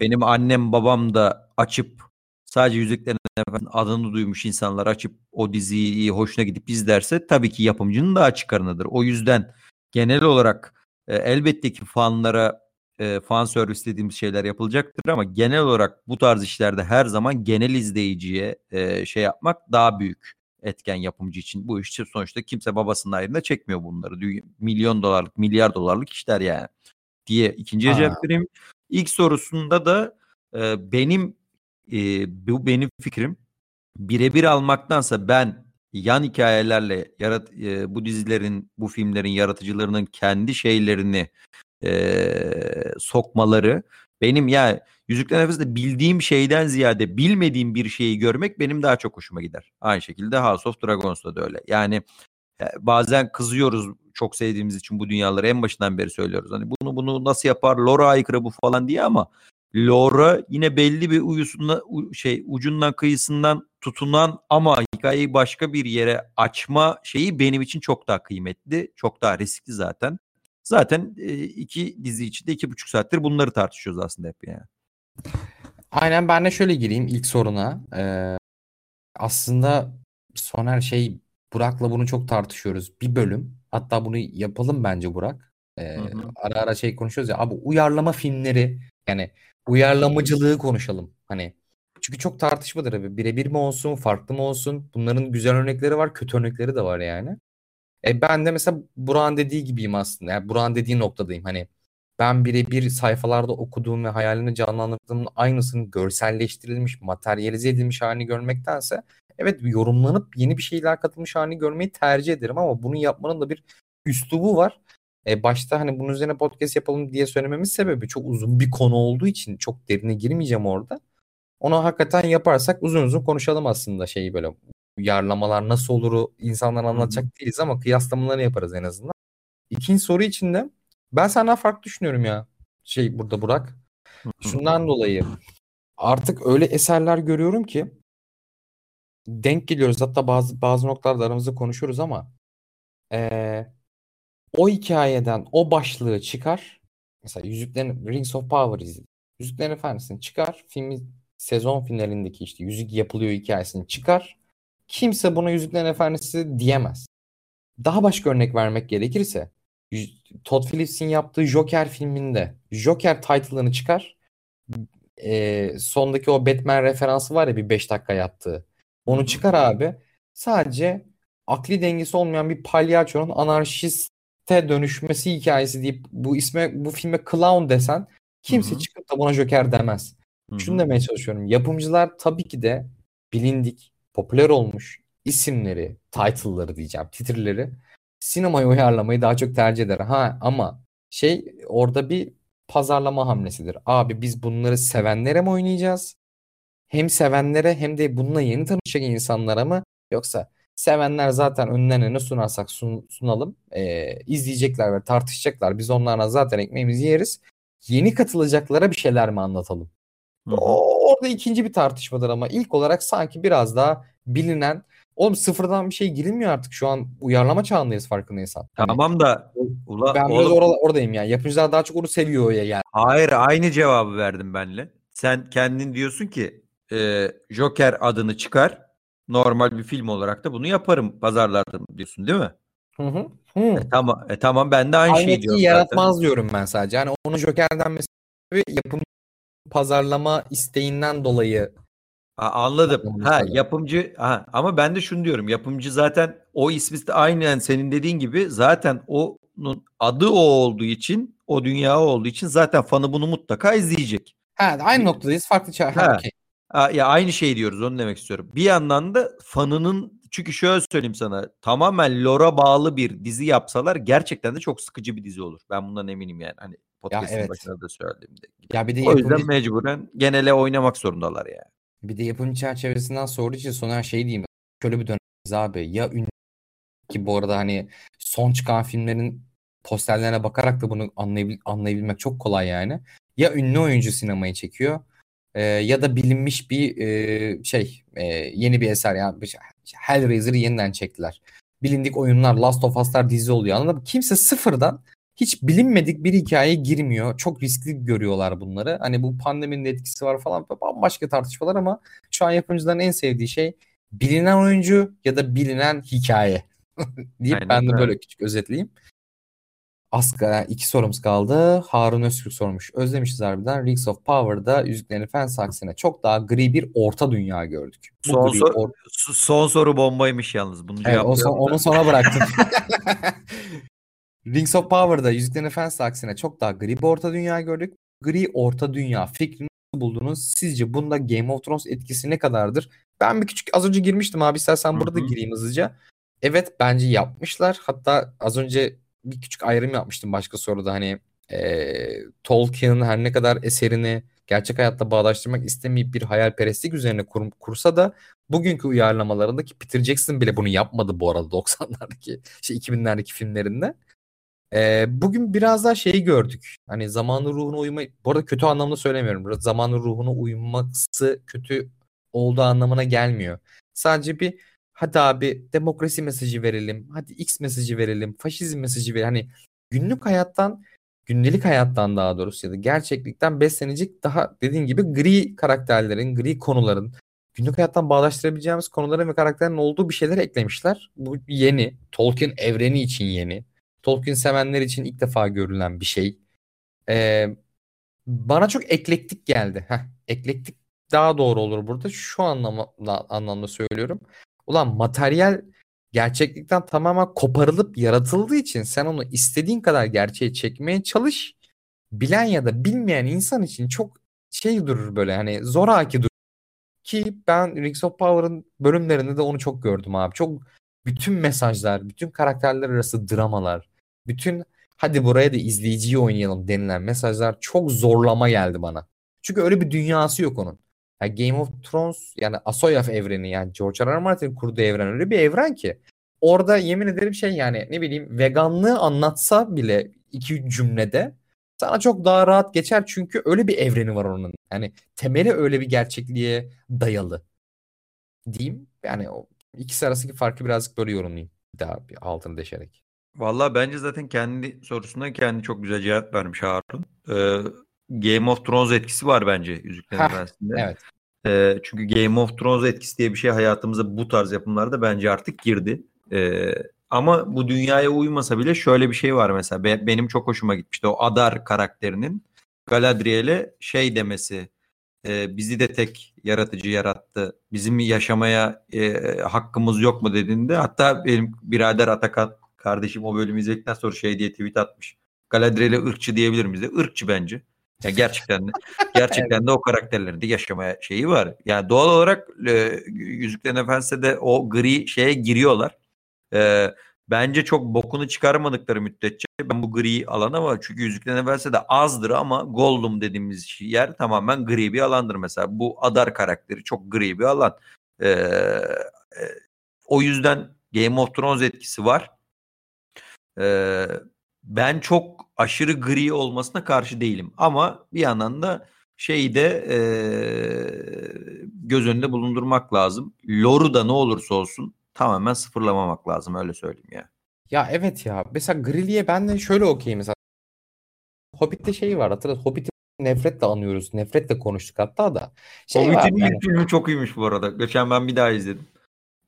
benim annem babam da açıp sadece Yüzüklerin Efendisi'nin adını duymuş insanlar açıp o diziyi hoşuna gidip izlerse tabii ki yapımcının daha çıkarındadır. O yüzden genel olarak e, elbette ki fanlara e, fan servis dediğimiz şeyler yapılacaktır ama genel olarak bu tarz işlerde her zaman genel izleyiciye e, şey yapmak daha büyük etken yapımcı için. Bu iş sonuçta kimse babasının ayrında çekmiyor bunları. Milyon dolarlık, milyar dolarlık işler yani diye ikinci cevap vereyim. İlk sorusunda da e, benim e, bu benim fikrim birebir almaktansa ben yan hikayelerle yarat e, bu dizilerin, bu filmlerin yaratıcılarının kendi şeylerini e, sokmaları benim ya Yüzüklerin Efendisi'nde bildiğim şeyden ziyade bilmediğim bir şeyi görmek benim daha çok hoşuma gider. Aynı şekilde House of Dragons'ta da öyle. Yani bazen kızıyoruz çok sevdiğimiz için bu dünyaları en başından beri söylüyoruz. Hani bunu bunu nasıl yapar? Lore aykırı bu falan diye ama Lore yine belli bir uyusunda şey ucundan kıyısından tutunan ama hikayeyi başka bir yere açma şeyi benim için çok daha kıymetli, çok daha riskli zaten. Zaten e, iki dizi içinde iki buçuk saattir bunları tartışıyoruz aslında hep yani. Aynen ben de şöyle gireyim ilk soruna. Ee, aslında Soner şey Burak'la bunu çok tartışıyoruz. Bir bölüm. Hatta bunu yapalım bence Burak. Ee, ara ara şey konuşuyoruz ya. Abi uyarlama filmleri yani uyarlamacılığı konuşalım. Hani çünkü çok tartışmadır abi. Birebir mi olsun, farklı mı olsun? Bunların güzel örnekleri var, kötü örnekleri de var yani. E ben de mesela Burak'ın dediği gibiyim aslında. Yani Burak'ın dediği noktadayım. Hani ben birebir sayfalarda okuduğum ve hayalini canlandırdığımın aynısının görselleştirilmiş, materyalize edilmiş halini görmektense evet yorumlanıp yeni bir şeyler katılmış halini görmeyi tercih ederim ama bunu yapmanın da bir üslubu var. E başta hani bunun üzerine podcast yapalım diye söylememiz sebebi çok uzun bir konu olduğu için çok derine girmeyeceğim orada. Onu hakikaten yaparsak uzun uzun konuşalım aslında şeyi böyle uyarlamalar nasıl olur insanlara anlatacak değiliz ama kıyaslamaları yaparız en azından. İkinci soru için de ben senden farklı düşünüyorum ya. Şey burada Burak. Şundan dolayı artık öyle eserler görüyorum ki denk geliyoruz. Hatta bazı bazı noktalarda aramızda konuşuyoruz ama ee, o hikayeden o başlığı çıkar. Mesela Yüzüklerin Rings of Power izledim. Yüzüklerin Efendisi'ni çıkar. Filmi sezon finalindeki işte yüzük yapılıyor hikayesini çıkar. Kimse buna Yüzüklerin Efendisi diyemez. Daha başka örnek vermek gerekirse Todd Phillips'in yaptığı Joker filminde Joker title'ını çıkar. E, sondaki o Batman referansı var ya bir 5 dakika yaptığı. Onu çıkar abi. Sadece akli dengesi olmayan bir palyaçonun anarşiste dönüşmesi hikayesi deyip bu isme bu filme clown desen kimse Hı-hı. çıkıp da buna Joker demez. Hı-hı. Şunu demeye çalışıyorum. Yapımcılar tabii ki de bilindik, popüler olmuş isimleri, title'ları diyeceğim, titirleri sinemaya uyarlamayı daha çok tercih eder. Ha ama şey orada bir pazarlama hamlesidir. Abi biz bunları sevenlere mi oynayacağız? Hem sevenlere hem de bununla yeni tanışacak insanlara mı? Yoksa sevenler zaten önlerine ne sunarsak sun, sunalım. E, izleyecekler ve tartışacaklar. Biz onlarla zaten ekmeğimizi yeriz. Yeni katılacaklara bir şeyler mi anlatalım? O, orada ikinci bir tartışmadır ama ilk olarak sanki biraz daha bilinen Oğlum sıfırdan bir şey girilmiyor artık. Şu an uyarlama çağındayız farkındaysan. Hani Tamam da ula, ben biraz oğlum, orada, oradayım yani. Yapımcılar daha çok onu seviyor ya yani. hayır aynı cevabı verdim benle. Sen kendin diyorsun ki e, Joker adını çıkar. Normal bir film olarak da bunu yaparım pazarlardım diyorsun değil mi? Hı hı. Hı. E, tamam e, tamam ben de aynı Aynı şeyi diyorum yaratmaz diyorum ben sadece. Hani onu Joker'den mesela yapım pazarlama isteğinden dolayı Ha, anladım. Ha yapımcı ha, ama ben de şunu diyorum. Yapımcı zaten o ismi de aynen senin dediğin gibi zaten onun adı o olduğu için o dünya o olduğu için zaten fanı bunu mutlaka izleyecek. Ha, aynı noktadayız. Farklı çağ. Ha, Ha. Ya aynı şey diyoruz onu demek istiyorum. Bir yandan da fanının çünkü şöyle söyleyeyim sana tamamen lore'a bağlı bir dizi yapsalar gerçekten de çok sıkıcı bir dizi olur. Ben bundan eminim yani. Hani podcast'ın evet. başında da söylediğimde. Ya bir de O yüzden yapımcı, mecburen genele oynamak zorundalar yani. bir de yapımcı çerçevesinden sorduğu için sonra şey diyeyim. Şöyle bir dönemiz abi. Ya ünlü ki bu arada hani son çıkan filmlerin posterlerine bakarak da bunu anlayabil anlayabilmek çok kolay yani. Ya ünlü oyuncu sinemayı çekiyor e, ya da bilinmiş bir e, şey e, yeni bir eser yani şey- Hellraiser'ı yeniden çektiler. Bilindik oyunlar Last of Us'lar dizi oluyor anladın mı? Kimse sıfırdan hiç bilinmedik bir hikayeye girmiyor. Çok riskli görüyorlar bunları. Hani bu pandeminin de etkisi var falan bambaşka tartışmalar ama şu an yapımcıların en sevdiği şey bilinen oyuncu ya da bilinen hikaye deyip Aynen ben de öyle. böyle küçük özetleyeyim. Aska iki sorumuz kaldı. Harun Öztürk sormuş. Özlemişiz harbiden. Rings of Power'da Yüzüklerin Efendisi aksine çok daha gri bir orta dünya gördük. Bu Son, gri sor- or- son soru bombaymış yalnız. Bunu Evet, o son- onu sona bıraktım. Rings of Power'da Yüzüklerin Efendisi aksine çok daha gri bir orta dünya gördük. Gri orta dünya fikrini nasıl buldunuz? Sizce bunda Game of Thrones etkisi ne kadardır? Ben bir küçük az önce girmiştim abi istersen burada gireyim hızlıca. Evet bence yapmışlar. Hatta az önce bir küçük ayrım yapmıştım başka soruda hani eee Tolkien'in her ne kadar eserini gerçek hayatta bağdaştırmak istemeyip bir hayalperestlik üzerine kur- kursa da bugünkü uyarlamalarındaki Peter Jackson bile bunu yapmadı bu arada 90'lardaki şey 2000'lerdeki filmlerinde. Ee, bugün biraz daha şeyi gördük. Hani zamanın ruhuna uymayı, bu arada kötü anlamda söylemiyorum. Zamanın ruhuna uyması kötü olduğu anlamına gelmiyor. Sadece bir hadi abi demokrasi mesajı verelim. Hadi X mesajı verelim. Faşizm mesajı verelim. Hani günlük hayattan gündelik hayattan daha doğrusu ya da gerçeklikten beslenecek daha dediğin gibi gri karakterlerin, gri konuların günlük hayattan bağdaştırabileceğimiz konuların ve karakterlerin olduğu bir şeyler eklemişler. Bu yeni. Tolkien evreni için yeni. Tolkien sevenler için ilk defa görülen bir şey. Ee, bana çok eklektik geldi. Heh, eklektik daha doğru olur burada. Şu anlamda, anlamda söylüyorum. Ulan materyal gerçeklikten tamamen koparılıp yaratıldığı için sen onu istediğin kadar gerçeğe çekmeye çalış. Bilen ya da bilmeyen insan için çok şey durur böyle hani zoraki durur. Ki ben Rings of Power'ın bölümlerinde de onu çok gördüm abi. Çok bütün mesajlar, bütün karakterler arası dramalar, bütün hadi buraya da izleyiciyi oynayalım denilen mesajlar çok zorlama geldi bana. Çünkü öyle bir dünyası yok onun. Yani Game of Thrones yani Asoyaf evreni yani George R. R. Martin'in kurduğu evren öyle bir evren ki. Orada yemin ederim şey yani ne bileyim veganlığı anlatsa bile iki cümlede sana çok daha rahat geçer çünkü öyle bir evreni var onun. Yani temeli öyle bir gerçekliğe dayalı. Diyeyim. Yani o ikisi arasındaki farkı birazcık böyle yorumlayayım. Daha bir altını deşerek. Vallahi bence zaten kendi sorusuna kendi çok güzel cevap vermiş Harun. Ee, Game of Thrones etkisi var bence Yüzüklerin Efendisi'nde. Evet. Ee, çünkü Game of Thrones etkisi diye bir şey hayatımıza bu tarz yapımlarda bence artık girdi. Ee, ama bu dünyaya uymasa bile şöyle bir şey var mesela. Be- benim çok hoşuma gitmişti. O Adar karakterinin Galadriel'e şey demesi. e, bizi de tek yaratıcı yarattı. Bizim yaşamaya e, hakkımız yok mu dediğinde hatta benim birader Atakan kardeşim o bölümü izledikten sonra şey diye tweet atmış. Galadriel'e ırkçı diyebilir miyiz? de? Irkçı bence. Ya gerçekten de gerçekten de o karakterlerin de yaşamaya şeyi var. Yani doğal olarak e, Yüzüklerin Efendisi'de de o gri şeye giriyorlar. E, bence çok bokunu çıkarmadıkları müddetçe ben bu gri alana var. Çünkü Yüzüklerin Efendisi'de azdır ama Gollum dediğimiz yer tamamen gri bir alandır mesela. Bu Adar karakteri çok gri bir alan. E, e, o yüzden Game of Thrones etkisi var. E, ben çok aşırı gri olmasına karşı değilim. Ama bir yandan da şeyi de e, göz önünde bulundurmak lazım. Lore'u da ne olursa olsun tamamen sıfırlamamak lazım öyle söyleyeyim ya. Ya evet ya. Mesela Grilly'e ben de şöyle okeyim mesela. Hobbit'te şey var hatırlat. Hobbit'i nefretle anıyoruz. Nefretle konuştuk hatta da. Şey Hobbit'in yani. filmi çok iyiymiş bu arada. Geçen ben bir daha izledim.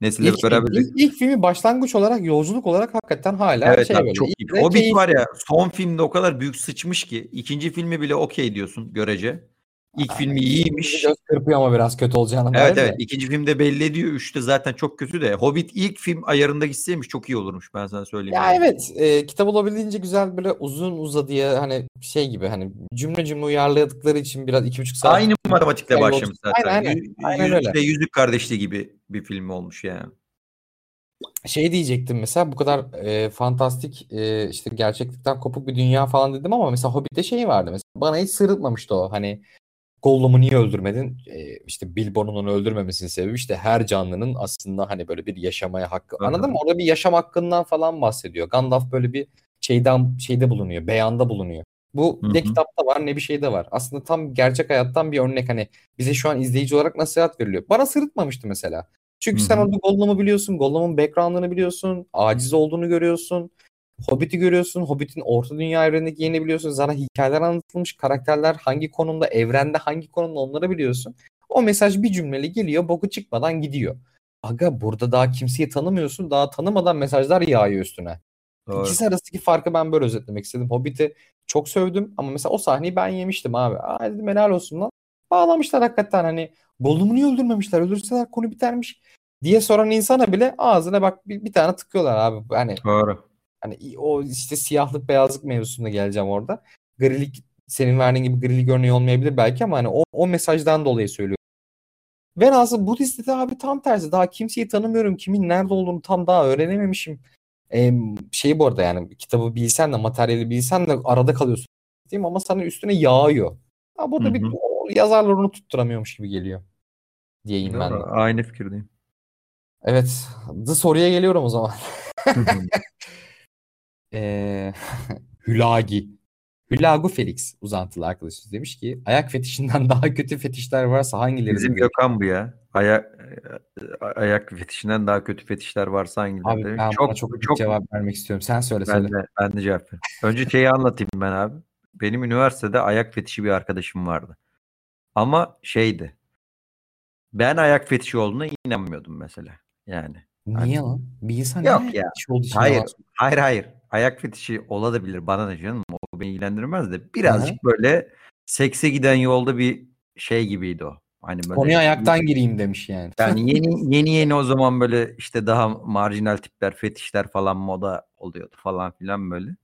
Nesille İlk, beraber. ilk, ilk filmi başlangıç olarak yolculuk olarak hakikaten hala Evet şey abi böyle. çok iyi. Hobbit keyifli. var ya son filmde o kadar büyük sıçmış ki ikinci filmi bile okey diyorsun görece. İlk filmi iyiymiş. Göz kırpıyor ama biraz kötü olacağını Evet evet de. ikinci filmde belli ediyor. Üçte zaten çok kötü de. Hobbit ilk film ayarında gitseymiş çok iyi olurmuş ben sana söyleyeyim. Ya yani. evet e, kitap olabildiğince güzel böyle uzun uzadıya hani şey gibi hani cümle cümle uyarladıkları için biraz iki buçuk saat Aynı matematikle Aynen, başlamış zaten. aynen, aynen yüz- öyle. ve Yüzük Kardeşliği gibi bir film olmuş yani. şey diyecektim mesela bu kadar e, fantastik e, işte gerçeklikten kopuk bir dünya falan dedim ama mesela Hobbit'te şey vardı mesela bana hiç sırıtmamıştı o hani Gollum'u niye öldürmedin? E, işte Bilbo'nun onu öldürmemesinin sebebi işte her canlının aslında hani böyle bir yaşamaya hakkı. Aha. Anladın mı? Orada bir yaşam hakkından falan bahsediyor. Gandalf böyle bir şeyden şeyde bulunuyor, beyanda bulunuyor. Bu Hı ne kitapta var ne bir şeyde var. Aslında tam gerçek hayattan bir örnek hani bize şu an izleyici olarak nasihat veriliyor. Bana sırıtmamıştı mesela. Çünkü Hı sen orada Gollum'u biliyorsun, Gollum'un background'ını biliyorsun, aciz olduğunu görüyorsun. Hobbit'i görüyorsun. Hobbit'in Orta Dünya evrenindeki yerini biliyorsun. Sana hikayeler anlatılmış. Karakterler hangi konumda, evrende hangi konumda onları biliyorsun. O mesaj bir cümleli geliyor. Boku çıkmadan gidiyor. Aga burada daha kimseyi tanımıyorsun. Daha tanımadan mesajlar yağıyor üstüne. Doğru. İkisi arasındaki farkı ben böyle özetlemek istedim. Hobbit'i çok sövdüm ama mesela o sahneyi ben yemiştim abi. Aa dedim helal olsun lan. Bağlamışlar hakikaten hani Gollum'u niye öldürmemişler? Öldürseler konu bitermiş diye soran insana bile ağzına bak bir, bir tane tıkıyorlar abi. Hani Doğru. Hani o işte siyahlık beyazlık mevzusuna geleceğim orada. Grilik senin verdiğin gibi grilik örneği olmayabilir belki ama hani o, o mesajdan dolayı söylüyorum. Ben aslında Budist'te de abi tam tersi. Daha kimseyi tanımıyorum. Kimin nerede olduğunu tam daha öğrenememişim. Ee, şey bu arada yani kitabı bilsen de materyali bilsen de arada kalıyorsun. Mi? Ama sana üstüne yağıyor. Ha, burada Hı bir o yazarlar onu tutturamıyormuş gibi geliyor. Diyeyim ben de. Aynı fikirdeyim. Evet. The soruya geliyorum o zaman. Ee, Hülagi. Hülagu Felix uzantılı arkadaşımız demiş ki ayak fetişinden daha kötü fetişler varsa hangileri Bizim Gökhan bu ya. Ayak ayak fetişinden daha kötü fetişler varsa hangileri? Abi demiş. ben çok çok, çok cevap vermek istiyorum. Sen söyle ben söyle. de, ben de cevap vereyim. Önce şeyi anlatayım ben abi. Benim üniversitede ayak fetişi bir arkadaşım vardı. Ama şeydi. Ben ayak fetişi olduğuna inanmıyordum mesela. Yani. Niye lan? Bir insan Yok ya. olduğu Hayır. Hayır hayır. Ayak fetişi olabilir bana da canım. O beni ilgilendirmez de birazcık böyle sekse giden yolda bir şey gibiydi o. Hani böyle Konuya ayaktan gireyim demiş yani. yani yeni yeni yeni o zaman böyle işte daha marjinal tipler, fetişler falan moda oluyordu falan filan böyle.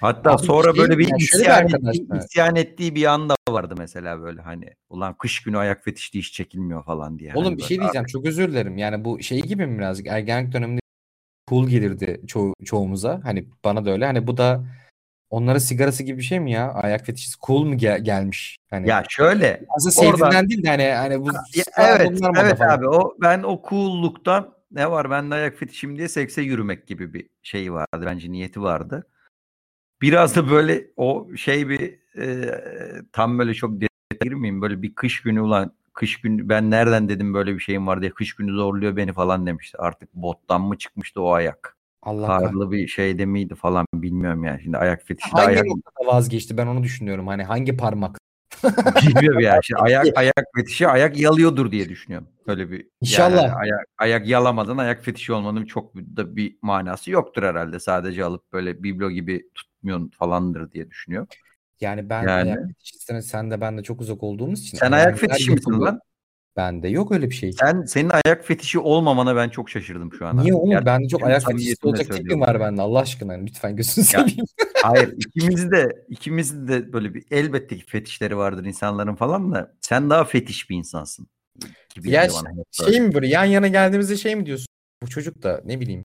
Hatta Abi sonra böyle bir isyan, ettiği, isyan ettiği bir anda vardı mesela böyle hani ulan kış günü ayak fetişli iş çekilmiyor falan diye. Oğlum Hani bir şey diyeceğim. Çok özür dilerim. Yani bu şey gibi mi birazcık ergenlik döneminde cool gelirdi ço çoğumuza. Hani bana da öyle. Hani bu da onların sigarası gibi bir şey mi ya? Ayak fetişi cool mu gel- gelmiş? Hani Ya şöyle aslında oradan- sevdiğinden değil de hani hani bu Ya, evet bunlar moda evet falan. abi o ben o cool'luktan ne var bende ayak fetişim diye sekse yürümek gibi bir şey vardı bence niyeti vardı. Biraz da böyle o şey bir e, tam böyle çok detaya girmeyeyim böyle bir kış günü ulan kış günü ben nereden dedim böyle bir şeyim var diye kış günü zorluyor beni falan demişti. Artık bottan mı çıkmıştı o ayak? Allah. Karlı bir şeyde miydi falan bilmiyorum yani. Şimdi ayak fetişi Hangi ayak noktada vazgeçti? Ben onu düşünüyorum. Hani hangi parmak? bilmiyorum yani. Şimdi ayak ayak fetişi ayak yalıyordur diye düşünüyorum. Öyle bir yani İnşallah. ayak ayak yalamadan ayak fetişi olmanın çok da bir manası yoktur herhalde. Sadece alıp böyle biblo gibi tutmuyorsun falandır diye düşünüyorum. Yani ben Yani. ayak fetişistine sen de ben de çok uzak olduğumuz için. Sen ayak fetişi misin lan? Bende yok öyle bir şey. Sen senin ayak fetişi olmamana ben çok şaşırdım şu an. Niye oğlum? Gerçekten Bende çok tüm ayak samimiyetimle olacak tipim var bende. Allah aşkına lütfen gözünü seveyim. Hayır ikimiz de ikimiz de böyle bir elbette ki fetişleri vardır insanların falan da sen daha fetiş bir insansın gibi Ya böyle. Şey mi böyle yan yana geldiğimizde şey mi diyorsun? Bu çocuk da ne bileyim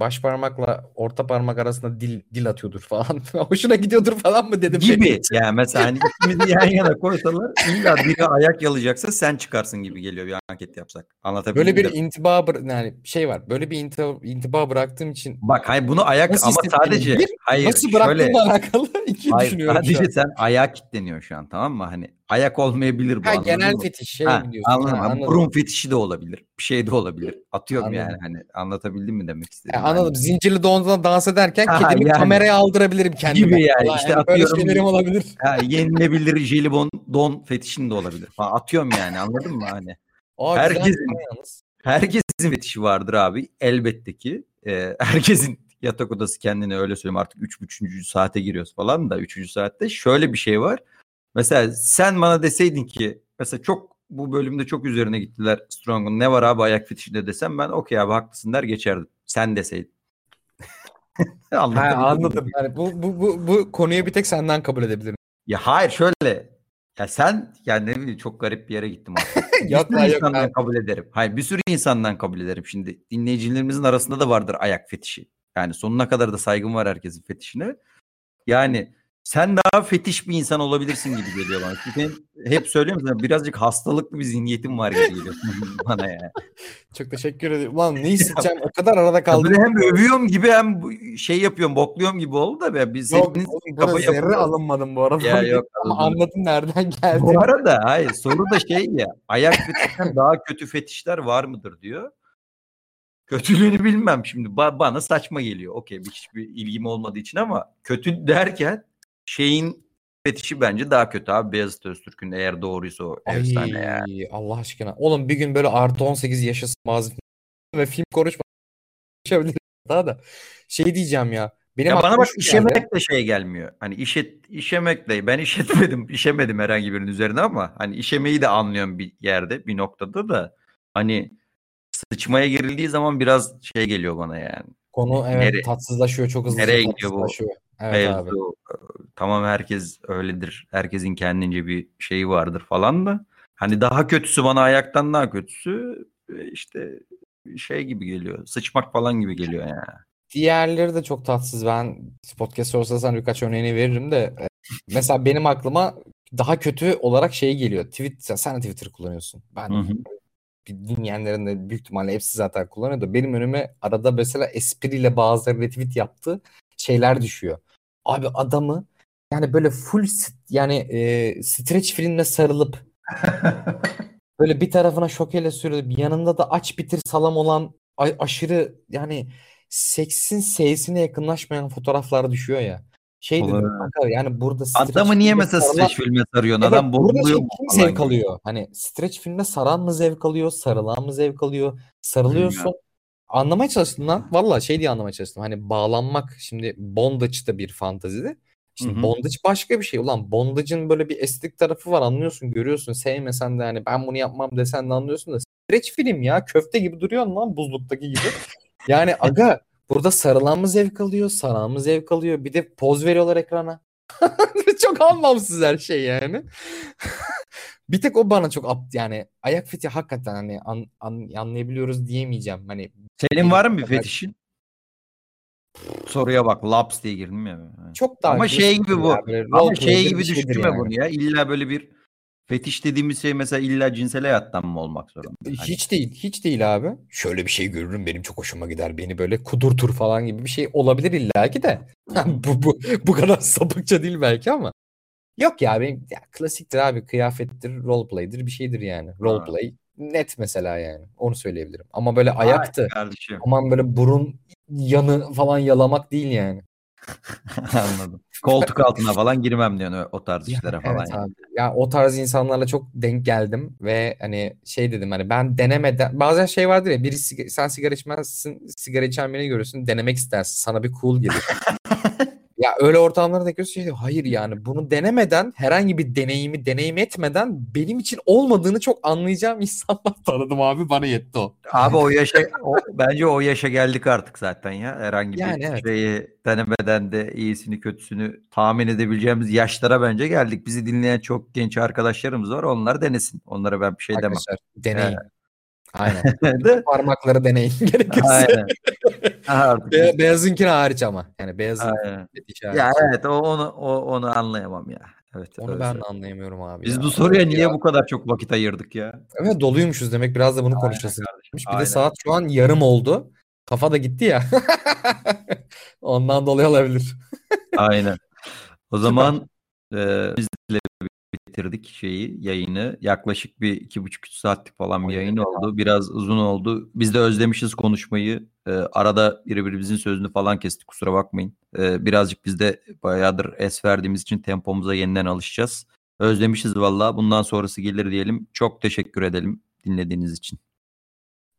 baş parmakla orta parmak arasında dil dil atıyordur falan. Hoşuna gidiyordur falan mı dedim. gibi yani mesela hani ikimizi yan yana koysalar illa biri ayak yalayacaksa sen çıkarsın gibi geliyor bir anket yapsak. Anlatabildim Böyle bir mi? intiba yani şey var. Böyle bir intiba, intiba bıraktığım için Bak hayır bunu ayak Nasıl ama sadece bir, hayır nasıl şöyle bıraktığımla alakalı iki hayır düşünüyorum sadece sen ayağa kilitleniyor şu an tamam mı? Hani Ayak olmayabilir bu Ha genel mı? fetiş şey Ha, mi diyorsun? anladım. Ha, Ha, anladım. Burun fetişi de olabilir. Bir şey de olabilir. Atıyorum Anladım. yani hani anlatabildim mi demek Ya istedim. anladım. Zincirli donda dans ederken Ha, kedimi yani. kameraya aldırabilirim kendime. Gibi yani. falan. İşte böyle atıyorum. şeylerim olabilir. Ha, yenilebilir jelibon don fetişin de olabilir. Falan. Atıyorum yani anladın mı hani? Aa, Herkesin-. Herkesin fetişi vardır abi. Elbette ki. Ee, herkesin yatak odası kendine öyle söyleyeyim artık 3. saate giriyoruz falan da 3. saatte şöyle bir şey var. Mesela sen bana deseydin ki mesela çok bu bölümde çok üzerine gittiler Strong'un ne var abi ayak fetişinde desem ben okey abi haklısın der geçerdim. Sen deseydin. Ha, Anlatabildim mi? anladım. Yani bu, bu, bu, bu konuyu bir tek senden kabul edebilirim. Ya hayır şöyle. Ya sen yani ne bileyim çok garip bir yere gittim aslında. yok bir sürü yok. insandan lan. kabul ederim. Hayır bir sürü insandan kabul ederim. Şimdi dinleyicilerimizin arasında da vardır ayak fetişi. Yani sonuna kadar da saygım var herkesin fetişine. Yani sen daha fetiş bir insan olabilirsin gibi geliyor bana. Çünkü hep söylüyorum sana birazcık hastalıklı bir zihniyetim var gibi geliyor bana ya. Çok teşekkür ederim. Lan ne hissedeceğim o kadar arada kaldım. Hem övüyorum gibi hem şey yapıyorum bokluyorum gibi oldu da ben biz Yok, buna zerre alınmadım bu arada. Ya yok, Ama anladım nereden geldi. Bu arada hayır soru da şey ya ayak fetişten daha kötü fetişler var mıdır diyor. Kötülüğünü bilmem şimdi Ba- bana saçma geliyor. Okey bir hiçbir ilgim olmadığı için ama kötü derken şeyin fetişi bence daha kötü abi Beyazıt Öztürk'ün eğer doğruysa o efsane ya. Allah aşkına. Oğlum bir gün böyle artı 18 yaşasın bazı film ve film konuşma daha da. Şey diyeceğim ya. Benim Ya bana bak şu geldi. işemek de şey gelmiyor. Hani işet, işemek de ben işetmedim, işemedim herhangi birinin üzerine ama hani işemeyi de anlıyorum bir yerde, bir noktada da hani sıçmaya girildiği zaman biraz şey geliyor bana yani. Konu evet Nereye- tatsızlaşıyor çok hızlı. nereye gidiyor bu. Evet abi. mevzu. Tamam herkes öyledir. Herkesin kendince bir şeyi vardır falan da. Hani daha kötüsü bana ayaktan daha kötüsü e, işte şey gibi geliyor. Sıçmak falan gibi geliyor yani. Diğerleri de çok tatsız. Ben podcast olsa sana birkaç örneğini veririm de. e, Mesela benim aklıma daha kötü olarak şey geliyor. Twitter, sen de Twitter kullanıyorsun. Ben Hı hı. bir dinleyenlerin de büyük ihtimalle hepsi zaten kullanıyor da benim önüme arada mesela espriyle bazıları retweet yaptığı şeyler düşüyor. Abi adamı yani böyle full yani e, streç filmle sarılıp böyle bir tarafına şokeyle sürülüp yanında da aç bitir salam olan aşırı yani seksin S'sine yakınlaşmayan fotoğraflar düşüyor ya. Şey dedim kanka yani burada Adamı niye mesela sarılan- streç filme sarıyorsun? Evet, Adam burada şey bozuluyor kim zevk gibi. alıyor? Hani streç filmde saran mı zevk alıyor, sarılan mı zevk alıyor? Sarılıyorsun. Anlamaya çalıştım lan. Valla şey diye anlamaya çalıştım. Hani bağlanmak şimdi bondage da bir fantazide. Şimdi Hı hı. bondage başka bir şey. Ulan bondage'ın böyle bir estetik tarafı var anlıyorsun, görüyorsun. Sevmesen de hani ben bunu yapmam desen de anlıyorsun da streç film ya köfte gibi duruyorsun lan buzluktaki gibi. Yani aga burada sarılan mı zevk alıyor, saran mı zevk alıyor? Bir de poz veriyorlar ekrana. Çok anlamsız her şey yani. bir tek o bana çok apt yani ayak fethi hakikaten hani an, an- anlayabiliyoruz diyemeyeceğim. Hani Senin var mı bir fetişin? Soruya bak. Laps diye girdim ya. çok daha Ama şey gibi bu. böyle Ama şey gibi düşünme yani. bunu ya. İlla böyle bir fetiş dediğimiz şey mesela illa cinsel hayattan mı olmak zorunda? Hani Hiç değil, hiç değil abi. Şöyle bir şey görürüm benim çok hoşuma gider. Beni böyle kudurtur falan gibi bir şey olabilir illaki de. bu, bu, bu kadar sapıkça değil belki ama. Yok ya benim ya, klasiktir abi kıyafettir, roleplay'dir bir şeydir yani. Roleplay net mesela yani. Onu söyleyebilirim. Ama böyle ayaktı. Ay kardeşim. Aman böyle burun yanı falan yalamak değil yani. Anladım. Koltuk altına falan girmem diyorsun o- tarz işlere falan. Evet yani. abi. Ya o tarz insanlarla çok denk geldim ve hani şey dedim hani ben denemeden bazen şey vardır ya biri siga- sen sigara içmezsin sigara içen birini görürsün denemek istersin sana bir cool gelir. ya öyle ortamlara da görüyorsun şey, hayır yani bunu denemeden herhangi bir deneyimi deneyim etmeden benim için olmadığını çok anlayacağım insanlar tanıdım abi bana yetti o. Abi o yaşa o, bence o yaşa geldik artık zaten ya. Herhangi Yani bir evet. şeyi denemeden de iyisini kötüsünü tahmin edebileceğimiz yaşlara bence geldik. Bizi dinleyen çok genç arkadaşlarımız var. Onlar denesin. Onlara ben bir şey demem. Arkadaşlar deneyin. Aynen. De- Parmakları deneyin gerekirse. Aynen. Be- beyazınkini hariç ama. Yani beyazın Ya evet o onu o, onu anlayamam ya. Evet. Onu öyle ben de anlayamıyorum abi Biz ya. bu soruya Evet niye ya. bu kadar çok vakit ayırdık ya? Evet doluymuşuz demek biraz da bunu Aynen konuşasın. Bir de saat şu an yarım oldu. Kafa da gitti ya. Ondan dolayı olabilir. Aynen. O zaman e, bizle bitirdik şeyi yayını. Yaklaşık bir iki buçuk üç saatlik falan bir yayın oldu. Biraz uzun oldu. Biz de özlemişiz konuşmayı. Ee, arada birbirimizin sözünü falan kestik kusura bakmayın. Ee, birazcık biz de bayağıdır es verdiğimiz için tempomuza yeniden alışacağız. Özlemişiz vallahi. Bundan sonrası gelir diyelim. Çok teşekkür edelim dinlediğiniz için.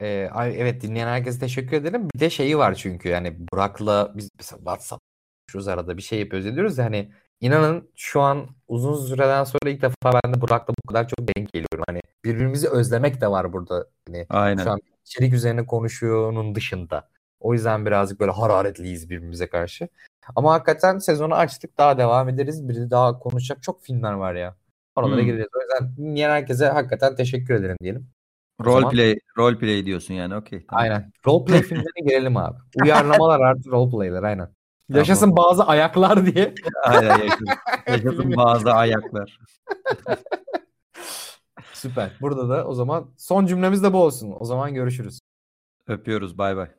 Ee, evet dinleyen herkese teşekkür ederim. Bir de şeyi var çünkü yani Burak'la biz mesela WhatsApp konuşuyoruz arada bir şey yapıyoruz ediyoruz ya hani inanın şu an uzun süreden sonra ilk defa ben de Burak'la bu kadar çok denk geliyorum. Hani birbirimizi özlemek de var burada. Hani Aynen. şu an içerik üzerine konuşuyor'nun dışında. O yüzden birazcık böyle hararetliyiz birbirimize karşı. Ama hakikaten sezonu açtık daha devam ederiz. Bir daha konuşacak çok filmler var ya. Oralara Hmm. gireceğiz. O yüzden dinleyen herkese hakikaten teşekkür ederim diyelim. O zaman- Roleplay, roleplay diyorsun yani okey. tamam. Aynen. Roleplay filmlerine gelelim abi. Uyarlamalar artı roleplayler aynen. Yaşasın bazı ayaklar diye. Aynen yaşasın. Yaşasın bazı ayaklar. Süper. Burada da o zaman son cümlemiz de bu olsun. O zaman görüşürüz. Öpüyoruz bay bay.